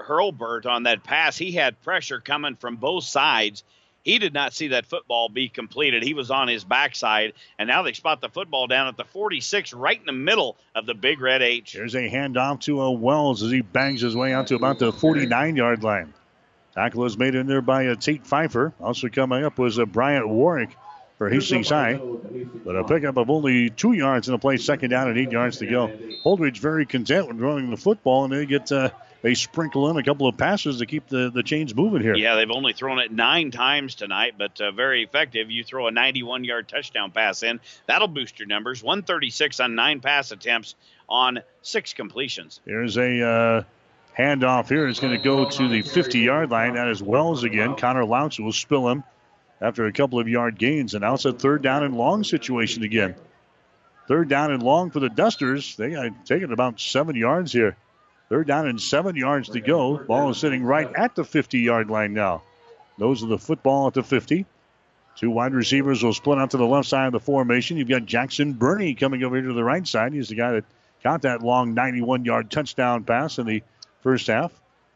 Hurlbert on that pass. He had pressure coming from both sides. He did not see that football be completed. He was on his backside, and now they spot the football down at the 46, right in the middle of the big red H. There's a handoff to a Wells as he bangs his way out to about the 49 yard line. Tackle was made in there by a Tate Pfeiffer. Also coming up was a Bryant Warwick for Hastings High. But a pickup of only two yards in the play, second down and eight yards to go. Holdrege very content with running the football, and they get uh, they sprinkle in a couple of passes to keep the, the chains moving here. Yeah, they've only thrown it nine times tonight, but uh, very effective. You throw a 91 yard touchdown pass in, that'll boost your numbers. 136 on nine pass attempts on six completions. Here's a uh, handoff here is going to go to the 50 yard line. That is Wells again. Connor Laux will spill him after a couple of yard gains. And now it's a third down and long situation again. Third down and long for the Dusters. They got taken about seven yards here. Third down and seven yards to go. Ball is sitting right at the 50 yard line now. Those are the football at the 50. Two wide receivers will split out to the left side of the formation. You've got Jackson Burney coming over here to the right side. He's the guy that caught that long 91 yard touchdown pass in the first half.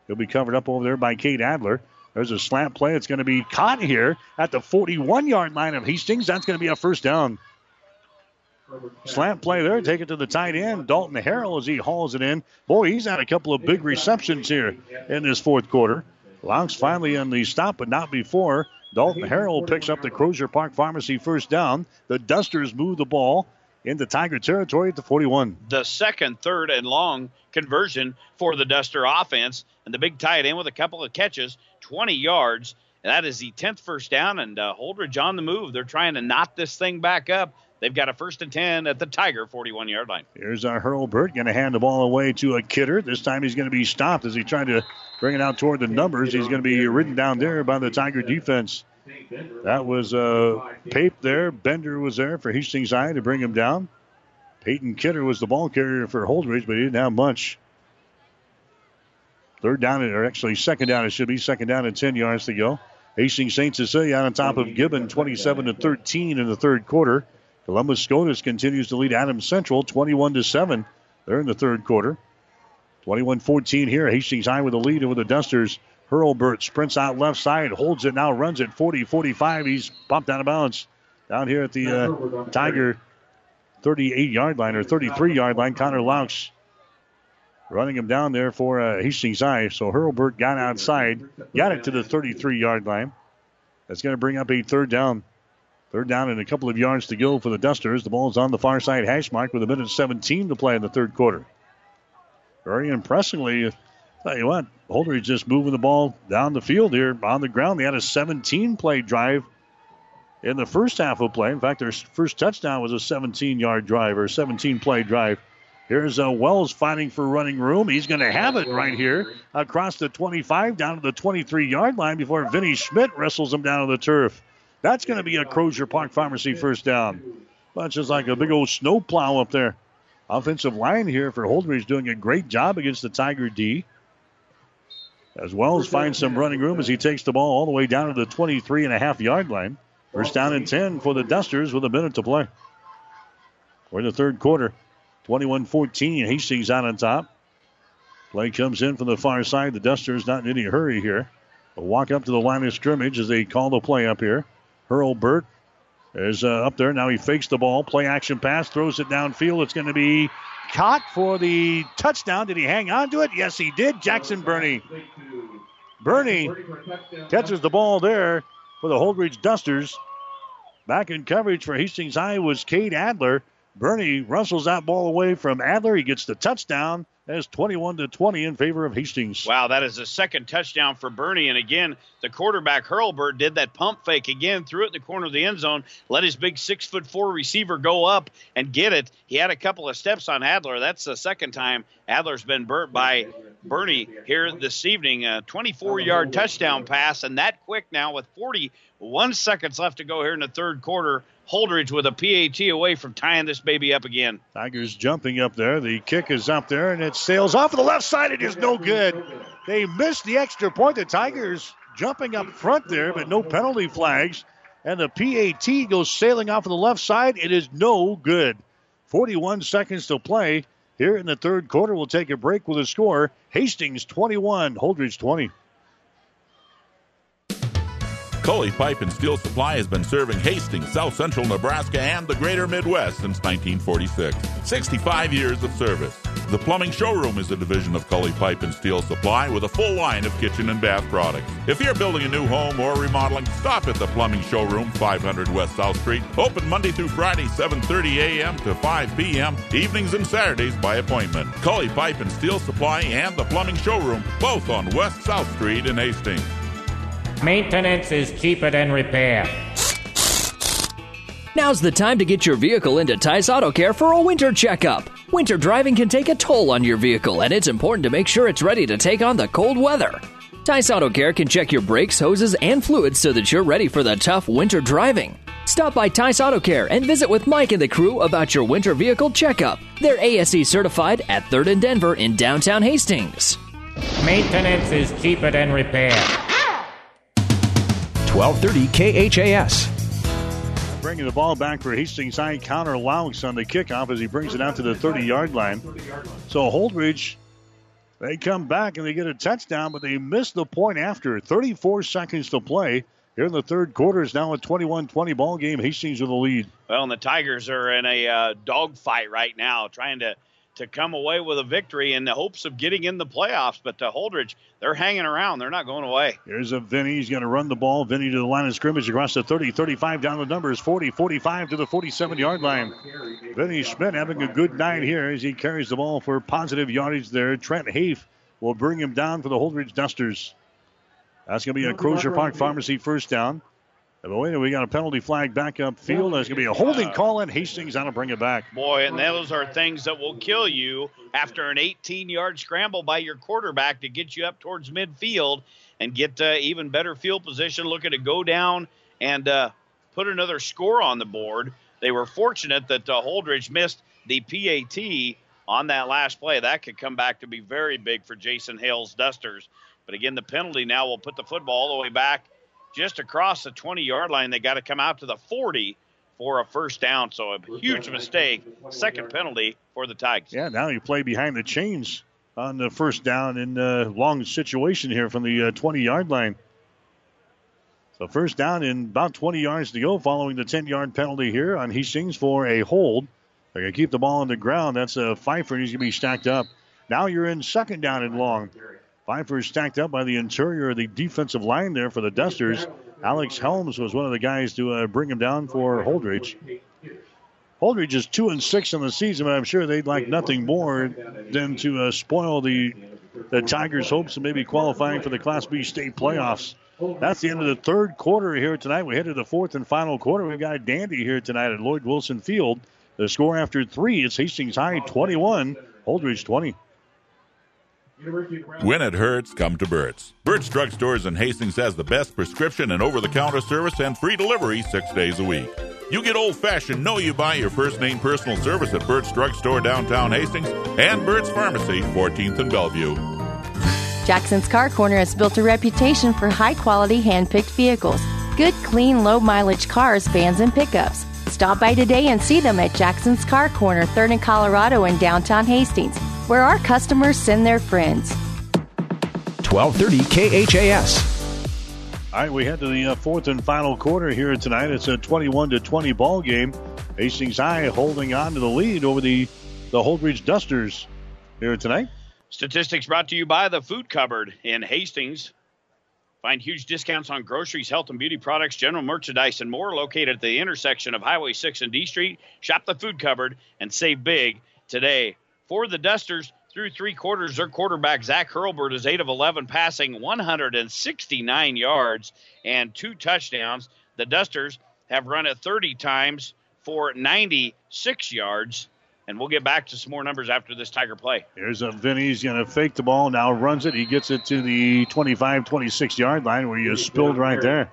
He'll be covered up over there by Cade Adler. There's a slant play. It's going to be caught here at the 41 yard line of Hastings. That's going to be a first down. Slant play there. Take it to the tight end. Dalton Harrell as he hauls it in. Boy, he's had a couple of big receptions here in this fourth quarter. Longs finally on the stop, but not before. Dalton Harrell picks up the Crozier Park Pharmacy first down. The Dusters move the ball into Tiger territory at the 41. The second, third, and long conversion for the Duster offense. And the big tight end with a couple of catches, 20 yards. And that is the 10th first down, and uh, Holdrege on the move. They're trying to knot this thing back up. They've got a first and 10 at the Tiger 41 yard line. Here's our Hurlbert going to hand the ball away to a Kidder. This time he's going to be stopped as he tried to bring it out toward the numbers. He's going to be ridden down there by the Tiger defense. That was uh, Pape there. Bender was there for Hastings High to bring him down. Peyton Kidder was the ball carrier for Holdrege, but he didn't have much. Third down, or actually second down, it should be second down and 10 yards to go. Hastings St. Cecilia on top of Gibbon, 27 to 13 in the third quarter. Columbus Scotus continues to lead Adams Central 21 to 7. They're in the third quarter. 21 14 here. Hastings High with the lead over the Dusters. Hurlbert sprints out left side, holds it now, runs it 40 45. He's popped out of bounds down here at the uh, Tiger 38 yard line or 33 yard line. Connor Laux running him down there for uh, Hastings High. So Hurlbert got outside, got it to the 33 yard line. That's going to bring up a third down. Third down and a couple of yards to go for the Dusters. The ball's on the far side hash mark with a minute 17 to play in the third quarter. Very impressively, tell you what, Holdrege just moving the ball down the field here on the ground. They had a 17 play drive in the first half of play. In fact, their first touchdown was a 17 yard drive or 17 play drive. Here's uh, Wells fighting for running room. He's going to have it right here across the 25 down to the 23 yard line before Vinny Schmidt wrestles him down to the turf. That's going to be a Crozier Park Pharmacy first down. Bunch is like a big old snowplow up there. Offensive line here for Holdrege doing a great job against the Tiger D. As Wells finds some running room as he takes the ball all the way down to the 23 and a half yard line. First down and 10 for the Dusters with a minute to play. We're in the third quarter. 21 14. Hastings out on top. Play comes in from the far side. The Dusters not in any hurry here. A walk up to the line of scrimmage as they call the play up here. Hurl Hurlbert is uh, up there. Now he fakes the ball. Play action pass. Throws it downfield. It's going to be caught for the touchdown. Did he hang on to it? Yes, he did. Jackson Burney. Burney catches the ball there for the Holdrege Dusters. Back in coverage for Hastings High was Cade Adler. Burney wrestles that ball away from Adler. He gets the touchdown. That's 21 to 20 in favor of Hastings. Wow, that is the second touchdown for Burney. And again, the quarterback Hurlbert did that pump fake again, threw it in the corner of the end zone, let his big six foot four receiver go up and get it. He had a couple of steps on Adler. That's the second time Adler's been burnt by Burney here this evening. A 24 yard touchdown pass, and that quick now with 41 seconds left to go here in the third quarter. Holdrege with a PAT away from tying this baby up again. Tigers jumping up there. The kick is up there and it sails off of the left side. It is no good. They missed the extra point. The Tigers jumping up front there, but no penalty flags. And the PAT goes sailing off of the left side. It is no good. 41 seconds to play here in the third quarter. We'll take a break with a score Hastings 21, Holdrege 20. Kully Pipe and Steel Supply has been serving Hastings, South Central Nebraska, and the greater Midwest since 1946. 65 years of service. The Plumbing Showroom is a division of Kully Pipe and Steel Supply with a full line of kitchen and bath products. If you're building a new home or remodeling, stop at the Plumbing Showroom, 500 West South Street. Open Monday through Friday, 7:30 a.m. to 5 p.m. Evenings and Saturdays by appointment. Kully Pipe and Steel Supply and the Plumbing Showroom, both on West South Street in Hastings. Maintenance is cheaper than repair. Now's the time to get your vehicle into Tice Auto Care for a winter checkup. Winter driving can take a toll on your vehicle, and it's important to make sure it's ready to take on the cold weather. Tice Auto Care can check your brakes, hoses, and fluids so that you're ready for the tough winter driving. Stop by Tice Auto Care and visit with Mike and the crew about your winter vehicle checkup. They're ASE certified at 3rd and Denver in downtown Hastings. Maintenance is cheaper than repair. 1230 KHAS. Bringing the ball back for Hastings High. Connor Laux on the kickoff as he brings it out to the 30 yard line. So Holdrege, they come back and they get a touchdown, but they miss the point after. 34 seconds to play. Here in the third quarter is now a 21-20 ball game. Hastings with the lead. Well, and the Tigers are in a uh, dogfight right now, trying to to come away with a victory in the hopes of getting in the playoffs. But to Holdrege, they're hanging around. They're not going away. Here's a Vinny. He's going to run the ball. Vinny to the line of scrimmage across the 30, 35 down the numbers, 40, 45 to the 47 yard line. Vinny Schmidt having a good night here as he carries the ball for positive yardage there. Trent Hafe will bring him down for the Holdrege Dusters. That's going to be a Crozier Park Pharmacy first down. And wait, we got a penalty flag back up field. There's going to be a holding call, and Hastings on to bring it back. Boy, and those are things that will kill you after an 18 yard scramble by your quarterback to get you up towards midfield and get uh, even better field position, looking to go down and uh, put another score on the board. They were fortunate that uh, Holdrege missed the PAT on that last play. That could come back to be very big for Jason Hale's Dusters. But again, the penalty now will put the football all the way back just across the 20 yard line. They got to come out to the 40 for a first down. So a huge mistake. Second penalty for the Tigers. Yeah, now you play behind the chains on the first down in a long situation here from the uh, 20 yard line. So first down in about 20 yards to go following the 10 yard penalty here on Hastings for a hold. They're going to keep the ball on the ground. That's a Pfeiffer, he's going to be stacked up. Now you're in second down and long. Pfeiffer stacked up by the interior of the defensive line there for the Dusters. Alex Helms was one of the guys to uh, bring him down for Holdrege. Holdrege is two and six in the season, but I'm sure they'd like nothing more than to uh, spoil the the Tigers' hopes of maybe qualifying for the Class B state playoffs. That's the end of the third quarter here tonight. We head to the fourth and final quarter. We've got a dandy here tonight at Lloyd Wilson Field. The score after three is Hastings High 21, Holdrege 20. When it hurts, come to Burt's. Burt's Drug Stores in Hastings has the best prescription and over the counter service and free delivery six days a week. You get old fashioned, know you buy your first name personal service at Burt's Drug Store downtown Hastings and Burt's Pharmacy, 14th and Bellevue. Jackson's Car Corner has built a reputation for high quality hand picked vehicles. Good, clean, low mileage cars, vans, and pickups. Stop by today and see them at Jackson's Car Corner, 3rd and Colorado in downtown Hastings, where our customers send their friends. 1230 KHAS. All right, we head to the uh, fourth and final quarter here tonight. It's a 21 to 20 ball game. Hastings High holding on to the lead over the the Holdrege Dusters here tonight. Statistics brought to you by the Food Cupboard in Hastings. Find huge discounts on groceries, health and beauty products, general merchandise, and more located at the intersection of Highway 6 and D Street. Shop the Food Cupboard and save big today. For the Dusters, through three quarters, their quarterback, Zach Hurlbert, is 8 of 11, passing 169 yards and two touchdowns. The Dusters have run it 30 times for 96 yards. And we'll get back to some more numbers after this Tiger play. Here's a Vinny. He's going to fake the ball. Now runs it. He gets it to the 25, 26 yard line where you spilled right there.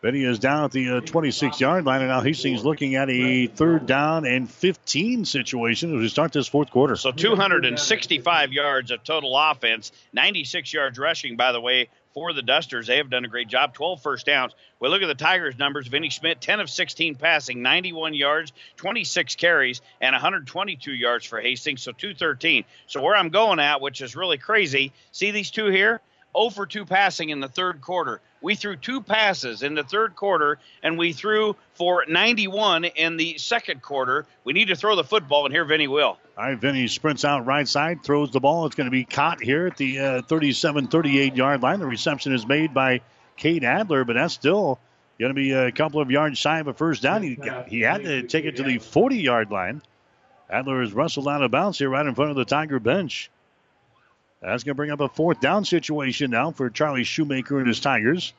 Benny is down at the uh, 26 yard line, and now Hastings looking at a third down and 15 situation as we start this fourth quarter. So 265 yards of total offense, 96 yards rushing, by the way, for the Dusters. They have done a great job. 12 first downs. We look at the Tigers' numbers. Vinny Schmidt, 10 of 16 passing, 91 yards, 26 carries, and 122 yards for Hastings, so 213. So where I'm going at, which is really crazy, see these two here? 0 for 2 passing in the third quarter. We threw two passes in the third quarter, and we threw for 91 in the second quarter. We need to throw the football, and here Vinny will. All right, Vinny sprints out right side, throws the ball. It's going to be caught here at the uh, 37 38 yard line. The reception is made by Cade Adler, but that's still going to be a couple of yards shy of a first down. He, got, he had to take it to the 40 yard line. Adler is wrestled out of bounds here right in front of the Tiger bench. That's going to bring up a fourth down situation now for Charlie Shoemaker and his Tigers.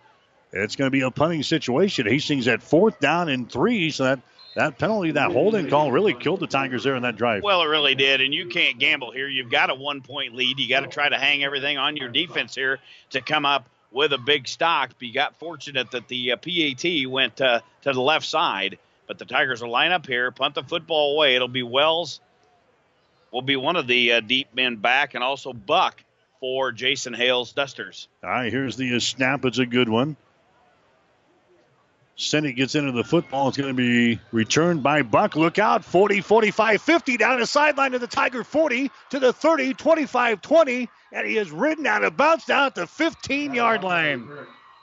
It's going to be a punting situation. Hastings at fourth down and three, so that that penalty, that holding call, really killed the Tigers there in that drive. Well, it really did, and you can't gamble here. You've got a one point lead. You got to try to hang everything on your defense here to come up with a big stock. But you got fortunate that the uh, PAT went uh, to the left side, but the Tigers will line up here, punt the football away. It'll be Wells will be one of the uh, deep men back, and also Buck for Jason Hale's Dusters. All right, here's the uh, snap. It's a good one. Senate gets into the football. It's going to be returned by Buck. Look out. 40, 45, 50 down the sideline to the Tiger 40 to the 30, 25, 20. And he is ridden out of bounds down at the 15 yard line.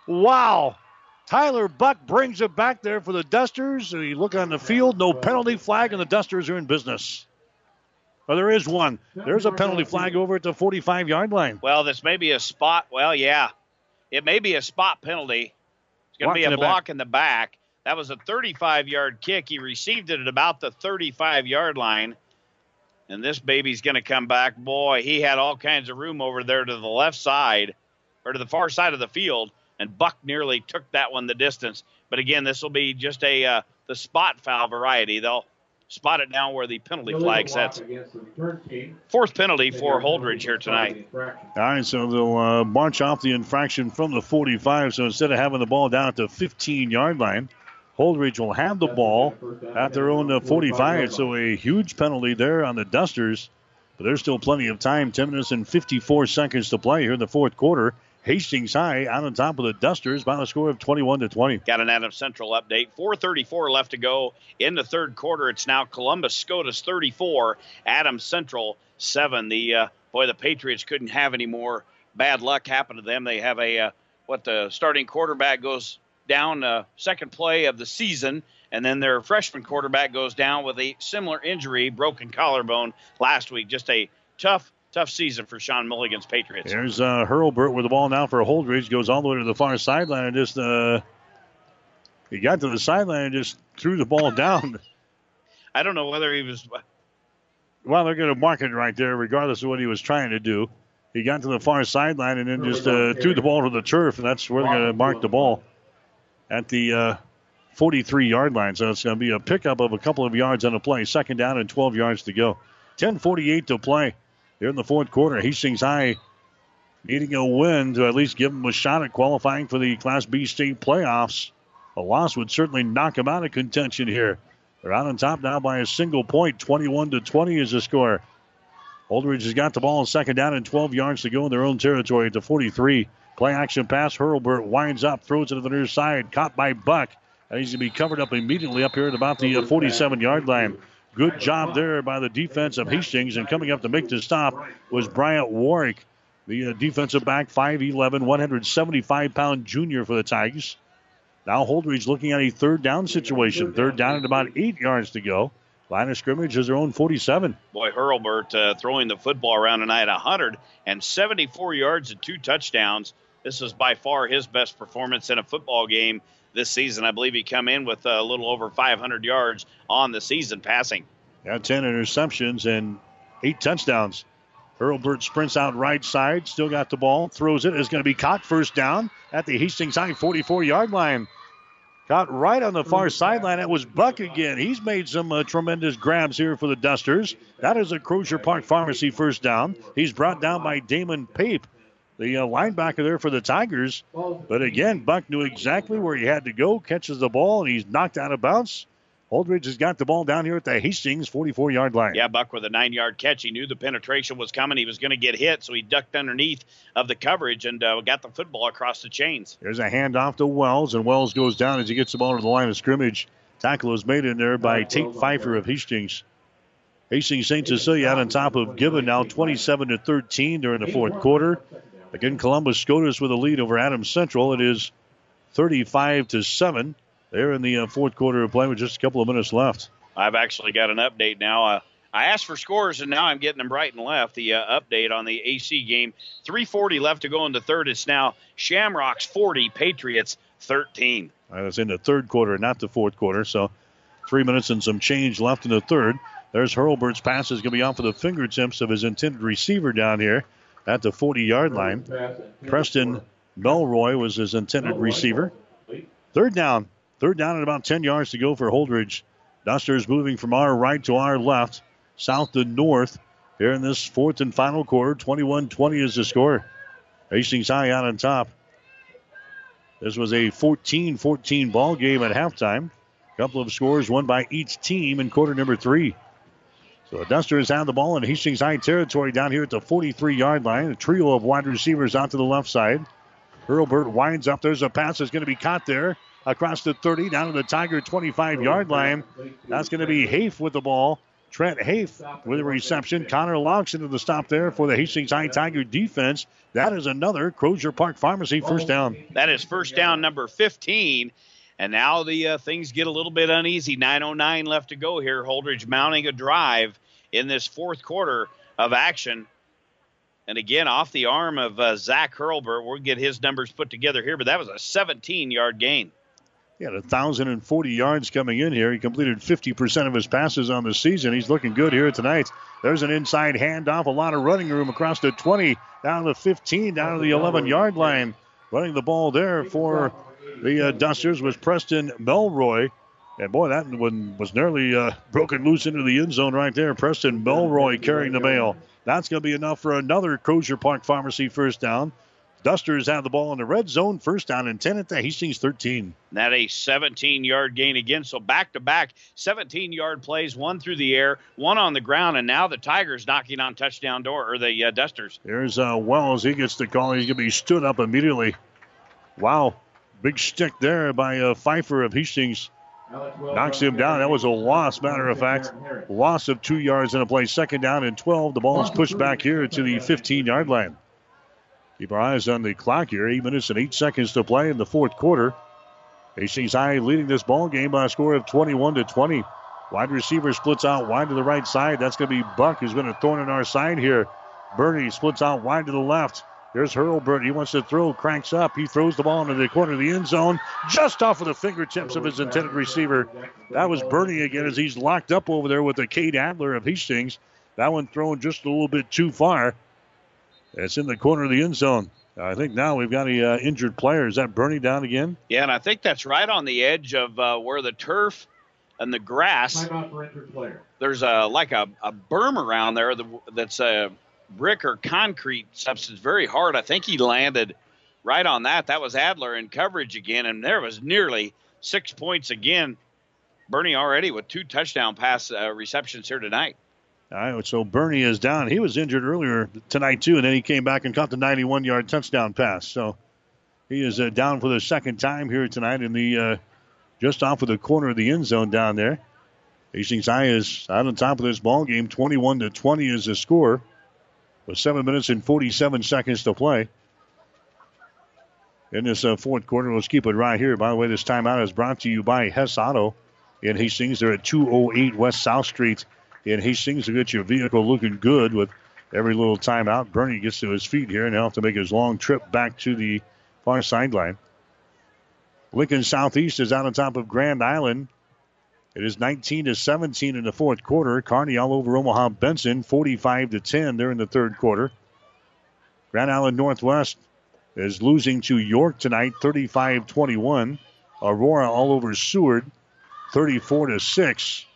Wow. Tyler Buck brings it back there for the Dusters. You look on the field, no penalty flag, and the Dusters are in business. Well, there is one. There's a penalty flag over at the 45 yard line. Well, this may be a spot. Well, yeah. It may be a spot penalty. It's going to be a block back. in the back. That was a 35 yard kick. He received it at about the 35 yard line. And this baby's going to come back. Boy, he had all kinds of room over there to the left side or to the far side of the field. And Buck nearly took that one the distance. But again, this will be just a uh, the spot foul variety. They'll spot it now where the penalty flag sets. Fourth penalty for Holdrege here tonight. All right, so they'll uh, march off the infraction from the 45. So instead of having the ball down at the 15 yard line, Holdrege will have the ball at their own uh, 45. So a huge penalty there on the Dusters. But there's still plenty of time 10 minutes and 54 seconds to play here in the fourth quarter. Hastings High out on top of the Dusters by a score of 21 to 20. Got an Adams Central update. 4:34 left to go in the third quarter. It's now Columbus Scotus 34, Adams Central seven. The uh, boy, the Patriots couldn't have any more bad luck happen to them. They have a uh, what the starting quarterback goes down uh, second play of the season, and then their freshman quarterback goes down with a similar injury, broken collarbone last week. Just a tough tough season for Sean Mulligan's Patriots. There's uh, Hurlbert with the ball now for Holdrege. Goes all the way to the far sideline and just uh, he got to the sideline and just threw the ball down. I don't know whether he was. Well, they're going to mark it right there, regardless of what he was trying to do. He got to the far sideline and then just uh, threw the ball to the turf, and that's where they're going to mark the ball at the uh, 43 yard line. So it's going to be a pickup of a couple of yards on the play. Second down and 12 yards to go. 10:48 to play. Here in the fourth quarter, Hastings High needing a win to at least give them a shot at qualifying for the Class B state playoffs. A loss would certainly knock them out of contention here. They're out on top now by a single point. 21 to 20 is the score. Holdrege has got the ball on second down and 12 yards to go in their own territory at the 43. Play action pass. Hurlbert winds up, throws it to the near side, caught by Buck. And he's going to be covered up immediately up here at about the uh, 47 yard line. Good job there by the defense of Hastings. And coming up to make the stop was Bryant Warwick, the uh, defensive back, 5'11, 175 pound junior for the Tigers. Now Holdrege looking at a third down situation. Third down at about eight yards to go. Line of scrimmage is their own 47. Boy, Hurlbert uh, throwing the football around tonight 174 yards and two touchdowns. This is by far his best performance in a football game this season. I believe he come in with a little over 500 yards on the season passing. Yeah, 10 interceptions and eight touchdowns. Hurlbert sprints out right side, still got the ball, throws it, is going to be caught first down at the Hastings High 44 yard line. Caught right on the far sideline. That was Buck again. He's made some uh, tremendous grabs here for the Dusters. That is a Crozier Park Pharmacy first down. He's brought down by Damon Pape the uh, linebacker there for the Tigers. But again, Buck knew exactly where he had to go, catches the ball, and he's knocked out of bounds. Holdrege has got the ball down here at the Hastings 44 yard line. Yeah, Buck with a nine yard catch. He knew the penetration was coming. He was going to get hit, so he ducked underneath of the coverage and uh, got the football across the chains. There's a handoff to Wells, and Wells goes down as he gets the ball to the line of scrimmage. Tackle is made in there by Tate Pfeiffer of Hastings. Hastings St. Cecilia out on top of Gibbon now 27 to 13 during the fourth quarter. Again, Columbus SCOTUS with a lead over Adams Central. It is 35 to 7. They're in the uh, fourth quarter of play with just a couple of minutes left. I've actually got an update now. Uh, I asked for scores, and now I'm getting them right and left. The uh, update on the AC game 340 left to go in the third. It's now Shamrocks 40, Patriots 13. Right, that's in the third quarter, not the fourth quarter. So three minutes and some change left in the third. There's Hurlbert's pass is going to be off of the fingertips of his intended receiver down here at the 40 yard line. Preston Melroy was his intended receiver. Third down. Third down and about 10 yards to go for Holdrege. Dusters moving from our right to our left, south to north. Here in this fourth and final quarter, 21 20 is the score. Hastings High out on top. This was a 14 14 ball game at halftime. A couple of scores, one by each team in quarter number three. So the Dusters have the ball in Hastings High territory down here at the 43 yard line. A trio of wide receivers out to the left side. Hurlbert winds up. There's a pass that's going to be caught there across the 30 down to the Tiger 25 yard line. That's going to be Hafe with the ball. Trent Hafe with a reception. Connor Laux into the stop there for the Hastings High Tiger defense. That is another Crozier Park Pharmacy first down. That is first down number 15. And now the uh, things get a little bit uneasy. 9.09 left to go here. Holdrege mounting a drive in this fourth quarter of action. And again, off the arm of uh, Zach Hurlbert, We'll get his numbers put together here, but that was a 17 yard gain. He had 1,040 yards coming in here. He completed 50% of his passes on the season. He's looking good here tonight. There's an inside handoff, a lot of running room across the 20, down to the 15, down to the 11 yard line. Running the ball there for the uh, Dusters was Preston Melroy. And boy, that one was nearly uh, broken loose into the end zone right there. Preston Melroy carrying the mail. That's going to be enough for another Crozier Park Pharmacy first down. Dusters have the ball in the red zone. First down and 10 at the Hastings 13. That a 17 yard gain again. So back to back 17 yard plays, one through the air, one on the ground, and now the Tigers knocking on touchdown door or the uh, Dusters. There's uh, Wells. He gets the call. He's going to be stood up immediately. Wow. Big stick there by uh, Pfeiffer of Hastings. Knocks him down. That was a loss, matter of fact. Loss of two yards in a play. Second down and 12. The ball is pushed back here to the 15 yard line. Keep our eyes on the clock here. Eight minutes and eight seconds to play in the fourth quarter. Hastings High leading this ball game by a score of 21 to 20. Wide receiver splits out wide to the right side. That's going to be Buck, who's been a thorn in our side here. Burney splits out wide to the left. There's Hurlbert. He wants to throw, cranks up. He throws the ball into the corner of the end zone, just off of the fingertips of his intended receiver. That was Burney again as he's locked up over there with the Cade Adler of Hastings. That one thrown just a little bit too far. It's in the corner of the end zone. I think now we've got a uh, injured player. Is that Burney down again? Yeah, and I think that's right on the edge of uh, where the turf and the grass. There's a like a, a berm around there that's a brick or concrete substance, very hard. I think he landed right on that. That was Adler in coverage again, and there was nearly six points again. Burney already with two touchdown pass uh, receptions here tonight. All right, so Burney is down. He was injured earlier tonight too, and then he came back and caught the 91-yard touchdown pass. So he is uh, down for the second time here tonight in the uh, just off of the corner of the end zone down there. Hastings High is out on top of this ball game. 21 to 20 is the score, with seven minutes and 47 seconds to play. In this uh, fourth quarter, let's keep it right here. By the way, this timeout is brought to you by Hess Auto in Hastings. They're at 208 West South Street in Hastings to get your vehicle looking good with every little time out. Burney gets to his feet here and he'll have to make his long trip back to the far sideline. Lincoln Southeast is out on top of Grand Island. It is 19 to 17 in the fourth quarter. Kearney all over Omaha Benson, 45 to 10 there in the third quarter. Grand Island Northwest is losing to York tonight, 35-21. Aurora all over Seward, 34 to 6.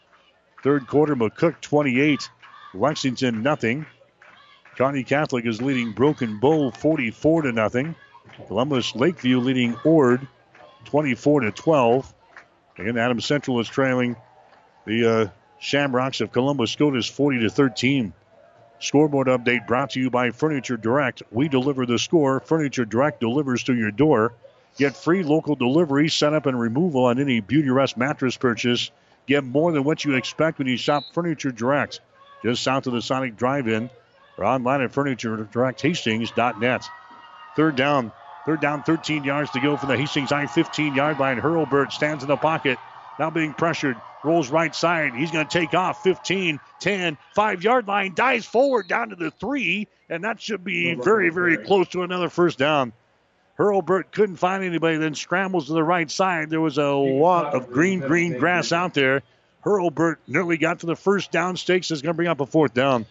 Third quarter, McCook 28, Lexington nothing. Kearney Catholic is leading Broken Bow 44 to nothing. Columbus Lakeview leading Ord 24 to 12. Again, Adams Central is trailing the uh, Shamrocks of Columbus Scotus 40 to 13. Scoreboard update brought to you by Furniture Direct. We deliver the score. Furniture Direct delivers to your door. Get free local delivery, setup, and removal on any Beautyrest mattress purchase. Get more than what you expect when you shop Furniture Direct. Just south of the Sonic Drive-In or online at FurnitureDirectHastings.net. Third down. Third down, 13 yards to go from the Hastings High 15 yard line. Hurlbert stands in the pocket. Now being pressured. Rolls right side. He's going to take off 15, 10, 5 yard line. Dives forward down to the 3. And that should be very, very close to another first down. Hurlbert couldn't find anybody, then scrambles to the right side. There was a lot of green, green grass out there. Hurlbert nearly got to the first down. Stakes is going to bring up a fourth down.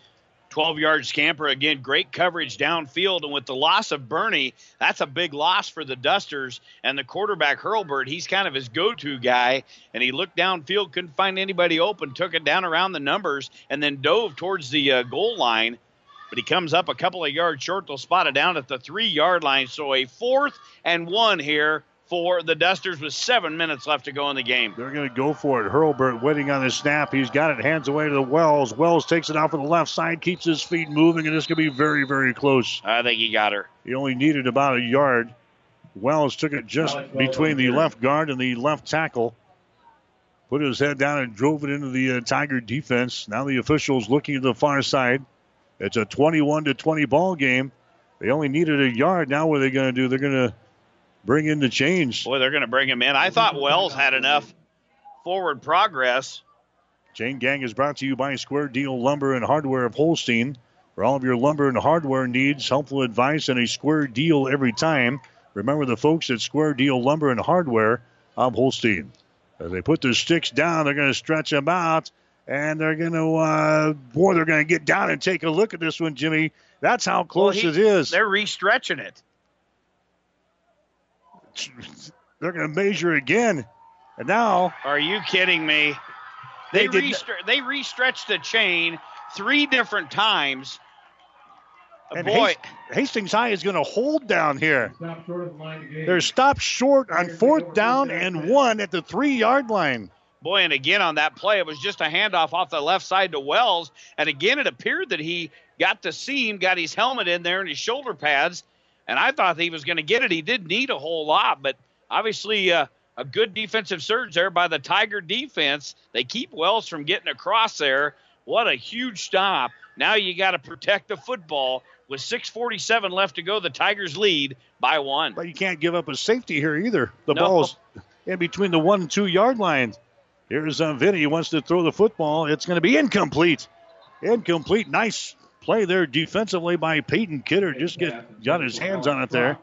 12 yard scamper. Again great coverage downfield and with the loss of burney that's a big loss for the dusters. And the quarterback hurlbert he's kind of his go-to guy and he looked downfield couldn't find anybody open took it down around the numbers and then dove towards the uh, goal line. But he comes up a couple of yards short. They'll spot it down at the three yard line. So a fourth and one here for the Dusters with seven minutes left to go in the game. They're going to go for it. Hurlbert waiting on the snap. He's got it, hands away to the Wells. Wells takes it out from the left side, keeps his feet moving, and it's going to be very, very close. I think he got her. He only needed about a yard. Wells took it just between the left guard and the left tackle. Put his head down and drove it into the uh, Tiger defense. Now the officials looking to the far side. It's a 21 to 20 ball game. They only needed a yard. Now what are they going to do? They're going to bring in the change. Boy, they're going to bring him in. I thought Wells had enough forward progress. Chain Gang is brought to you by Square Deal Lumber and Hardware of Holstein. For all of your lumber and hardware needs, helpful advice and a square deal every time. Remember the folks at Square Deal Lumber and Hardware of Holstein. As they put their sticks down, they're going to stretch them out, and they're going to, uh, boy, they're going to get down and take a look at this one, Jimmy. That's how close well, he, it is. They're restretching it. They're going to measure again. And now. Are you kidding me? They, They did restre- they restretched the chain three different times. And Boy. Hastings High is going to hold down here. They're stopped short on fourth down and one at the three yard line. Boy, and again on that play, it was just a handoff off the left side to Wells. And again, it appeared that he got the seam, got his helmet in there and his shoulder pads. And I thought he was going to get it. He didn't need a whole lot, but obviously uh, a good defensive surge there by the Tiger defense. They keep Wells from getting across there. What a huge stop. Now you got to protect the football. With 6.47 left to go, the Tigers lead by one. But you can't give up a safety here either. The No. ball's in between the one and two yard lines. Here's uh, Vinny. He wants to throw the football. It's going to be incomplete. Incomplete. Nice play there defensively by Peyton Kidder. Just get got his hands on it there.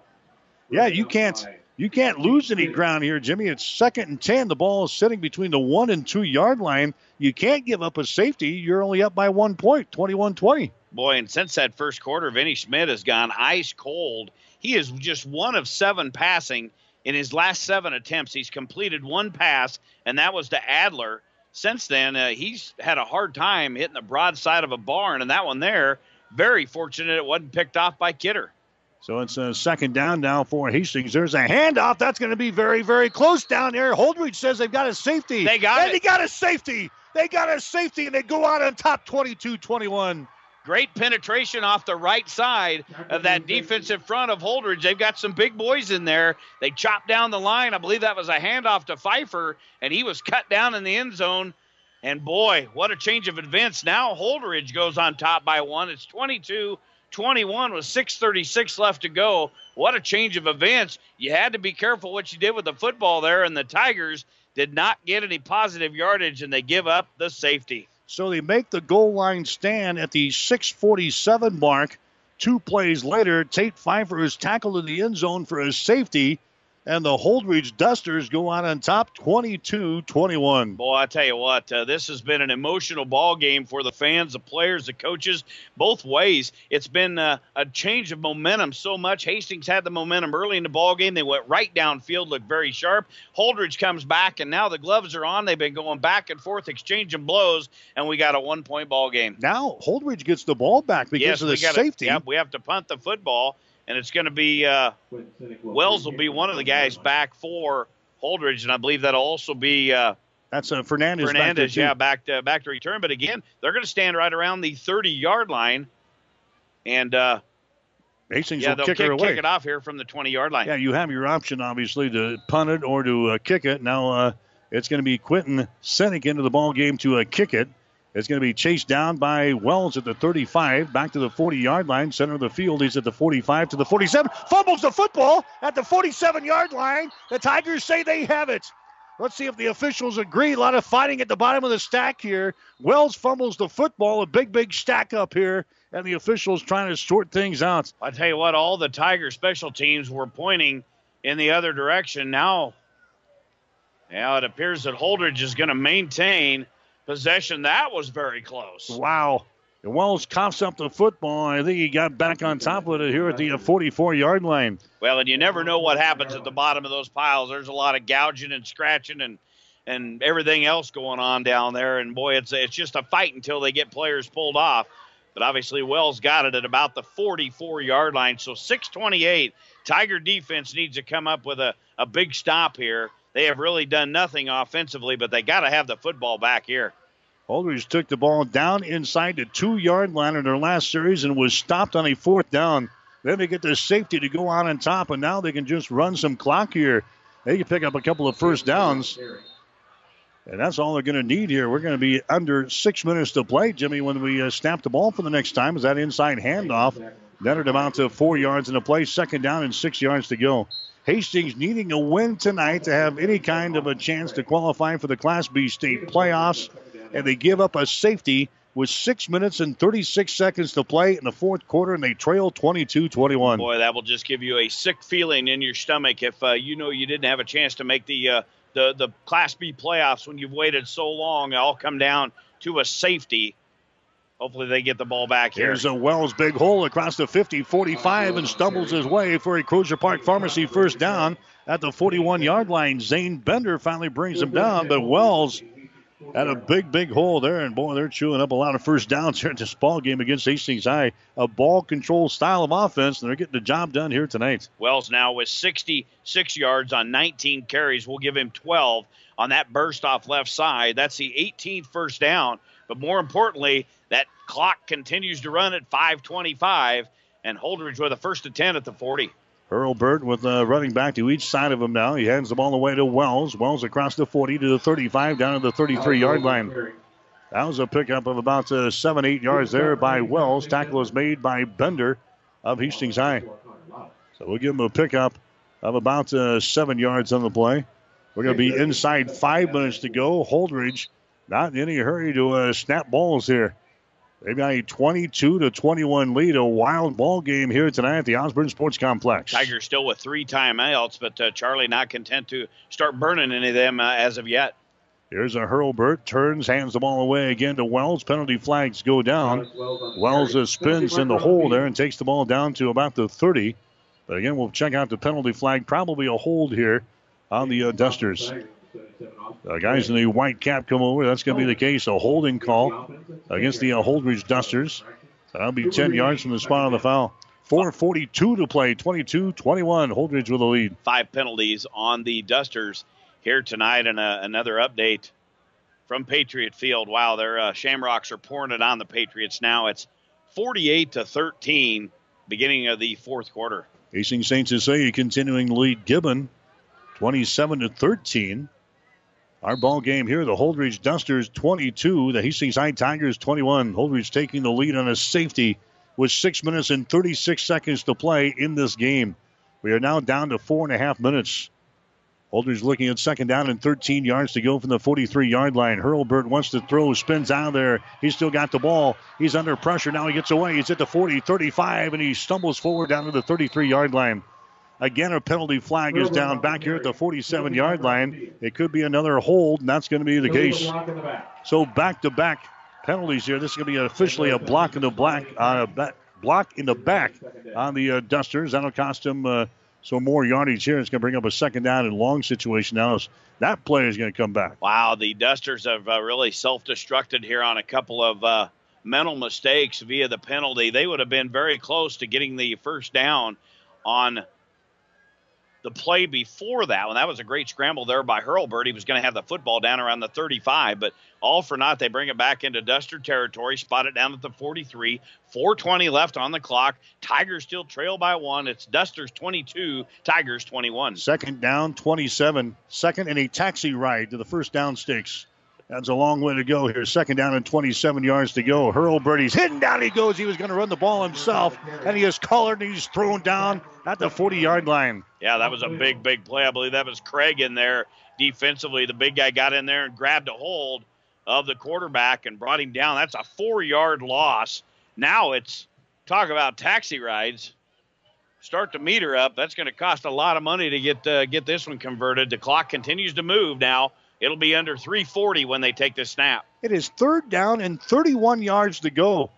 Yeah, you can't you can't lose any ground here, Jimmy. It's second and ten. The ball is sitting between the one and two yard line. You can't give up a safety. You're only up by one point, 21-20. Boy, and since that first quarter, Vinny Schmidt has gone ice cold. He is just one of seven passing in his last seven attempts. He's completed one pass, and that was to Adler. Since then, uh, he's had a hard time hitting the broad side of a barn, and that one there, very fortunate it wasn't picked off by Kidder. So it's a second down now for Hastings. There's a handoff. That's going to be very, very close down there. Holdrege says they've got a safety. They got and it. they got a safety. They got a safety, and they go out on top 22 21. Great penetration off the right side of that defensive front of Holdrege. They've got some big boys in there. They chopped down the line. I believe that was a handoff to Pfeiffer, and he was cut down in the end zone. And boy, what a change of events. Now Holdrege goes on top by one. It's 22 21 with 6.36 left to go. What a change of events. You had to be careful what you did with the football there, and the Tigers did not get any positive yardage, and they give up the safety. So they make the goal line stand at the 647 mark. Two plays later, Tate Pfeiffer is tackled in the end zone for a safety, and the Holdrege Dusters go out on top 22 21. Boy, I tell you what, uh, this has been an emotional ball game for the fans, the players, the coaches, both ways. It's been uh, a change of momentum so much. Hastings had the momentum early in the ball game. They went right downfield, looked very sharp. Holdrege comes back, and now the gloves are on. They've been going back and forth, exchanging blows, and we got a one-point ball game. Now Holdrege gets the ball back because yes, of the we got safety. Yep, we have to punt the football, and it's going to be uh, Wells will be one of the guys back for Holdrege, and I believe that'll also be. Uh, That's uh, Fernandez. Fernandez, too. yeah, back to back to return. But again, they're going to stand right around the 30 yard line, and uh, Hastings yeah, will they'll kick, kick, her away. kick it off here from the 20 yard line. Yeah, you have your option, obviously, to punt it or to uh, kick it. Now uh, it's going to be Quentin Senek into the ball game to uh, kick it. It's going to be chased down by Wells at the 35, back to the 40 yard line, center of the field. He's at the 45 to the 47, fumbles the football at the 47 yard line. The Tigers say they have it. Let's see if the officials agree. A lot of fighting at the bottom of the stack here. Wells fumbles the football, a big, big stack up here, and the officials trying to sort things out. I tell you what, all the Tiger special teams were pointing in the other direction. Now, now it appears that Holdrege is going to maintain possession. That was very close. Wow. And Wells coughs up the football. I think he got back on top of it here at the uh, 44 yard line. Well, and you never know what happens at the bottom of those piles. There's a lot of gouging and scratching and and everything else going on down there. And boy, it's it's just a fight until they get players pulled off. But obviously, Wells got it at about the 44 yard line. So 628. Tiger defense needs to come up with a, a big stop here. They have really done nothing offensively, but they got to have the football back here. Holdrege took the ball down inside the two yard line in their last series and was stopped on a fourth down. Then they get the safety to go on on top, and now they can just run some clock here. They can pick up a couple of first downs. And that's all they're going to need here. We're going to be under six minutes to play, Jimmy, when we uh, snap the ball for the next time. Is that inside handoff? Netted amount to four yards in the play, second down and six yards to go. Hastings needing a win tonight to have any kind of a chance to qualify for the Class B state playoffs. And they give up a safety with six minutes and 36 seconds to play in the fourth quarter, and they trail 22 21. Boy, that will just give you a sick feeling in your stomach if uh, you know you didn't have a chance to make the uh, the the Class B playoffs when you've waited so long. It all come down to a safety. Hopefully, they get the ball back here. Here's a Wells big hole across the 50 45 and stumbles his way for a Crozier Park Pharmacy first down at the 41 yard line. Zane Bender finally brings him down, but Wells Had a big, big hole there, and boy, they're chewing up a lot of first downs here at this ball game against Hastings High. A ball control style of offense, and they're getting the job done here tonight. Wells now with 66 yards on 19 carries. We'll give him 12 on that burst off left side. That's the 18th first down. But more importantly, that clock continues to run at 5:25, and Holdrege with a first and 10 at the 40. Hurlbert with uh, running back to each side of him now. He hands the ball away to Wells. Wells across the 40 to the 35, down to the 33 yard line. That was a pickup of about uh, seven, eight yards there by Wells. Tackle is made by Bender of Hastings High. So we'll give him a pickup of about uh, seven yards on the play. We're going to be inside five minutes to go. Holdrege not in any hurry to uh, snap balls here. They've got a 22 to 21 lead, a wild ball game here tonight at the Osborne Sports Complex. Tigers still with three timeouts, but uh, Charlie not content to start burning any of them uh, as of yet. Here's a Hurlbert, turns, hands the ball away again to Wells. Penalty flags go down. Wells uh, spins in the hole there and takes the ball down to about the 30. But again, we'll check out the penalty flag. Probably a hold here on the uh, Dusters. Uh, guys in the white cap come over. That's going to be the case. A holding call against the uh, Holdrege Dusters. That'll be 10 yards from the spot of the foul. 4.42 to play, 22 21. Holdrege with a lead. Five penalties on the Dusters here tonight, and uh, another update from Patriot Field. Wow, their uh, Shamrocks are pouring it on the Patriots now. It's 48 to 13, beginning of the fourth quarter. Hastings St. Cecilia continuing to lead Gibbon 27 to 13. Our ball game here, the Holdrege Dusters 22, the Hastings High Tigers 21. Holdrege taking the lead on a safety with six minutes and 36 seconds to play in this game. We are now down to four and a half minutes. Holdrege looking at second down and 13 yards to go from the 43 yard line. Hurlbert wants to throw, spins out of there. He's still got the ball. He's under pressure. Now he gets away. He's at the 40, 35, and he stumbles forward down to the 33 yard line. Again, a penalty flag is down back here at the 47 yard line. It could be another hold, and that's going to be the case. So back to back penalties here. This is going to be officially a block in the black, uh, block in the back on the uh, Dusters. That'll cost him uh, some more yardage here. It's going to bring up a second down and long situation now. That play is going to come back. Wow, the Dusters have uh, really self-destructed here on a couple of uh, mental mistakes via the penalty. They would have been very close to getting the first down on the play before that one. That was a great scramble there by Hurlbert. He was going to have the football down around the 35, but all for naught. They bring it back into Duster territory, spot it down at the 43. 420 left on the clock. Tigers still trail by one. It's Dusters 22, Tigers 21. Second down, 27. Second and a taxi ride to the first down sticks. That's a long way to go here. Second down and 27 yards to go. Hurlbert, he's hitting down. He goes. He was going to run the ball himself, and he is collared and he's thrown down at the 40 yard line. Yeah, that was a big, big play. I believe that was Craig in there defensively. The big guy got in there and grabbed a hold of the quarterback and brought him down. That's a four yard loss. Now it's talk about taxi rides. Start the meter up. That's going to cost a lot of money to get uh, get this one converted. The clock continues to move now. It'll be under 340 when they take the snap. It is third down and 31 yards to go.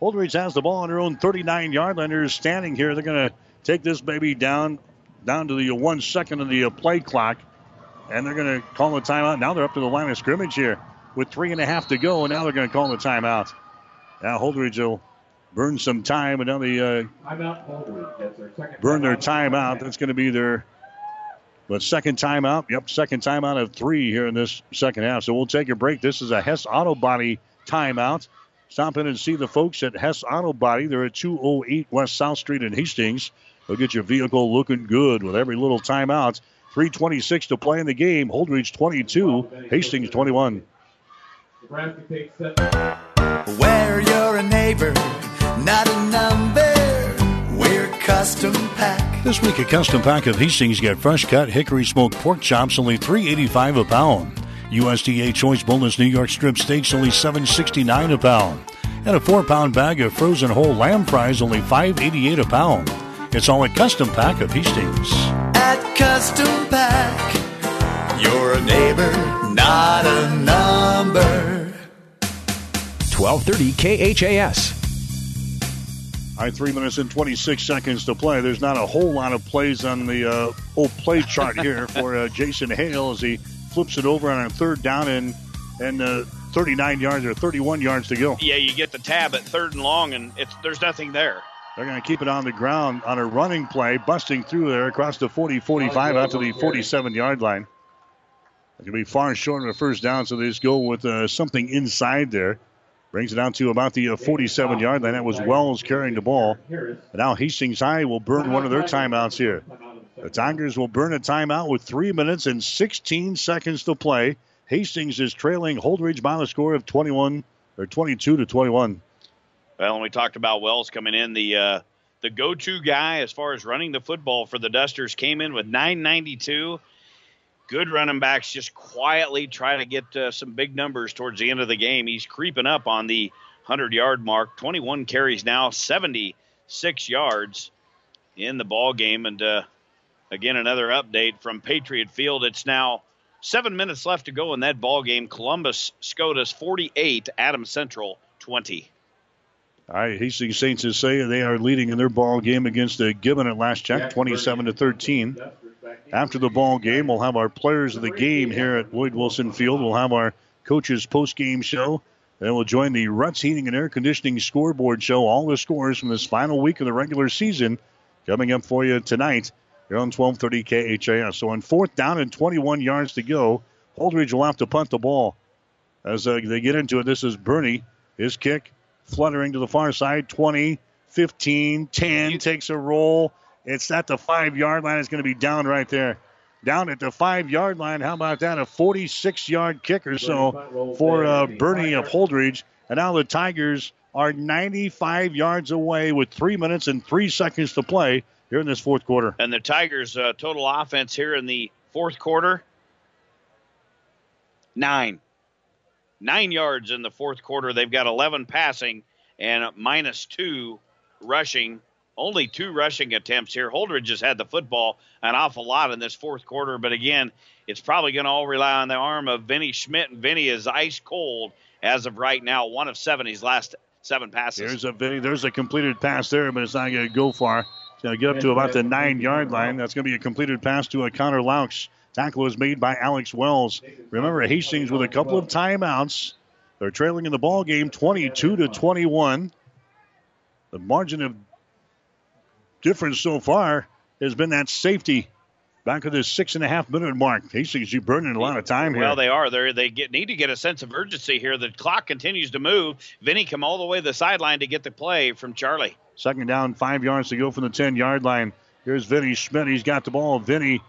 Holdrege has the ball on their own 39 yard line. They're standing here. They're going to take this baby down down to the one second of the play clock, and they're going to call the timeout. Now they're up to the line of scrimmage here with three and a half to go, and now they're going to call the timeout. Now Holdrege will burn some time, and now they uh, burn their timeout. That's going to be their but second timeout, yep, second timeout of three here in this second half. So we'll take a break. This is a Hess Auto Body timeout. Stop in and see the folks at Hess Auto Body. They're at 208 West South Street in Hastings. They'll get your vehicle looking good with every little timeout. 326 to play in the game. Holdrege 22, Hastings 21. Where you're a neighbor, not a number. We're custom pack. This week, a custom pack of Hastings get fresh cut hickory smoked pork chops, only $3.85 a pound. USDA Choice Boneless New York Strip Steaks, only $7.69 a pound. And a four pound bag of frozen whole lamb fries, only $5.88 a pound. It's all at Custom Pack of Hastings. At Custom Pack, you're a neighbor, not a number. 1230 KHAS. All right, three minutes and 26 seconds to play. There's not a whole lot of plays on the uh, old play chart here for uh, Jason Hale as he flips it over on a third down and and uh, 39 yards or 31 yards to go. Yeah, you get the tab at third and long, and it's there's nothing there. They're going to keep it on the ground on a running play, busting through there across the 40 45 out to the 47 yard line. It's going to be far short of a first down, so they just go with uh, something inside there. Brings it down to about the uh, 47 yard line. That was Wells carrying the ball. And now Hastings High will burn one of their timeouts here. The Tigers will burn a timeout with three minutes and 16 seconds to play. Hastings is trailing Holdrege by a score of 21 or 22 to 21. Well, and we talked about Wells coming in the uh, the go-to guy as far as running the football for the Dusters came in with 992. Good running backs just quietly try to get uh, some big numbers towards the end of the game. He's creeping up on the 100 yard mark. 21 carries now, 76 yards in the ball game. And uh, again, another update from Patriot Field. It's now seven minutes left to go in that ball game. Columbus Scotus 48, Adams Central 20. All right, Hastings Saints is saying they are leading in their ball game against the Gibbon at last check, 27 to 13. After the ball game, we'll have our players of the game here at Lloyd Wilson Field. We'll have our coaches post game show. Then we'll join the Ruts Heating and Air Conditioning scoreboard show. All the scores from this final week of the regular season coming up for you tonight here on 1230 KHAS. So on fourth down and 21 yards to go, Holdrege will have to punt the ball. As uh, they get into it, this is Burney. His kick fluttering to the far side. 20, 15, 10, takes a roll. It's at the five yard line. It's going to be down right there. Down at the five yard line. How about that? A 46 yard kick or so for uh, Burney of Holdrege. And now the Tigers are 95 yards away with three minutes and three seconds to play here in this fourth quarter. And the Tigers' uh, total offense here in the fourth quarter nine. Nine yards in the fourth quarter. They've got 11 passing and minus two rushing. Only two rushing attempts here. Holdrege has had the football an awful lot in this fourth quarter, but again, it's probably going to all rely on the arm of Vinny Schmidt, and Vinny is ice cold as of right now. One of seven. He's last seven passes. There's a Vinny. There's a completed pass there, but it's not going to go far. It's going to get up to about the nine yard line. That's going to be a completed pass to a Connor Laux. Tackle was made by Alex Wells. Remember, Hastings with a couple of timeouts. They're trailing in the ball game 22 to 21. The margin of difference so far has been that safety back at the six and a half minute mark. Hastings, you're burning a lot of time here. Well, they are. They they get, need to get a sense of urgency here. The clock continues to move. Vinny come all the way to the sideline to get the play from Charlie. Second down, five yards to go from the 10 yard line. Here's Vinny Schmidt. He's got the ball. Vinny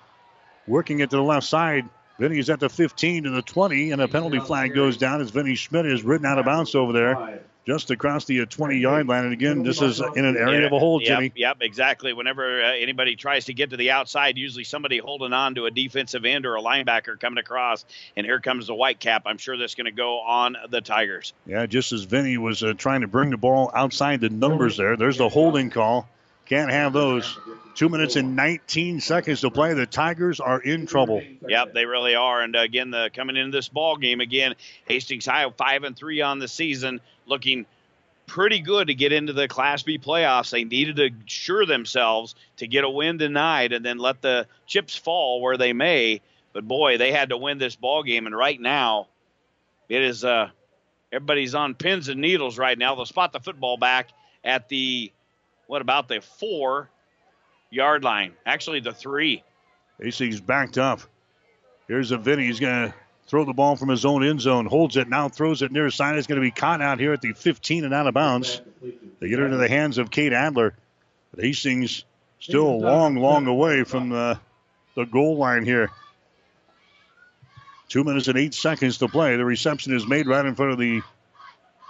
working it to the left side. Vinny's at the 15 to the 20, and a penalty flag goes down as Vinny Schmidt is ridden out of bounds over there just across the 20 yard line. And again, this is in an area Yeah, of a hole, yep, Jimmy. Yep, exactly. Whenever uh, anybody tries to get to the outside, usually somebody holding on to a defensive end or a linebacker coming across, and here comes the white cap. I'm sure that's going to go on the Tigers. Yeah, just as Vinny was uh, trying to bring the ball outside the numbers there. There's the holding call. Can't have those. Two minutes and 19 seconds to play. The Tigers are in trouble. Yep, they really are. And uh, again, the, coming into this ball game again, Hastings High five and three on the season, looking pretty good to get into the Class B playoffs. They needed to assure themselves to get a win tonight and then let the chips fall where they may. But boy, they had to win this ball game, and right now, it is uh, everybody's on pins and needles right now. They'll spot the football back at the what about the four yard line? Actually, the three. Hastings backed up. Here's a Vinny. He's going to throw the ball from his own end zone. Holds it now, throws it near side. It's going to be caught out here at the 15 and out of bounds. They get it into the hands of Cade Adler. But Hastings still a long, long away from the, the goal line here. Two minutes and eight seconds to play. The reception is made right in front of the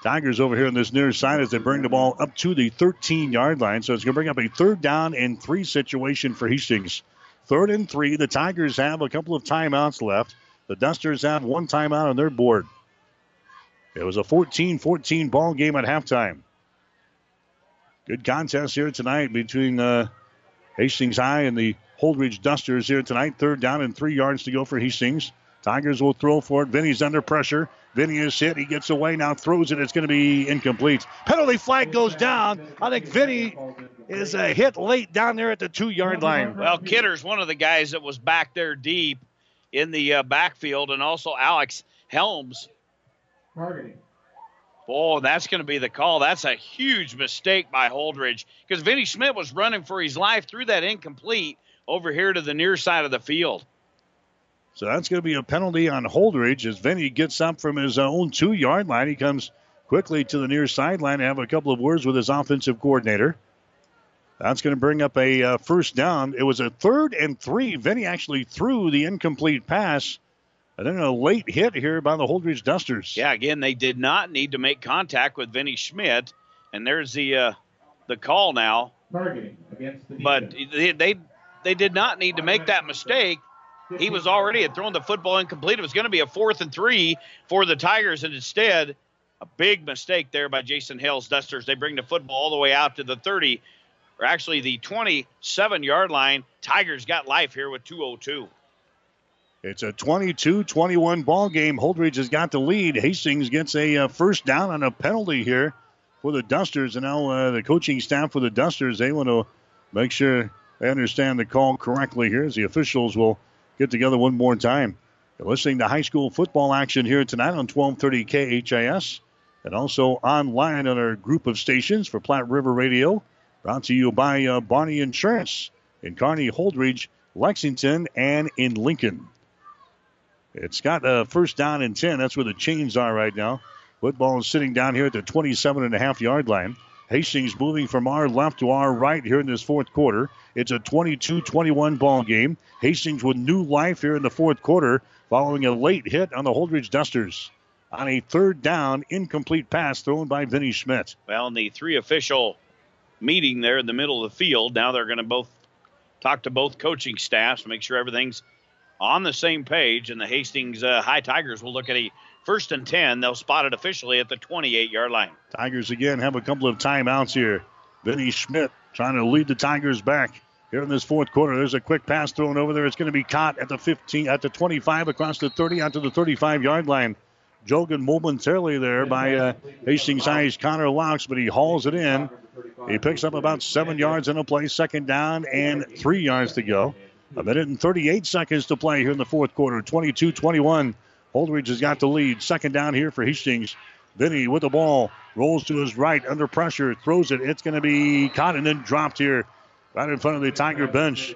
Tigers over here on this near side as they bring the ball up to the 13 yard line. So it's going to bring up a third down and three situation for Hastings. Third and three. The Tigers have a couple of timeouts left. The Dusters have one timeout on their board. It was a 14 14 ball game at halftime. Good contest here tonight between uh, Hastings High and the Holdridge Dusters here tonight. Third down and three yards to go for Hastings. Tigers will throw for it. Vinny's under pressure. Vinny is hit. He gets away now, throws it. It's going to be incomplete. Penalty flag goes down. I think Vinny is a hit late down there at the two yard line. Well, Kidder's one of the guys that was back there deep in the uh, backfield, and also Alex Helms Oh, that's going to be the call. That's a huge mistake by Holdrege because Vinny Schmidt was running for his life through that incomplete over here to the near side of the field. So that's going to be a penalty on Holdrege as Vinny gets up from his own two yard line. He comes quickly to the near sideline to have a couple of words with his offensive coordinator. That's going to bring up a uh, first down. It was a third and three. Vinny actually threw the incomplete pass. And then a late hit here by the Holdrege Dusters. Yeah, again, they did not need to make contact with Vinny Schmidt. And there's the uh, the call now. Targeting against the But they, they they did not need to make that mistake. He was already had thrown the football incomplete. It was going to be a fourth and three for the Tigers, and instead, a big mistake there by Jason Hale's Dusters. They bring the football all the way out to the 30, or actually the 27 yard line. Tigers got life here with 202. It's a 22-21 ball game. Holdrege has got the lead. Hastings gets a uh, first down on a penalty here for the Dusters, and now uh, the coaching staff for the Dusters they want to make sure they understand the call correctly here as the officials will get together one more time. You're listening to high school football action here tonight on 1230 KHAS and also online on our group of stations for Platte River Radio. Brought to you by uh, Barney Insurance in Kearney, Holdrege, Lexington, and in Lincoln. It's got a first down and 10. That's where the chains are right now. Football is sitting down here at the 27 and a half yard line. Hastings moving from our left to our right here in this fourth quarter. It's a 22-21 ball game. Hastings with new life here in the fourth quarter following a late hit on the Holdrege Dusters on a third down incomplete pass thrown by Vinny Schmidt. Well, in the three official meeting there in the middle of the field, now they're going to both talk to both coaching staffs, make sure everything's on the same page, and the Hastings uh, High Tigers will look at a first and 10. They'll spot it officially at the 28 yard line. Tigers again have a couple of timeouts here. Vinny Schmidt trying to lead the Tigers back here in this fourth quarter. There's a quick pass thrown over there. It's going to be caught at the 15, at the 25, across the 30, onto the 35 yard line. Jogan momentarily there by uh, Hastings High's Connor Laux, but he hauls it in. He picks up about seven yards in a play, second down, and three yards to go. A minute and 38 seconds to play here in the fourth quarter. 22 21. Holdrege has got the lead. Second down here for Hastings. Vinny with the ball. Rolls to his right under pressure. Throws it. It's going to be caught and then dropped here right in front of the Tiger bench.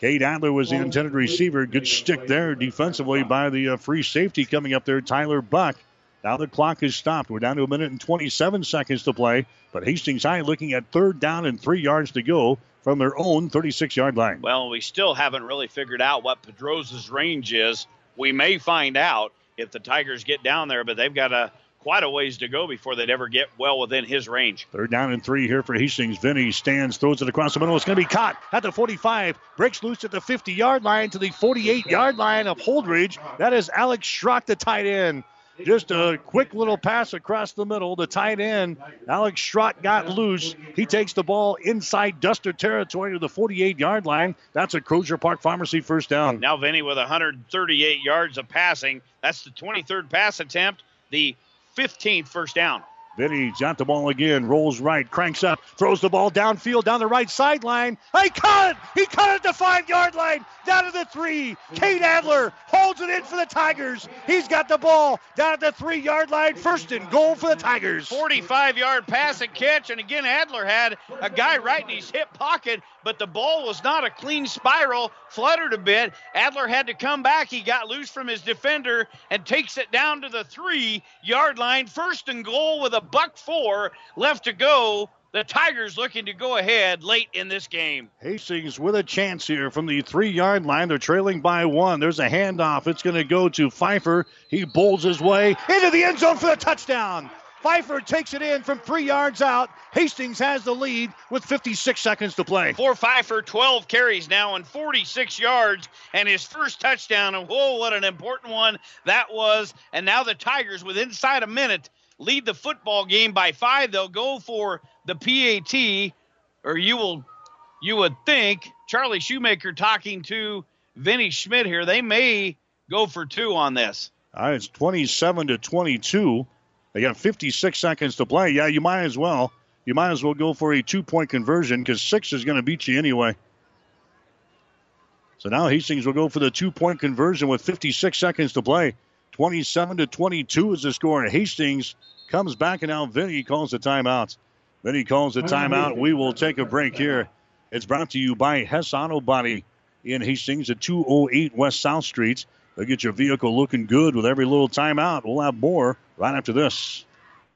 Cade Adler was the intended receiver. Good stick there defensively by the uh, free safety coming up there, Tyler Buck. Now the clock is stopped. We're down to a minute and 27 seconds to play. But Hastings High looking at third down and three yards to go from their own 36 yard line. Well, we still haven't really figured out what Pedroza's range is. We may find out if the Tigers get down there, but they've got a quite a ways to go before they'd ever get well within his range. Third down and three here for Hastings. Vinny stands, throws it across the middle. It's going to be caught at the 45. Breaks loose at the 50 yard line to the 48 yard line of Holdrege. That is Alex Schrock, the tight end. Just a quick little pass across the middle. The tight end, Alex Schrock, got loose. He takes the ball inside Duster territory to the 48 yard line. That's a Crozier Park Pharmacy first down. Now Vinny with 138 yards of passing. That's the 23rd pass attempt, the 15th first down. Vinny got the ball again, rolls right, cranks up, throws the ball downfield down the right sideline. He caught it! He caught it at the five yard line, down to the three. Cade Adler holds it in for the Tigers. He's got the ball down at the three yard line, first and goal for the Tigers. 45 yard pass and catch, and again, Adler had a guy right in his hip pocket, but the ball was not a clean spiral, fluttered a bit. Adler had to come back. He got loose from his defender and takes it down to the three yard line, first and goal with a buck four left to go. The Tigers looking to go ahead late in this game. Hastings with a chance here from the three yard line. They're trailing by one. There's a handoff. It's going to go to Pfeiffer. He bowls his way into the end zone for the touchdown. Pfeiffer takes it in from three yards out. Hastings has the lead with 56 seconds to play. For Pfeiffer, 12 carries now and 46 yards, and his first touchdown. And whoa, what an important one that was. And now the Tigers, with inside a minute, lead the football game by five. They'll go for the PAT, or you will, you would think Charlie Shoemaker talking to Vinny Schmidt here. They may go for two on this. All right, it's 27 to 22. They got 56 seconds to play. Yeah, you might as well. You might as well go for a two point conversion because six is going to beat you anyway. So now Hastings will go for the two point conversion with 56 seconds to play. 27 to 22 is the score. And Hastings comes back, and now Vinny calls the timeout. Vinny calls the timeout. We will take a break here. It's brought to you by Hess Auto Body in Hastings at 208 West South Street. They'll get your vehicle looking good with every little timeout. We'll have more right after this.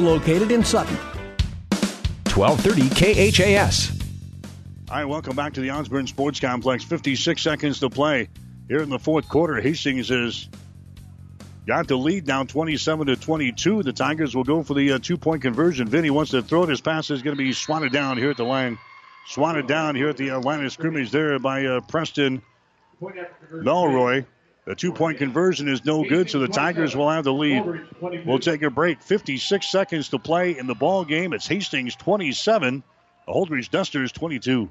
located in Sutton. 1230 KHAS. All right, welcome back to the Osborne Sports Complex. 56 seconds to play here in the fourth quarter. Hastings has got the lead now 27 to 22. The Tigers will go for the uh, two point conversion. Vinny wants to throw it. His pass is going to be swatted down here at the line. Swatted down here at the uh, line of scrimmage there by uh, Preston Melroy. The two point conversion is no good, so the Tigers will have the lead. We'll take a break. 56 seconds to play in the ball game. It's Hastings 27, the Holdrege Dusters 22.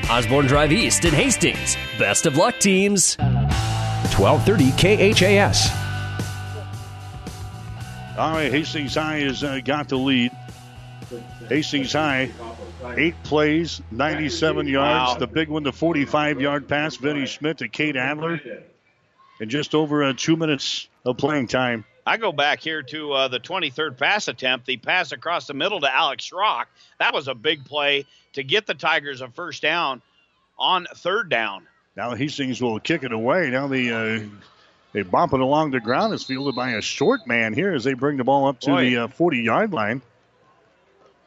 Osborne Drive East in Hastings. Best of luck, teams. 1230 KHAS. All right, Hastings High has uh, got the lead. Hastings High, eight plays, 97 yards. Wow. The big one, the 45 yard pass, Vinny Schmidt to Cade Adler. And just over uh, two minutes of playing time. I go back here to uh, the 23rd pass attempt, the pass across the middle to Alex Rock. That was a big play to get the Tigers a first down on third down. Now the Hastings will kick it away. Now they uh, they bump it along the ground. It's fielded by a short man here as they bring the ball up to Boy. the uh, 40 yard line.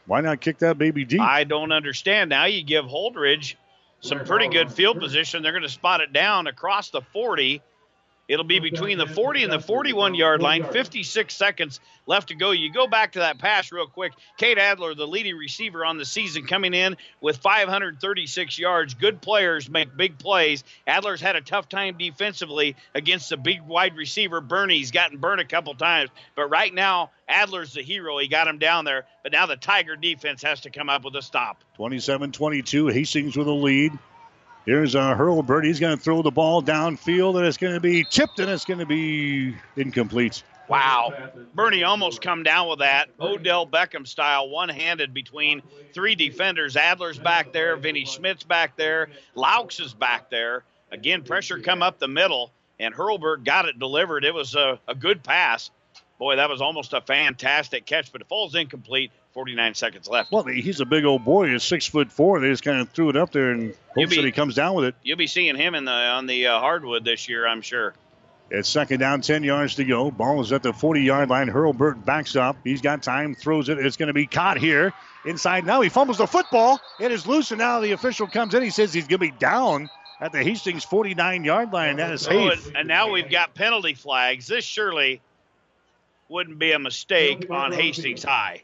Why not kick that baby deep? I don't understand. Now you give Holdrege some pretty good field position. They're going to spot it down across the 40. It'll be between the 40 and the 41 yard line. 56 seconds left to go. You go back to that pass real quick. Cade Adler, the leading receiver on the season, coming in with 536 yards. Good players make big plays. Adler's had a tough time defensively against the big wide receiver Burney. He's gotten burned a couple times, but right now Adler's the hero. He got him down there, but now the Tiger defense has to come up with a stop. 27 22. Hastings with a lead. Here's uh, Hurlbert. He's going to throw the ball downfield, and it's going to be tipped, and it's going to be incomplete. Wow. Burney almost come down with that. Odell Beckham style, one handed between three defenders. Adler's back there. Vinny Schmidt's back there. Laux is back there. Again, pressure come up the middle, and Hurlbert got it delivered. It was a, a good pass. Boy, that was almost a fantastic catch, but it falls incomplete. 49 seconds left. Well, he's a big old boy. He's six foot four. They just kind of threw it up there and hopes be- that he comes down with it. You'll be seeing him in the on the uh, hardwood this year, I'm sure. It's second down, 10 yards to go. Ball is at the 40 yard line. Hurlbert backs up. He's got time, throws it. It's going to be caught here inside. Now he fumbles the football. It is loose, and now the official comes in. He says he's going to be down at the Hastings 49 yard line. That is Oh, and now we've got penalty flags. This surely wouldn't be a mistake on Hastings High.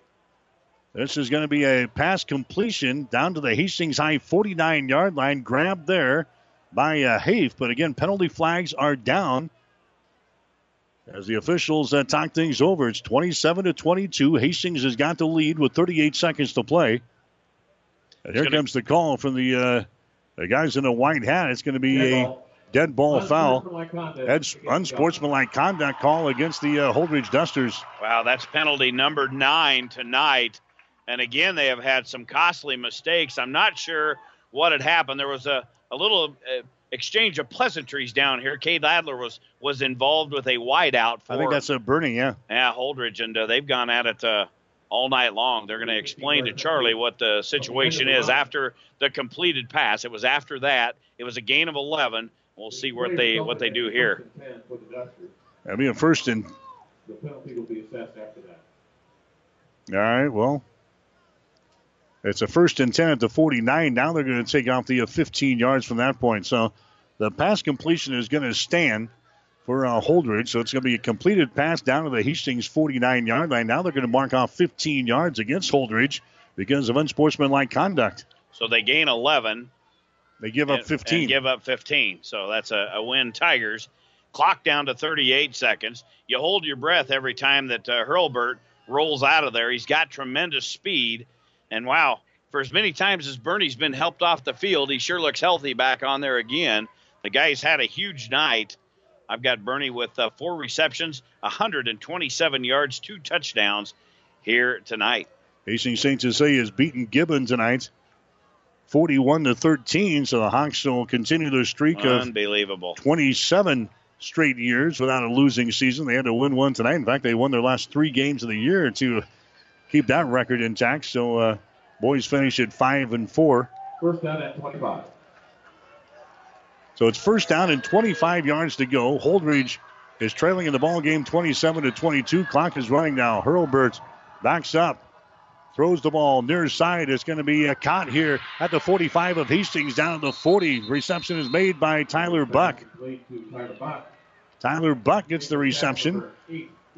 This is going to be a pass completion down to the Hastings High 49 yard line. Grabbed there by uh, Haith. But again, penalty flags are down. As the officials uh, talk things over, it's 27 to 22. Hastings has got the lead with 38 seconds to play. And here comes the call from the uh, the guys in the white hat. It's going to be a dead ball foul. That's unsportsmanlike conduct call against the uh, Holdrege Dusters. Wow, that's penalty number nine tonight. And again, they have had some costly mistakes. I'm not sure what had happened. There was a, a little uh, exchange of pleasantries down here. Cade Adler was was involved with a wideout for I think that's a Burney, yeah. yeah, Holdrege, and uh, they've gone at it uh, all night long. They're going to explain to Charlie what the situation is after the completed pass. It was after that. It was a gain of 11. We'll see what they what they do here. That'll be a first and The penalty will be assessed after that. All right, well, it's a first and 10 at the 49. Now they're going to take off the uh, 15 yards from that point. So the pass completion is going to stand for uh, Holdrege. So it's going to be a completed pass down to the Hastings 49 yard line. Now they're going to mark off 15 yards against Holdrege because of unsportsmanlike conduct. So they gain 11. They give up 15. And give up 15. So that's a, a win, Tigers. Clock down to 38 seconds. You hold your breath every time that uh, Hurlbert rolls out of there. He's got tremendous speed. And wow, for as many times as Burney's been helped off the field, he sure looks healthy back on there again. The guy's had a huge night. I've got Burney with uh, four receptions, 127 yards, two touchdowns here tonight. Hastings St. Cecilia has beaten Gibbon tonight, 41 to 13. So the Hawks will continue their streak of Unbelievable. 27 straight years without a losing season. They had to win one tonight. In fact, they won their last three games of the year to keep that record intact. So uh, boys finish at five and four. First down at 25. So it's first down and 25 yards to go. Holdrege is trailing in the ball game 27 to 22. Clock is running now. Hurlbert backs up. Throws the ball near side. It's going to be a caught here at the 45 of Hastings down to the 40. Reception is made by Tyler Buck. Tyler Buck gets the reception.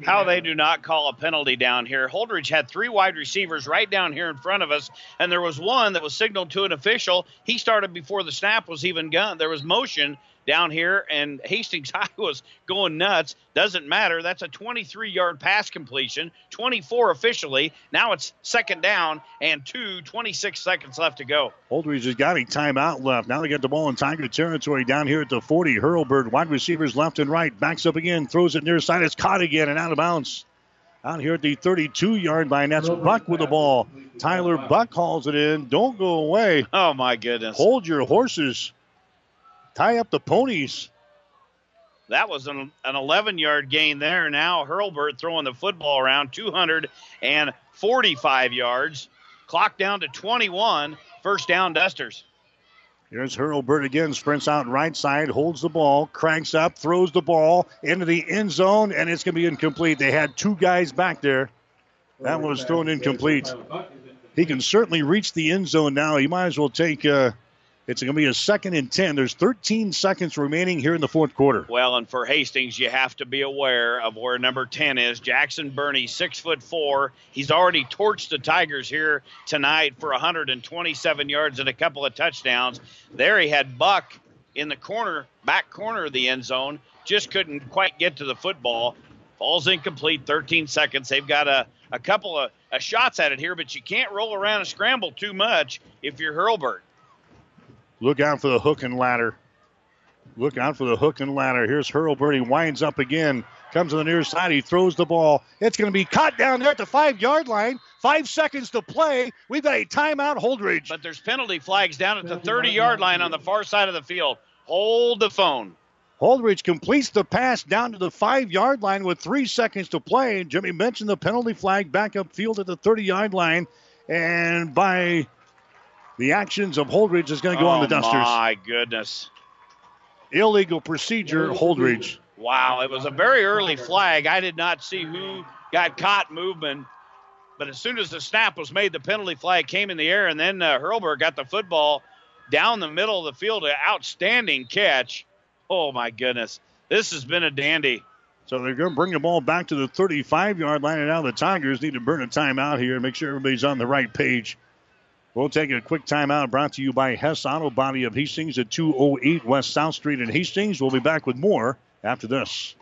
How they do not call a penalty down here. Holdrege had three wide receivers right down here in front of us, and there was one that was signaled to an official. He started before the snap was even done. There was motion down here, and Hastings High was going nuts. Doesn't matter. That's a 23 yard pass completion, 24 officially. Now it's second down and two, 26 seconds left to go. Holdrege has got a timeout left. Now they get the ball in Tiger territory down here at the 40. Hurlbert, wide receivers left and right. Backs up again, throws it near side. It's caught again and out of bounds. Out here at the 32 yard line. That's Buck with the ball. Tyler Buck hauls it in. Don't go away. Oh, my goodness. Hold your horses. Tie up the ponies. That was an, an 11 yard gain there. Now Hurlbert throwing the football around 245 yards. Clock down to 21. First down, Dusters. Here's Hurlbert again, sprints out right side, holds the ball, cranks up, throws the ball into the end zone, and it's going to be incomplete. They had two guys back there. That was thrown incomplete. He can certainly reach the end zone now. He might as well take. Uh, it's going to be a second and ten. There's 13 seconds remaining here in the fourth quarter. Well, and for Hastings, you have to be aware of where number 10 is. Jackson Burney, six foot four. He's already torched the Tigers here tonight for 127 yards and a couple of touchdowns. There he had Buck in the corner, back corner of the end zone. Just couldn't quite get to the football. Falls incomplete, 13 seconds. They've got a, a couple of uh, shots at it here, but you can't roll around and scramble too much if you're Hurlbert. Look out for the hook and ladder. Look out for the hook and ladder. Here's Hurlbert. He winds up again. Comes to the near side. He throws the ball. It's going to be caught down there at the five yard line. Five seconds to play. We've got a timeout, Holdrege. But there's penalty flags down at the 30 yard line on the far side of the field. Hold the phone. Holdrege completes the pass down to the five yard line with three seconds to play. Jimmy mentioned the penalty flag back up field at the 30 yard line. And by the actions of Holdrege is going to go oh, on the Dusters. My goodness. Illegal procedure, Holdrege. Wow, it was a very early flag. I did not see who got caught moving. But as soon as the snap was made, the penalty flag came in the air, and then uh, Hurlbert got the football down the middle of the field. An outstanding catch. Oh, my goodness. This has been a dandy. So they're going to bring the ball back to the 35 yard line, and now the Tigers need to burn a timeout here and make sure everybody's on the right page. We'll take a quick timeout brought to you by Hess Auto Body of Hastings at 208 West South Street in Hastings. We'll be back with more after this.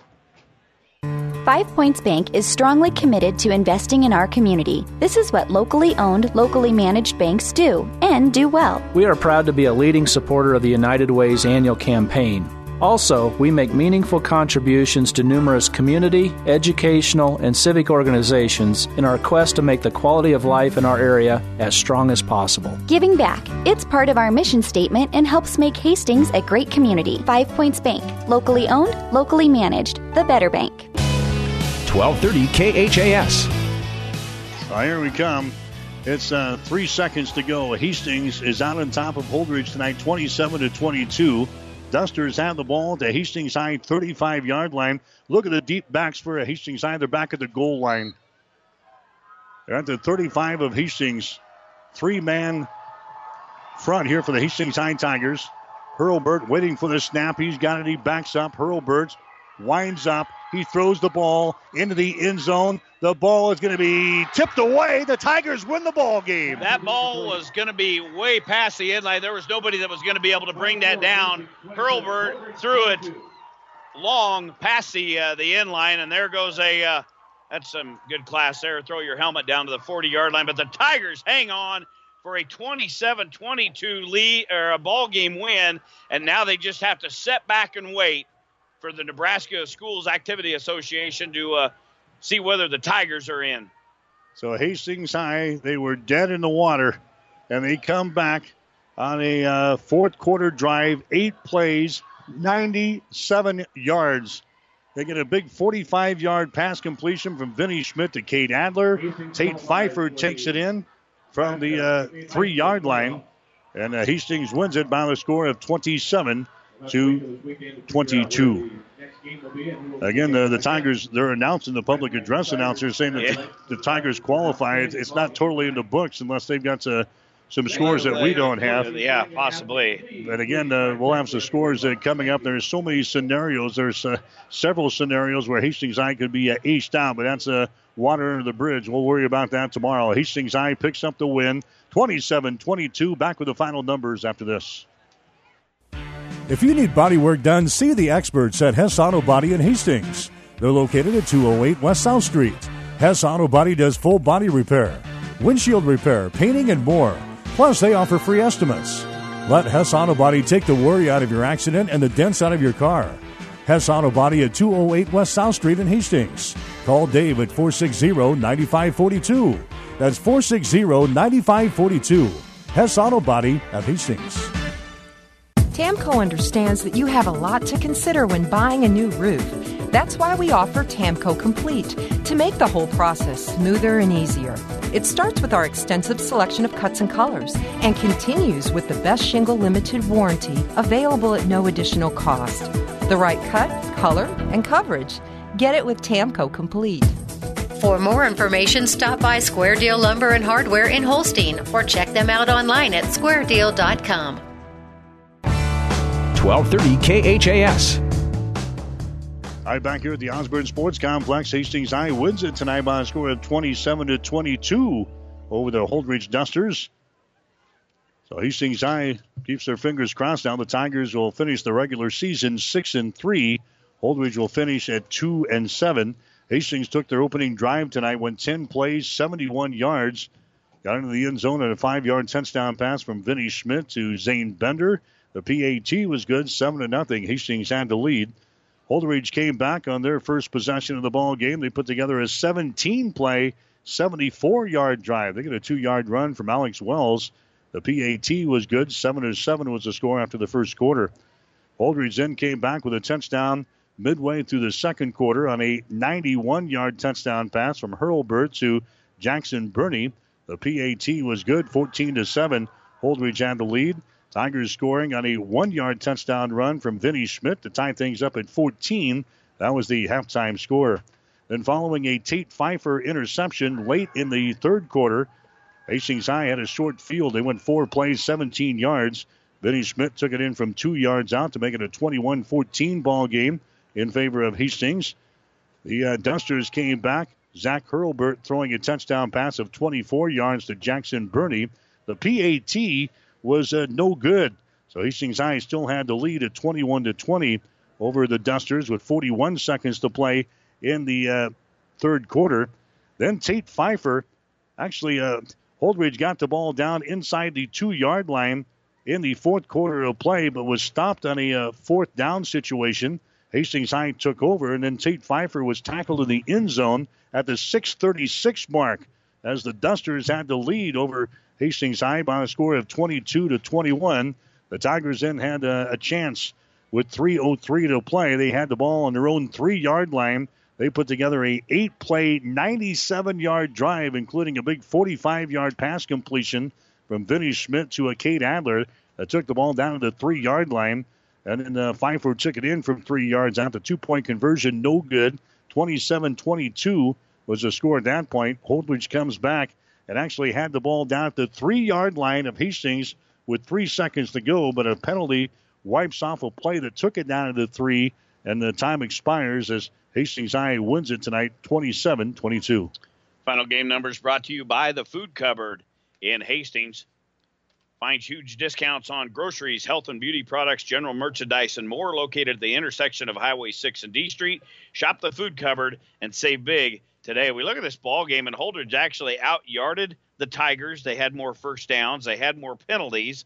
Five Points Bank is strongly committed to investing in our community. This is what locally owned, locally managed banks do, and do well. We are proud to be a leading supporter of the United Way's annual campaign. Also, we make meaningful contributions to numerous community, educational, and civic organizations in our quest to make the quality of life in our area as strong as possible. Giving back. It's part of our mission statement and helps make Hastings a great community. Five Points Bank. Locally owned, locally managed. The better bank. 1230 KHAS. Well, here we come. It's uh, three seconds to go. Hastings is out on top of Holdrege tonight, 27 to 22. Dusters have the ball to Hastings High 35 yard line. Look at the deep backs for Hastings High. They're back at the goal line. They're at the 35 of Hastings. Three man front here for the Hastings High Tigers. Hurlbert waiting for the snap. He's got it. He backs up. Hurlbert winds up. He throws the ball into the end zone. The ball is going to be tipped away. The Tigers win the ball game. That ball was going to be way past the end line. There was nobody that was going to be able to bring that down. Hurlbert threw it long past the uh, the end line, and there goes a uh, that's some good class there. Throw your helmet down to the 40 yard line, but the Tigers hang on for a 27-22 lead or a ball game win, and now they just have to set back and wait for the Nebraska Schools Activity Association to uh, see whether the Tigers are in. So Hastings High, they were dead in the water, and they come back on a uh, fourth quarter drive, eight plays, 97 yards. They get a big 45 yard pass completion from Vinny Schmidt to Cade Adler. Tate Pfeiffer takes it in from the uh, three yard line, and uh, Hastings wins it by the score of 27 to 22. Again, the, the Tigers, they're announcing the public address announcer saying that yeah. the, the, Tigers qualify. It's, it's, not totally in the books unless they've got to, some scores that we don't have. Yeah, possibly. But again, uh, we'll have some scores that coming up. There's so many scenarios. There's uh, several scenarios where Hastings High could be uh, aced out, but that's uh, water under the bridge. We'll worry about that tomorrow. Hastings High picks up the win, 27-22. Back with the final numbers after this. If you need body work done, see the experts at Hess Auto Body in Hastings. They're located at 208 West South Street. Hess Auto Body does full body repair, windshield repair, painting, and more. Plus, they offer free estimates. Let Hess Auto Body take the worry out of your accident and the dents out of your car. Hess Auto Body at 208 West South Street in Hastings. Call Dave at 460 9542. That's 460 9542. Hess Auto Body at Hastings. TAMKO understands that you have a lot to consider when buying a new roof. That's why we offer TAMKO Complete to make the whole process smoother and easier. It starts with our extensive selection of cuts and colors and continues with the best shingle limited warranty available at no additional cost. The right cut, color, and coverage. Get it with TAMKO Complete. For more information, stop by Square Deal Lumber and Hardware in Holstein or check them out online at squaredeal.com. 1230 KHAS. All right, back here at the Osborne Sports Complex, Hastings High wins it tonight by a score of 27 to 22 over the Holdrege Dusters. So Hastings High keeps their fingers crossed. Now the Tigers will finish the regular season six and three. Holdrege will finish at two and seven. Hastings took their opening drive tonight, went 10 plays, 71 yards. Got into the end zone at a five-yard touchdown pass from Vinny Schmidt to Zane Bender. The PAT was good, seven to nothing. Hastings had the lead. Holdrege came back on their first possession of the ball game. They put together a 17-play, 74-yard drive. They get a two-yard run from Alex Wells. The PAT was good, seven to seven was the score after the first quarter. Holdrege then came back with a touchdown midway through the second quarter on a 91-yard touchdown pass from Hurlbert to Jackson Burney. The PAT was good, 14 to seven. Holdrege had the lead. Tigers scoring on a one yard touchdown run from Vinny Schmidt to tie things up at 14. That was the halftime score. Then, following a Tate Pfeiffer interception late in the third quarter, Hastings High had a short field. They went four plays, 17 yards. Vinny Schmidt took it in from two yards out to make it a 21 14 ball game in favor of Hastings. The uh, Dusters came back. Zach Hurlbert throwing a touchdown pass of 24 yards to Jackson Burney. The PAT was uh, no good. So Hastings High still had the lead at 21 to 20 over the Dusters with 41 seconds to play in the uh, third quarter. Then Tate Pfeiffer, actually, uh, Holdrege got the ball down inside the two yard line in the fourth quarter of play, but was stopped on a uh, fourth down situation. Hastings High took over, and then Tate Pfeiffer was tackled in the end zone at the 6:36 mark as the Dusters had the lead over Hastings High by a score of 22 to 21. The Tigers then had a, a chance with 3:03 to play. They had the ball on their own three-yard line. They put together a eight-play, 97-yard drive, including a big 45-yard pass completion from Vinny Schmidt to a Cade Adler that took the ball down to the three-yard line. And then uh, Pfeiffer took it in from three yards out. The two-point conversion, no good. 27-22 was the score at that point. Holdrege comes back and actually had the ball down at the three yard line of Hastings with three seconds to go, but a penalty wipes off a play that took it down to the three, and the time expires as Hastings High wins it tonight 27 22. Final game numbers brought to you by the Food Cupboard in Hastings. Find huge discounts on groceries, health and beauty products, general merchandise, and more located at the intersection of Highway 6 and D Street. Shop the Food Cupboard and save big today. We look at this ball game, and Holdrege actually out yarded the Tigers. They had more first downs, they had more penalties,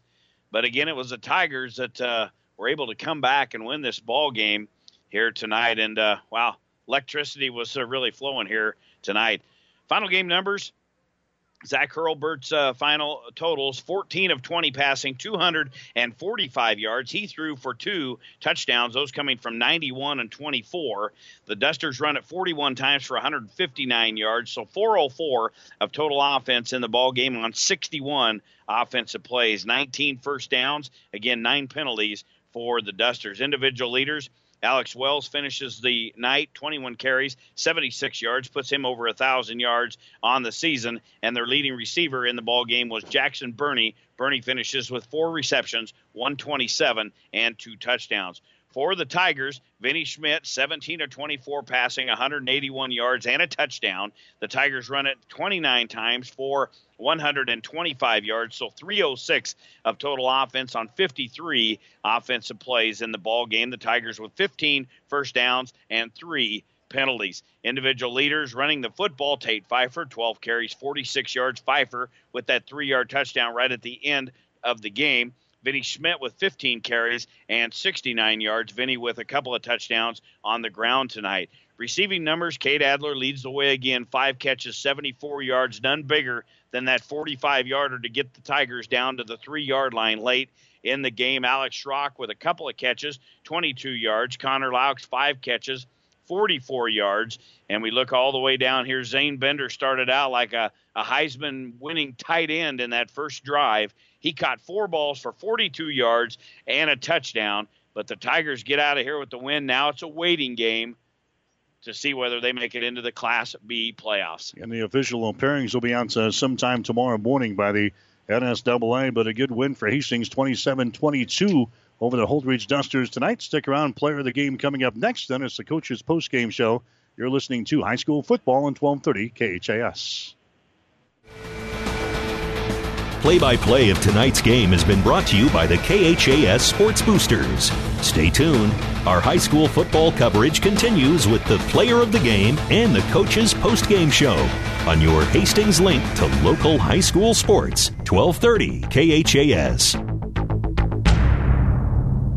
but again, it was the Tigers that uh, were able to come back and win this ball game here tonight. And uh, wow, electricity was uh, really flowing here tonight. Final game numbers Zach Hurlbert's uh, final totals 14 of 20 passing, 245 yards. He threw for two touchdowns, those coming from 91 and 24. The Dusters run it 41 times for 159 yards, so 404 of total offense in the ball game on 61 offensive plays, 19 first downs, again, nine penalties for the Dusters. Individual leaders Alex Wells finishes the night, 21 carries, 76 yards, puts him over 1,000 yards on the season. And their leading receiver in the ball game was Jackson Burney. Burney finishes with four receptions, 127, and two touchdowns. For the Tigers, Vinny Schmidt, 17 of 24 passing, 181 yards and a touchdown. The Tigers run it 29 times for 125 yards, so 306 of total offense on 53 offensive plays in the ball game. The Tigers with 15 first downs and three penalties. Individual leaders running the football, Tate Pfeiffer, 12 carries, 46 yards. Pfeiffer with that three yard touchdown right at the end of the game. Vinny Schmidt with 15 carries and 69 yards. Vinny with a couple of touchdowns on the ground tonight. Receiving numbers, Cade Adler leads the way again. Five catches, 74 yards, none bigger than that 45 yarder to get the Tigers down to the three yard line late in the game. Alex Schrock with a couple of catches, 22 yards. Connor Laux, five catches, 44 yards. And we look all the way down here. Zane Bender started out like a, a Heisman winning tight end in that first drive. He caught four balls for 42 yards and a touchdown. But the Tigers get out of here with the win. Now it's a waiting game to see whether they make it into the Class B playoffs. And the official pairings will be out uh, sometime tomorrow morning by the NSAA. But a good win for Hastings, 27-22 over the Holdrege Dusters tonight. Stick around. Player of the game coming up next. Then it's the coach's post-game show. You're listening to high school football on 1230 KHAS. Play by play of tonight's game has been brought to you by the KHAS Sports Boosters. Stay tuned. Our high school football coverage continues with the player of the game and the coach's post game show on your Hastings link to local high school sports, 1230 KHAS.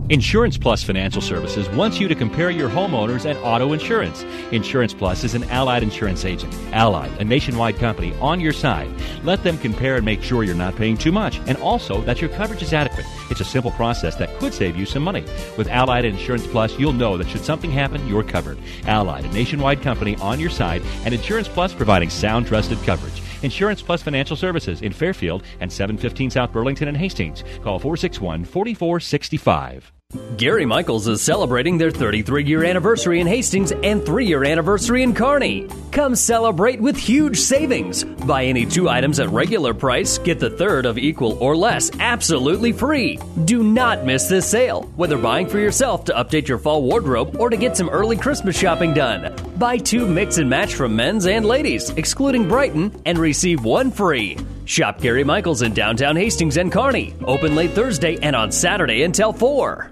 Insurance Plus Financial Services wants you to compare your homeowners and auto insurance. Insurance Plus is an allied insurance agent. Allied, a nationwide company, on your side. Let them compare and make sure you're not paying too much and also that your coverage is adequate. It's a simple process that could save you some money. With Allied Insurance Plus, you'll know that should something happen, you're covered. Allied, a nationwide company on your side, and Insurance Plus providing sound, trusted coverage. Insurance Plus Financial Services in Fairfield and 715 South Burlington and Hastings. Call 461 4465. Gary Michaels is celebrating their 33 year anniversary in Hastings and 3 year anniversary in Kearney. Come celebrate with huge savings. Buy any two items at regular price, get the third of equal or less absolutely free. Do not miss this sale, whether buying for yourself to update your fall wardrobe or to get some early Christmas shopping done. Buy two mix and match from men's and ladies, excluding Brighton, and receive one free. Shop Gary Michaels in downtown Hastings and Kearney. Open late Thursday and on Saturday until 4.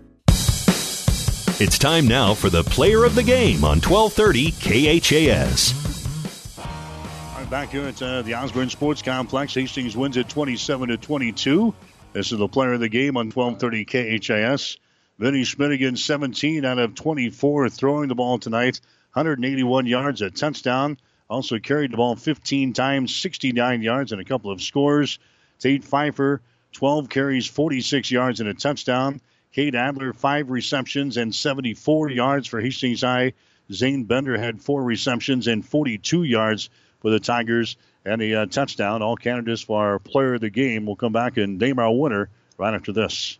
It's time now for the player of the game on 1230 KHAS. All right, back here at uh, the Osborne Sports Complex. Hastings wins it 27 to 22. This is the player of the game on 1230 KHAS. Vinny Schmidt 17 out of 24 throwing the ball tonight. 181 yards, a touchdown. Also carried the ball 15 times, 69 yards, and a couple of scores. Tate Pfeiffer, 12 carries, 46 yards, and a touchdown. Cade Adler, five receptions and 74 yards for Hastings High. Zane Bender had four receptions and 42 yards for the Tigers and a uh, touchdown. All candidates for our player of the game will come back and name our winner right after this.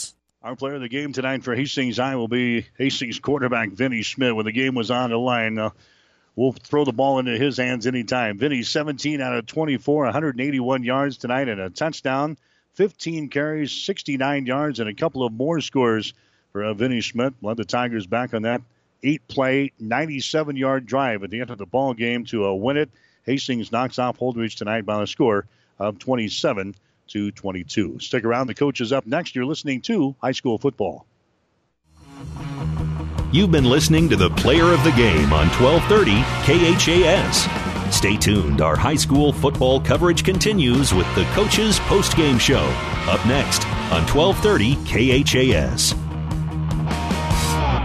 Our player of the game tonight for Hastings High will be Hastings quarterback Vinny Schmidt. When the game was on the line, uh, we'll throw the ball into his hands anytime. Vinny, 17 out of 24, 181 yards tonight and a touchdown, 15 carries, 69 yards, and a couple of more scores for uh, Vinny Schmidt. Led the Tigers back on that eight play, 97 yard drive at the end of the ball game to uh, win it. Hastings knocks off Holdrege tonight by a score of 27 to 22. Stick around. The coach is up next. You're listening to high school football. You've been listening to the player of the game on 1230 KHAS. Stay tuned. Our high school football coverage continues with the coaches post-game show. Up next on 1230 KHAS.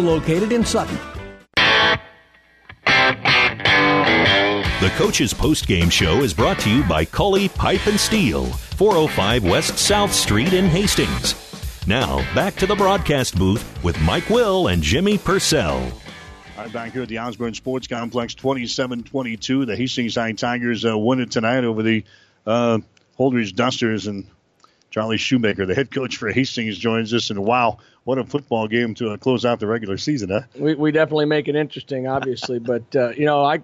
located in Sutton. The Coach's Post Game Show is brought to you by Kully Pipe and Steel, 405 West South Street in Hastings. Now, back to the broadcast booth with Mike Will and Jimmy Purcell. All right, back here at the Osborne Sports Complex, 27 22. The Hastings High Tigers uh, won it tonight over the uh, Holdrege Dusters. And Charlie Shoemaker, the head coach for Hastings, joins us. And wow, what a football game to uh, close out the regular season, huh? We, we definitely make it interesting, obviously. but, uh, you know, I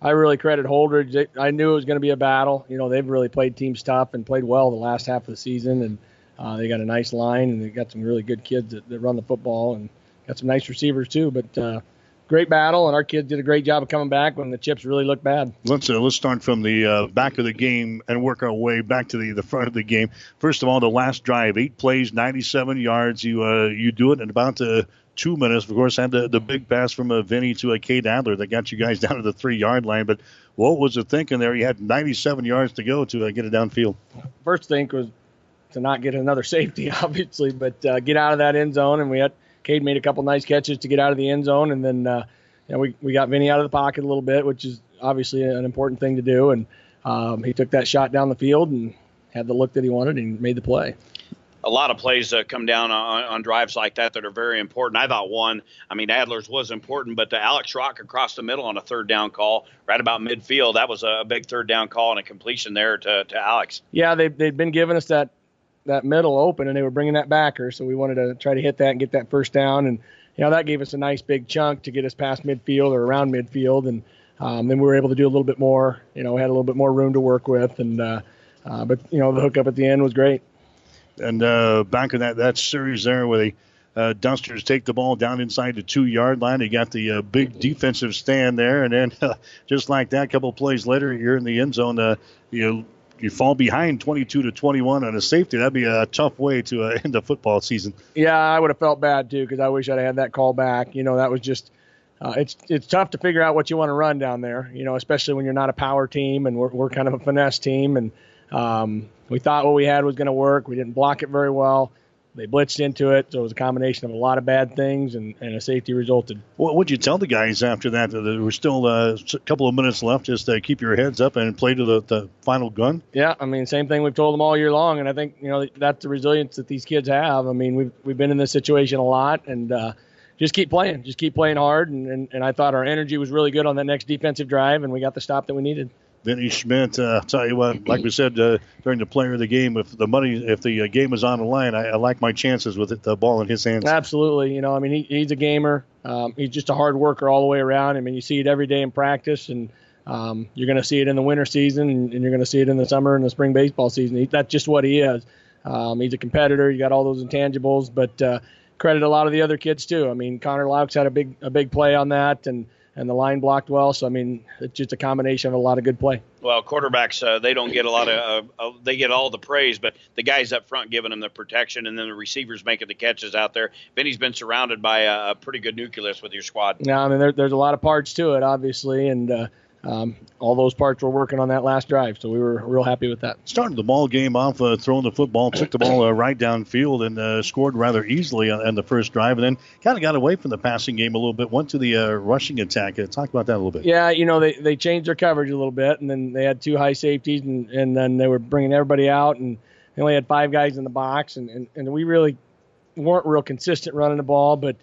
I really credit Holdrege. I knew it was going to be a battle. You know, they've really played teams tough and played well the last half of the season. And uh, they got a nice line and they got some really good kids that, that run the football and got some nice receivers, too. But, uh, great battle, and our kids did a great job of coming back when the chips really looked bad. Let's uh, let's start from the uh, back of the game and work our way back to the, the front of the game. First of all, the last drive, eight plays, 97 yards. You uh, you do it in about uh, two minutes. Of course, had the, the big pass from uh, Vinny to a uh, Cade Adler that got you guys down to the three yard line. But what was the thinking there? You had 97 yards to go to uh, get it downfield. First thing was to not get another safety, obviously, but uh, get out of that end zone, and we had Cade made a couple nice catches to get out of the end zone, and then uh, you know, we we got Vinny out of the pocket a little bit, which is obviously an important thing to do, and um, he took that shot down the field and had the look that he wanted and made the play a lot of plays uh, come down on, on, drives like that that are very important. I thought one, I mean, Adler's was important, but the Alex Rock across the middle on a third down call, right about midfield, that was a big third down call and a completion there to, to Alex. Yeah, they, they'd been giving us that that middle open, and they were bringing that backer. So we wanted to try to hit that and get that first down, and you know that gave us a nice big chunk to get us past midfield or around midfield, and um, then we were able to do a little bit more. You know, we had a little bit more room to work with, and uh, uh, but you know the hookup at the end was great. And uh, back in that that series there where the uh, Dusters take the ball down inside the two yard line. They got the uh, big defensive stand there, and then just like that, a couple plays later, you're in the end zone. Uh, you you fall behind 22 to 21 on a safety, that'd be a tough way to uh, end the football season. Yeah, I would have felt bad too because I wish I'd had that call back. You know, that was just uh, it's it's tough to figure out what you want to run down there. You know, especially when you're not a power team and we're we're kind of a finesse team, and um, we thought what we had was going to work. We didn't block it very well. They blitzed into it, so it was a combination of a lot of bad things, and, and a safety resulted. What would you tell the guys after that? There were still uh, a couple of minutes left. Just uh, keep your heads up and play to the, the final gun. Yeah, I mean, same thing we've told them all year long, and I think you know that's the resilience that these kids have. I mean, we've we've been in this situation a lot, and uh, just keep playing, just keep playing hard. And, and, and I thought our energy was really good on that next defensive drive, and we got the stop that we needed. Vinny Schmidt, uh, I'll tell you what, like we said uh, during the player of the game, if the money, if the uh, game is on the line, I, I, like my chances with it, the ball in his hands. Absolutely. You know, I mean, he, he's a gamer. Um, he's just a hard worker all the way around. I mean, you see it every day in practice, and um, you're going to see it in the winter season, and, and you're going to see it in the summer and the spring baseball season. He, that's just what he is. Um, he's a competitor. You got all those intangibles, but uh, credit a lot of the other kids too. I mean, Connor Laux had a big a big play on that, and and the line blocked well. So I mean, it's just a combination of a lot of good play. Well, quarterbacks uh, they don't get a lot of uh, uh, they get all the praise, but the guys up front giving them the protection, and then the receivers making the catches out there. Vinny's been surrounded by a, a pretty good nucleus with your squad. Yeah, I mean, there, there's a lot of parts to it, obviously, and uh, um, all those parts were working on that last drive, so we were real happy with that. Started the ball game off uh, throwing the football, took the ball uh, right downfield, and uh, scored rather easily on, on, the first drive, and then kind of got away from the passing game a little bit. Went to the uh, rushing attack. Uh, talk about that a little bit. Yeah, you know they, they changed their coverage a little bit, and then they had two high safeties, and, and then they were bringing everybody out, and they only had five guys in the box, and, and, and we really weren't real consistent running the ball, but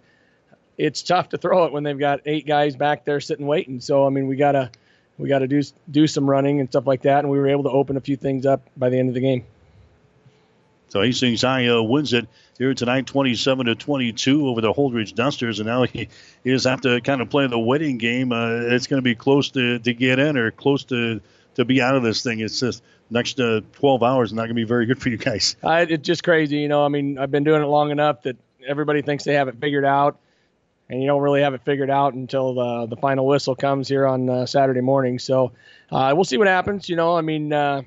it's tough to throw it when they've got eight guys back there sitting waiting. So I mean, we gotta we got to do do some running and stuff like that, and we were able to open a few things up by the end of the game. So Hastings High uh, wins it here tonight, 27 to 22 over the Holdrege Dusters, and now he, he just have to kind of play the waiting game. Uh, it's going to be close to, to get in or close to to be out of this thing. It's just next uh, 12 hours not going to be very good for you guys. I, it's just crazy, you know. I mean, I've been doing it long enough that everybody thinks they have it figured out and you don't really have it figured out until the the final whistle comes here on uh, Saturday morning. So uh, we'll see what happens. You know, I mean, uh,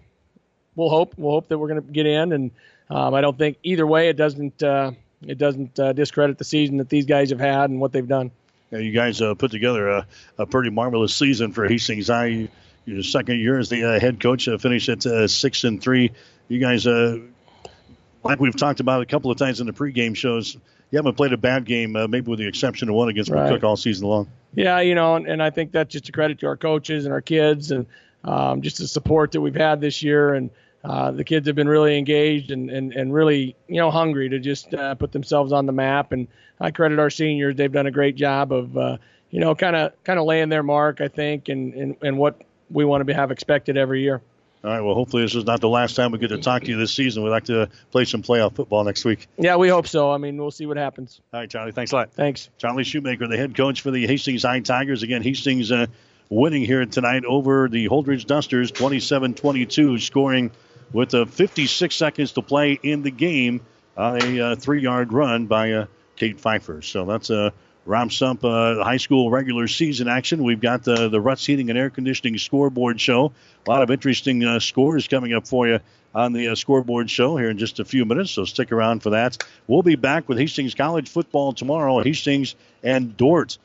we'll hope we'll hope that we're going to get in, and um, I don't think either way it doesn't uh, it doesn't uh, discredit the season that these guys have had and what they've done. Yeah, you guys uh, put together a, a pretty marvelous season for Hastings High. Your second year as the head coach, finished at six and three. You guys, like we've talked about a couple of times in the pregame shows you haven't played a bad game, uh, maybe with the exception of one against right. McCook all season long. Yeah, you know, and, and, I think that's just a credit to our coaches and our kids and um, just the support that we've had this year. And uh, the kids have been really engaged and, and, and really, you know, hungry to just uh, put themselves on the map. And I credit our seniors; they've done a great job of, uh, you know, kind of kind of laying their mark, I think, and, and, and what we want to have expected every year. All right. Well, hopefully this is not the last time we get to talk to you this season. We'd like to play some playoff football next week. Yeah, we hope so. I mean, we'll see what happens. All right, Charlie. Thanks a lot. Thanks. Charlie Shoemaker, the head coach for the Hastings High Tigers. Again, Hastings uh, winning here tonight over the Holdrege Dusters, 27-22, scoring with uh, 56 seconds to play in the game on a uh, three-yard run by uh, Tate Pfeiffer. So that's a wraps up uh, high school regular season action. We've got the, the Ruts Heating and Air Conditioning scoreboard show. A lot of interesting uh, scores coming up for you on the uh, scoreboard show here in just a few minutes, so stick around for that. We'll be back with Hastings College football tomorrow, Hastings and Dordt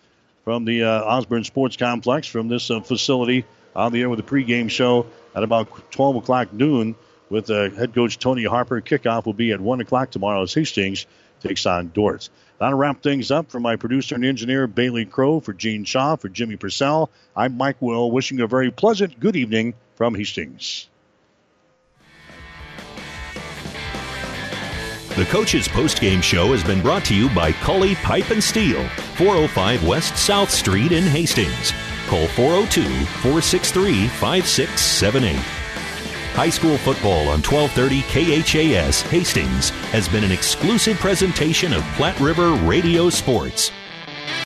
from the uh, Osborne Sports Complex from this uh, facility on the air with a pregame show at about 12 o'clock noon with uh, head coach Tony Harper. Kickoff will be at 1 o'clock tomorrow as Hastings takes on Dordt. That'll wrap things up for my producer and engineer, Bailey Crow, for Gene Shaw, for Jimmy Purcell. I'm Mike Will, wishing you a very pleasant good evening from Hastings. The Coach's Postgame Show has been brought to you by Kully Pipe and Steel, 405 West South Street in Hastings. Call 402 463 5678. High school football on 1230 KHAS Hastings has been an exclusive presentation of Platte River Radio Sports.